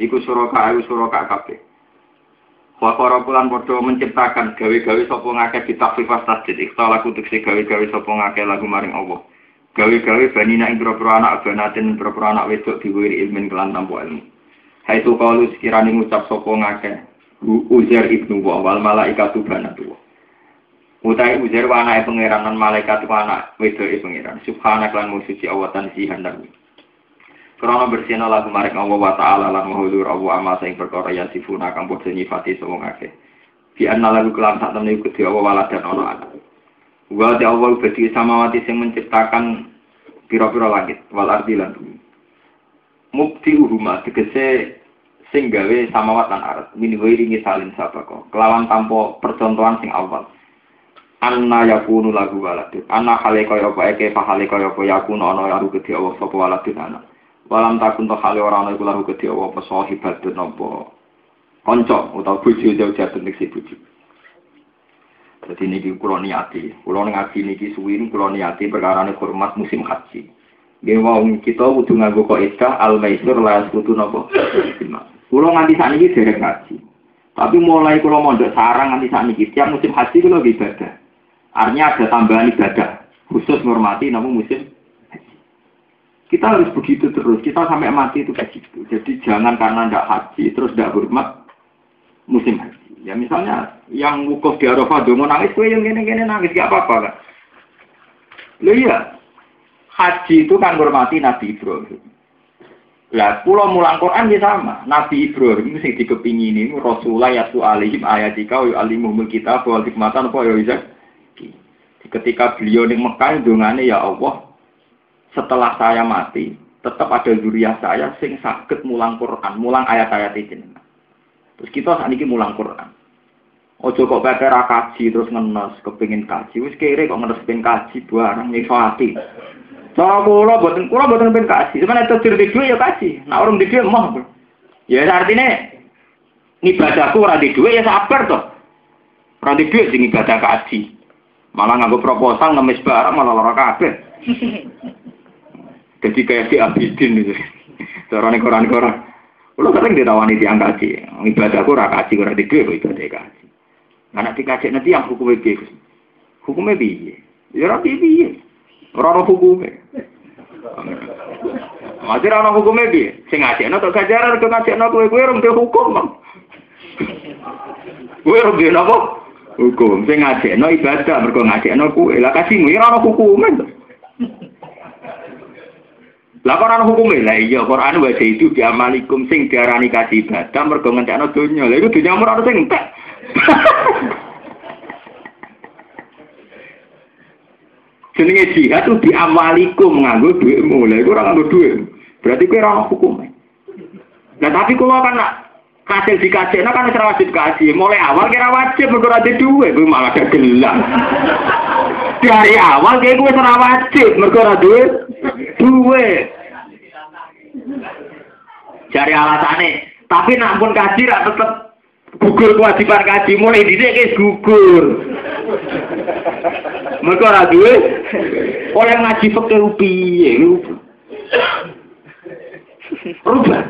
iku suraka iku suraka kabeh wa para pulan padha menciptakan gawe-gawe sapa ngakeh ditakwifas tasdid ikhtala kutuk gawe-gawe sapa ngakeh lagu maring Allah gawe-gawe banina ing pira anak banatin pira anak wedok diwiri ilmin kelan tanpa ilmu Hai tu kalu sekiranya ngucap sapa ngakeh Uzair ibnu wa wal malaikatu banatu Utai Uzair wa anake pangeran lan malaikat wa anak wedoke pangeran subhanak lan musuci Allah tansihan dan Krono bersihna lagu marek Allah wa ta'ala lan mahulur Allah amma sing perkara ya sifuna kang padha nyifati sapa ngake. Bi anna lagu kelam sak temne iku Allah wala dan ono anak. Wa ta Allah beti samawati sing menciptakan pira-pira langit wal ardi lan bumi. Mukti uruma tegese sing gawe samawat lan arat min wairi misalin sabako. Kelawan tanpa percontohan sing awal. Anna yakunu lagu waladun. Anna hale kaya apa eke pahale kaya apa yakunu ana aru gede Allah sapa waladun anak. Walam takun to hale ora ana iku lahu gedhe apa sahibatun napa kanca utawa bojo jauh jatuh nek si bojo. Dadi niki kula niati, kula ngaji niki suwi kula niati perkara hormat musim haji. Nggih wong kita kudu nganggo kaidah al maisur la kudu napa. Kula nganti sakniki derek ngaji. Tapi mulai kula mondok sarang nganti sakniki tiap musim haji kula ibadah. Artinya ada tambahan ibadah khusus menghormati namun musim kita harus begitu terus. Kita sampai mati itu kayak gitu. Jadi jangan karena tidak haji terus tidak hormat musim haji. Ya misalnya yang wukuf di Arafah mau nangis, gue yang gini-gini nangis gak apa-apa kan? Lo iya, haji itu kan hormati Nabi Ibrahim. Lah, pulau mulang Quran ya sama. Nabi Ibrahim sing dikepingin ini Rasulullah yatu alihim ayatika wa alimumul kita bahwa hikmatan apa ya bisa. Ketika beliau di Mekah dongane ya Allah, setelah saya mati, tetap ada zuriat saya sing sakit mulang Quran, mulang ayat-ayat itu. Terus kita saat ini mulang Quran. Ojo kok kayak kaji terus ngenes kepingin kaji, wis kere kok ngenes pengen kaji barang nyiksa hati. Cara kula boten kula boten pengen kaji, cuman itu diri duwe ya kaji. Nah orang di mah. Ya artinya ibadahku ora di duwe ya sabar toh. Ora di duwe sing ibadah kaji. Malah nganggo proposal ngemis barang malah lara kabeh. Jadi kayak si Abidin itu. Cara nih koran koran. Kalau kadang ditawani tiang kaji, ibadah aku rak kaji, digwe kok ibadah kaji. Anak dikaji nanti yang hukumnya biye, hukumnya biye. Ya rak biye, orang hukumnya. Masih orang hukumnya biye. Sing ngaji, nanti gajaran ngaji, nanti gue rum ke hukum rum dia nopo hukum. Sing ngaji, no ibadah, mereka ngaji, no kue. Lah kasihmu, ya orang hukumnya. Lah Quran hukume lah iya Quran wa itu diamalikum sing diarani kasih ibadah mergo ngentekno donya. Lah iku donya ora sing entek. Jenenge jihad itu diamalikum nganggo duitmu. Lah iku ora nganggo duit. Berarti kowe ora hukume. Nah tapi kalau kan kasil dikaji, nah kan wajib kaji. Mulai awal kira wajib mergo ora duit, malah gelang. Dari awal kayak gue ora wajib mergo ora duit duit. Cari alasannya. Tapi nak pun kaji rak tetep gugur kewajiban kaji mulai dhisik guys gugur. Mereka ora duwe oleh ngaji fikih piye Rubah.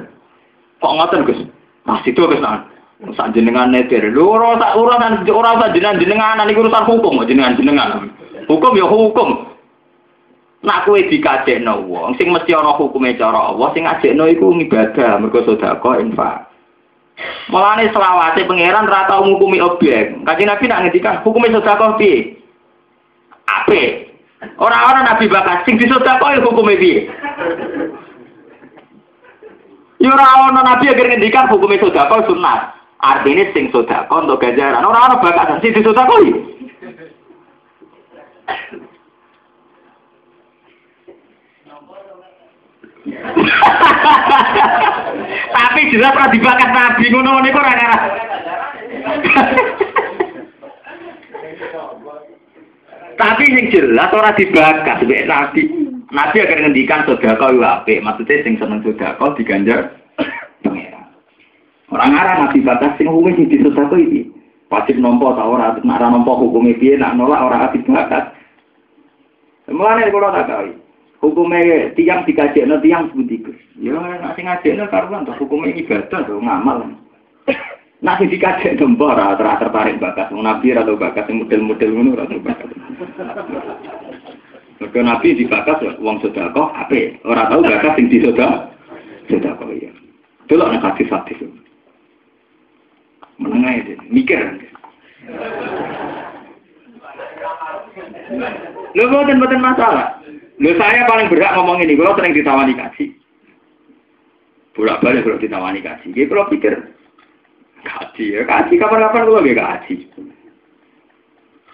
Kok ngoten Gus? Mas itu Gus. Sak jenengan netir. Lho ora sak ora ora sak jenengan jenengan niku urusan hukum jenengan jenengan. Hukum ya hukum. Nak kowe dikajekno wong sing mesti ana hukume cara Allah sing ngajekno iku ibadah mergo sedekah infak. Mulane selawase pangeran ra tau ngukumi objek. Kanjeng Nabi nak ngendikan hukume sedekah piye? Ape? Ora-ora Nabi bakas sing disedekah ya hukume piye? Ya ora ana Nabi agar ngendikan hukume sedekah sunat. Artinya sing sedekah untuk ganjaran. Ora ana bakas sing disedekah Tapi jelas ora dibakat nabi ngono niku ora ngarah. Tapi sing jelas ora dibakat mbek nabi. Nabi akan ngendikan sedekah yo apik, maksudnya sing seneng sedekah diganjar. Orang ngarah nabi bakas sing hukume sing disedekah iki. Wajib nompo ta ora, nek ora nampa hukume nak nolak ora wajib bakat. Mulane kula tak tahu. Hukumnya tiang dikajekno tiang Gus. Ya nek sing ngajekno karuan to hukume ibadah to ngamal. Nah sing dikajekno mbok ora tertarik bakat wong nabi bakat sing model-model ngono ora bakat. Mergo nabi dibakat wong sedekah apik, ora tau bakat sing disedekah. Sedekah ya. Delok nek hadis-hadis. Menengah itu, mikir. Lho boten-boten masalah. Lho saya paling berat ngomong ini, kalau sering ditawani kaji. Bolak balik kalau ditawani kaji. Jadi kalau pikir, kaji ya, kaji kapan-kapan kalau gak kaji.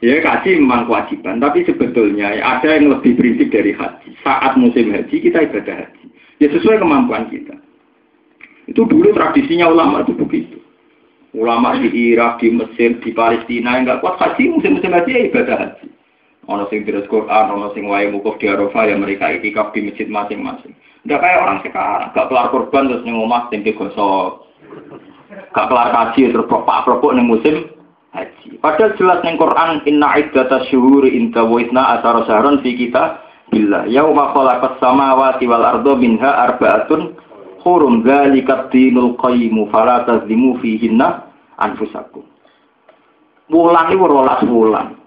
Ya kaji memang kewajiban, tapi sebetulnya ada yang lebih prinsip dari haji. Saat musim haji kita ibadah haji. Ya sesuai kemampuan kita. Itu dulu tradisinya ulama itu begitu. Ulama di Irak, di Mesir, di Palestina yang nggak kuat haji, musim-musim haji ya ibadah haji. Ono sing terus Quran, ono sing wae mukuf di Arafah ya mereka itikaf di masjid masing-masing. Enggak kayak orang sekarang, gak kelar korban terus ning omah tempe gosok. Gak kelar kaji terus bapak-bapak ning musim haji. Padahal jelas ning Quran inna iddata syuhuri inta wa isna asara fi kita billah. Yauma khalaqas samawati wal ardo minha arba'atun hurum dzalikat dinul qayyimu fala tazlimu fihinna anfusakum. Wulan iki rolas wulan.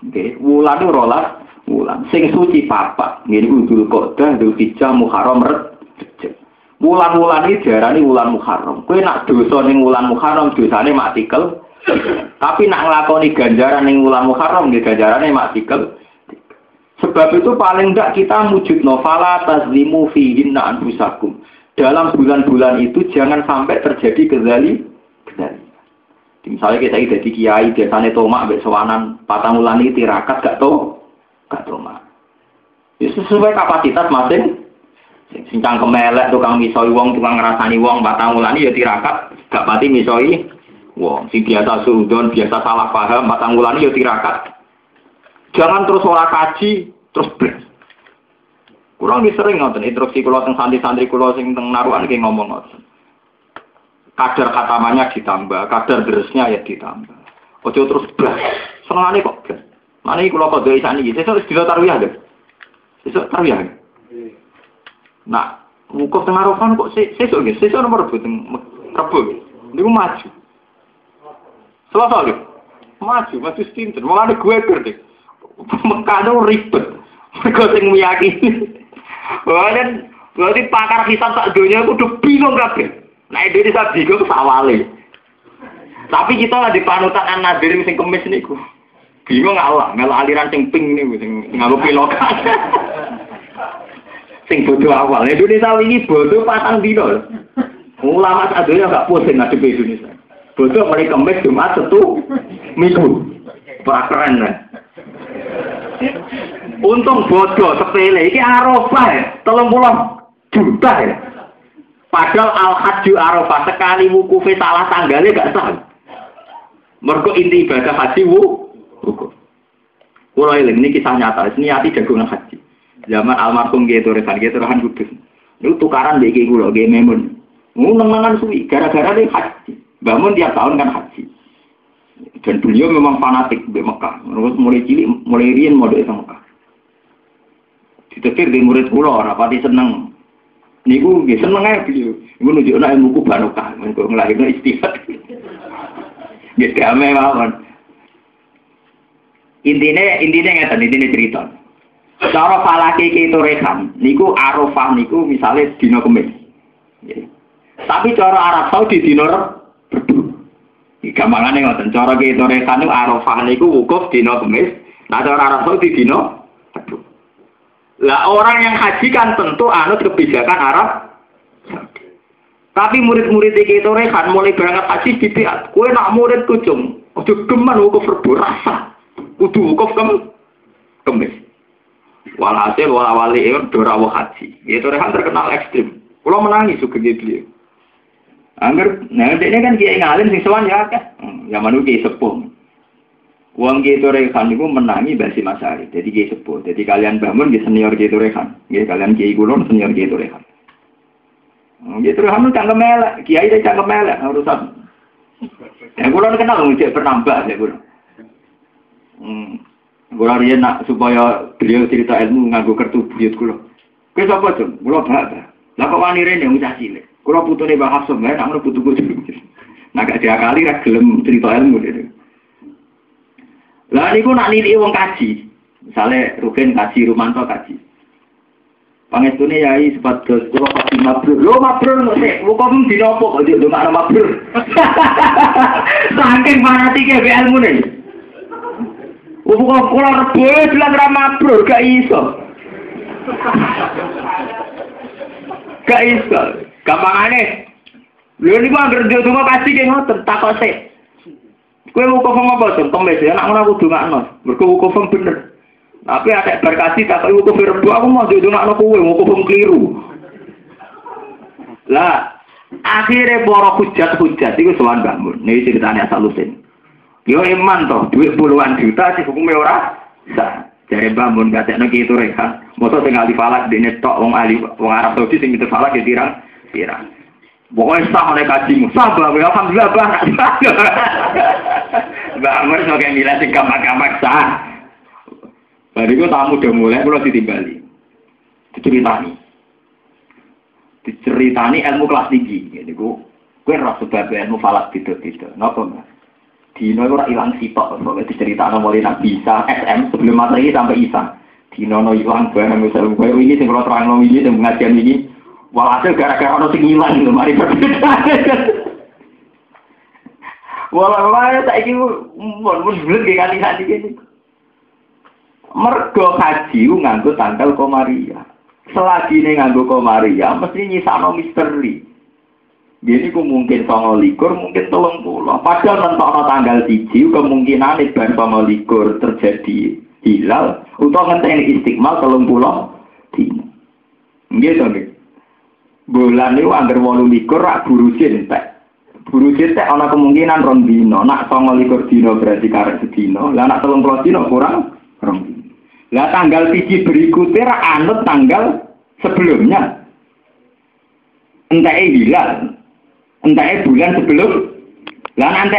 Nggih, wulan rolas wulan. Sing suci papa, ngene Idul Qa'dah, Dzul Hijjah, Muharram, Rejab. Wulan-wulan iki diarani wulan Muharram. Kowe nak dosa ning wulan Muharram dosane maktikel. Tapi nak nglakoni ganjaran ning wulan Muharram nggih ganjarane maktikel. Sebab itu paling enggak kita wujud nofala tazlimu fihinna anfusakum. Dalam bulan-bulan itu jangan sampai terjadi kezali. Misalnya kita ide di kiai biasanya tomak ambek sewanan patang bulan ini tirakat gak tau gak tomak. Ya sesuai kapasitas masing. Sincang kemelek tukang misoi wong tukang ngerasani wong patang bulan ini ya tirakat gak pati misoi wong. Si biasa surudon biasa salah paham patang bulan ini ya tirakat. Jangan terus ora kaji terus beres. Kurang sering ngoten instruksi kula teng santri-santri kula sing teng naruhan ki ngomong ngoten kadar katamannya ditambah, kadar deresnya ya ditambah. Ojo terus blas. Senengane kok blas. Mana iki kula kok dhewe sani iki, sesuk dina tarwiyah lho. Sesuk tarwiyah. Nah, wukuf tengah rofan kok sesuk nggih, sesuk nomor rebu teng Rebo. Niku maju. Selasa lho. Maju, maju stinten. Mulane gue gede. Mekano ribet. Mergo sing meyakini. Wah, dan berarti pakar hisab sak dunia kudu bingung kabeh. Nah Indonesia bingung sawale. Tapi kita lah di panutan anadir sing kemis niku. Bingung Allah, melu aliran sing ping niku sing nganggo pilokan. sing bodoh awal. Indonesia ini bodoh pasang dino. Ulama sadonya gak pusing ngadepi Indonesia. Bodoh mulai kemis Jumat setu minggu. Prakeren lah. Untung bodoh sepele iki Arafah ya, 30 juta ya. Padahal al-hajju arafah sekali wukufe salah tanggalnya gak sah. Mergo inti ibadah haji wu wukuf. Kulo ini kisah nyata, ini hati jagungan haji. Zaman almarhum gitu resan gitu rehan kudus. Itu tukaran bagi kulo gak memun. Ngenangan suwi gara-gara dia haji. Bangun tiap tahun kan haji. Dan beliau memang fanatik di Mekah. Terus mulai cilik, mulai rian mau di Mekah. Ditetir di murid kulo, rapati seneng. Niku nggih seneng ae beliau. Iku nunjukno ilmu ku barokah, mengko nglahirno istighfar. Nggih damai mawon. Intine intine ngeten, intine cerita. Cara falake itu rekan, niku Arafah niku misalnya dina kemis. Tapi cara Arab Saudi dina Rebu. Gampangane ngoten, cara kita rekan niku Arafah niku wukuf dina kemis, nah cara Arab Saudi dina. Lah orang yang haji kan tentu anut kebijakan Arab. Tapi murid-murid iki itu rekan mulai berangkat haji bibiat. Kue nak murid kucung, ojo geman wukuf Rebu rasa. Kudu wukuf kem kemis. Walhasil wala wali itu dorawo haji. Itu rehan terkenal ekstrim. Kalau menangis suka gitu. Angger, nah ini kan kiai ngalim sing sowan ya kan. Zaman itu kiai sepuh. Uang kiai rehan itu menangi basi masari. Jadi kiai sepuh. Jadi kalian bangun di senior kiai rehan. Kiai kalian kiai kulon senior kiai rehan. Kiai rehan itu cangkem melek. Kiai itu cangkem melek. Urusan. Ya kulon kenal ngecek penambah ya kulon. Hmm. Kula nak supaya beliau cerita ilmu nganggo kertu buyut kula. Kowe sapa, Jung? Kula bapak. Lah kok wani rene wis cilik. Putune Mbah Hafsum, ya nak putu kudu. Nah gak diakali ra gelem cerita ilmu gitu. Lah niku nak nilai wong kaji. Misale Rugen kaji, Rumanto kaji. Pangestune yai sepados kula kaji mabrur. Lho mabrur kok sik, kok dina apa kok ndongakno mabrur. Saking fanatike be ilmu nih. Bukan kula rebo bilang ramah bro, gak iso. Gak iso. Gampangane. Lho niku anggere ndek donga kasih ki ngoten takok sik. Kowe wukuf apa to? Kemis ya nak ngono kudu ngakno. Mergo wukuf bener. Tapi ada berkasih tak kau wukuf rebo aku mau dongakno kowe wukuf keliru. Lah akhirnya borok hujat-hujat itu soal bangun. Ini ceritanya asal usin. Yo iman toh, duit puluhan juta sih hukumnya ora sah. Dari bangun ada itu rekan. Masa tinggal di falak di netok wong ali wong Arab Saudi sing itu falak ya tirang tirang. Pokoknya sah oleh kajimu, sah bahwa alhamdulillah bah. Mbak Amr sebagai nilai sing gamak-gamak sah. Bari ku tamu udah mulai kalau ditimbali. Diceritani. Diceritani ilmu kelas tinggi. Jadi ku, kue rasa sebab ilmu falak gitu-gitu. Napa mbak? Dino itu hilang sitok, soalnya diceritakan mulai Nabi Isa, SM, sebelum Masehi sampai Isa. Dino no hilang barang, misalnya ini, sing kalau terang ini, yang pengajian ini, walhasil gara-gara ono sing hilang itu, mari berbeda. Walau saya ini, mun mun kayak kali ini. Mergo haji nganggo tanggal komaria. Selagi ini nganggo komaria, mesti nyisano misteri. Jadi ku mungkin songo likur, mungkin tolong pulau. Padahal nentokno tanggal siji, kemungkinan ban songo likur terjadi hilal. Untuk ngenteni istiqmal tolong pulau. Dino. Gitu. Bulan itu anggar walu likur, rak buru cintek. Buru cintek ada kemungkinan rong dino. Nak songo likur dino berarti karet sedino. Lah nak tolong pulau dino kurang rong dino. Lah tanggal siji berikutnya rak anut tanggal sebelumnya. Entah hilal, entah bulan sebelum lah nanti